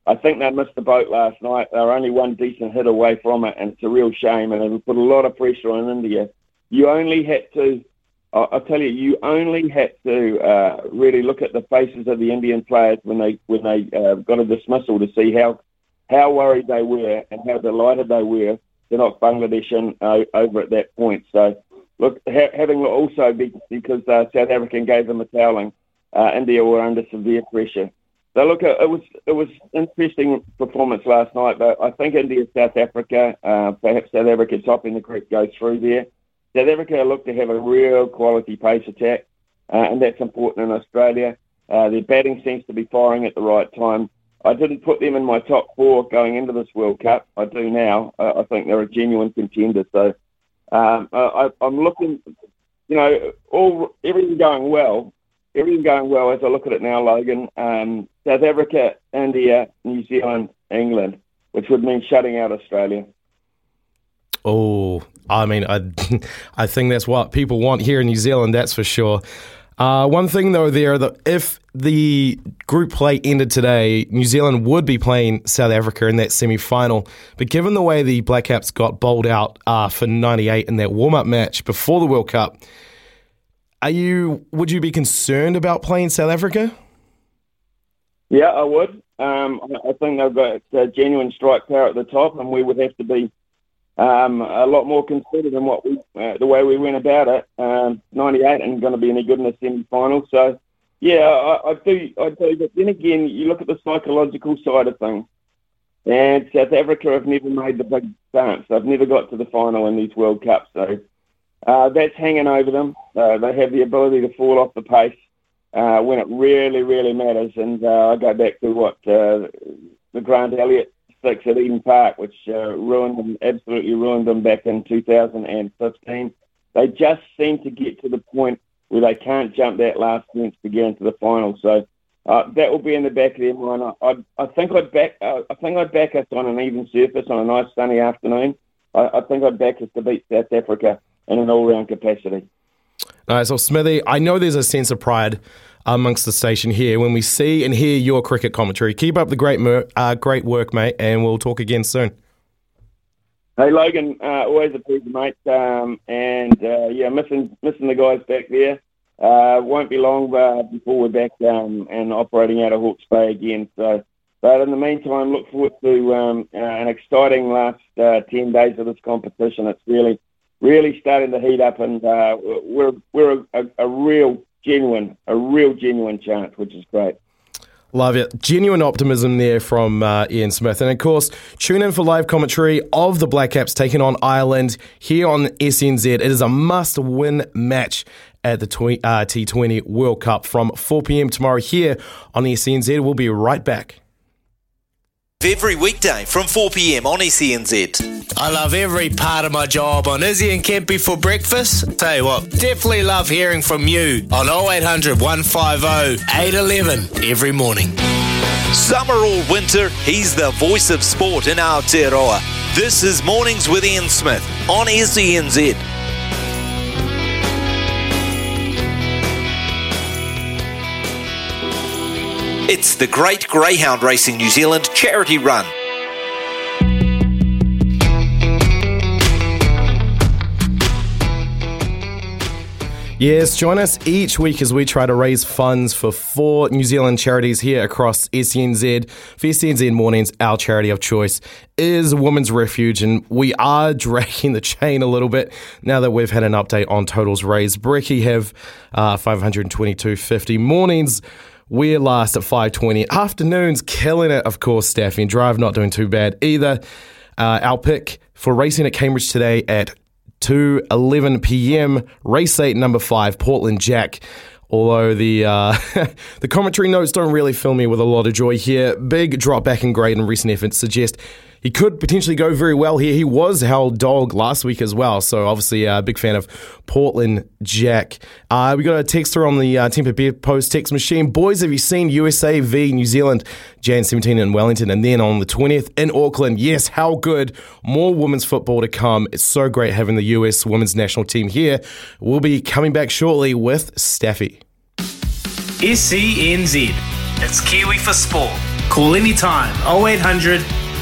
I think they missed the boat last night. They were only one decent hit away from it, and it's a real shame. And it put a lot of pressure on India. You only had to, I'll tell you, you only had to uh, really look at the faces of the Indian players when they when they uh, got a dismissal to see how how worried they were and how delighted they were to knock Bangladesh in uh, over at that point. So, look, ha- having also be, because uh, South African gave them a toweling, uh, India were under severe pressure. So, look, uh, it was it was interesting performance last night, but I think India, South Africa, uh, perhaps South Africa top in the group goes through there. South Africa look to have a real quality pace attack, uh, and that's important in Australia. Uh, their batting seems to be firing at the right time. I didn't put them in my top four going into this World Cup. I do now. I think they're a genuine contender. So um, I, I'm looking, you know, all everything going well. Everything going well as I look at it now, Logan. Um, South Africa, India, New Zealand, England, which would mean shutting out Australia. Oh, I mean, I, I think that's what people want here in New Zealand. That's for sure. Uh, one thing though, there that if the group play ended today, New Zealand would be playing South Africa in that semi-final. But given the way the Black Caps got bowled out uh, for '98 in that warm-up match before the World Cup, are you would you be concerned about playing South Africa? Yeah, I would. Um, I think they've got uh, genuine strike power at the top, and we would have to be um, a lot more considered in what we, uh, the way we went about it. Um, 98 ain't going to be any good in the semi-final. So, yeah, I, I do. I do. But then again, you look at the psychological side of things, and South Africa have never made the big dance. They've never got to the final in these World Cups. So uh, that's hanging over them. Uh, they have the ability to fall off the pace uh, when it really, really matters. And uh, I go back to what uh, the Grant Elliott six at Eden Park, which uh, ruined them, absolutely ruined them back in 2015. They just seem to get to the point where they can't jump that last fence to get into the final. So uh, that will be in the back of their mind. I, I, I think I'd back. Uh, I think I'd back us on an even surface on a nice sunny afternoon. I, I think I'd back us to beat South Africa in an all-round capacity. All right, so Smithy, I know there's a sense of pride amongst the station here when we see and hear your cricket commentary. Keep up the great, mer- uh, great work, mate, and we'll talk again soon. Hey Logan, uh, always a pleasure, mate. Um, and uh, yeah, missing missing the guys back there. Uh, won't be long uh, before we're back um, and operating out of Hawke's Bay again. So, but in the meantime, look forward to um, uh, an exciting last uh, ten days of this competition. It's really, really starting to heat up, and uh, we're we're a, a, a real genuine, a real genuine chance, which is great. Love it. Genuine optimism there from uh, Ian Smith. And of course, tune in for live commentary of the Black Caps taking on Ireland here on SENZ. It is a must win match at the tw- uh, T20 World Cup from 4 p.m. tomorrow here on the SENZ. We'll be right back. Every weekday from 4 pm on E SENZ. I love every part of my job on Izzy and Kempy for breakfast. Tell you what, definitely love hearing from you on 0800 150 811 every morning. Summer or winter, he's the voice of sport in Aotearoa. This is Mornings with Ian Smith on E SENZ. It's the Great Greyhound Racing New Zealand charity run. Yes, join us each week as we try to raise funds for four New Zealand charities here across SENZ. For SENZ Mornings, our charity of choice is Women's Refuge, and we are dragging the chain a little bit now that we've had an update on totals raised. Brekkie have uh, 522.50 mornings. We're last at 520. Afternoons, killing it, of course, Staffy and Drive not doing too bad either. Uh, our pick for racing at Cambridge today at 2.11 p.m. Race 8, number 5, Portland Jack. Although the uh, the commentary notes don't really fill me with a lot of joy here. Big drop back in grade in recent efforts suggest he could potentially go very well here. He was held dog last week as well, so obviously a big fan of Portland Jack. Uh, we got a texter on the uh, Tempur Bedpost text machine. Boys, have you seen USA v New Zealand, Jan 17 in Wellington, and then on the 20th in Auckland? Yes, how good. More women's football to come. It's so great having the US women's national team here. We'll be coming back shortly with Staffy. SENZ. It's Kiwi for Sport. Call anytime 0800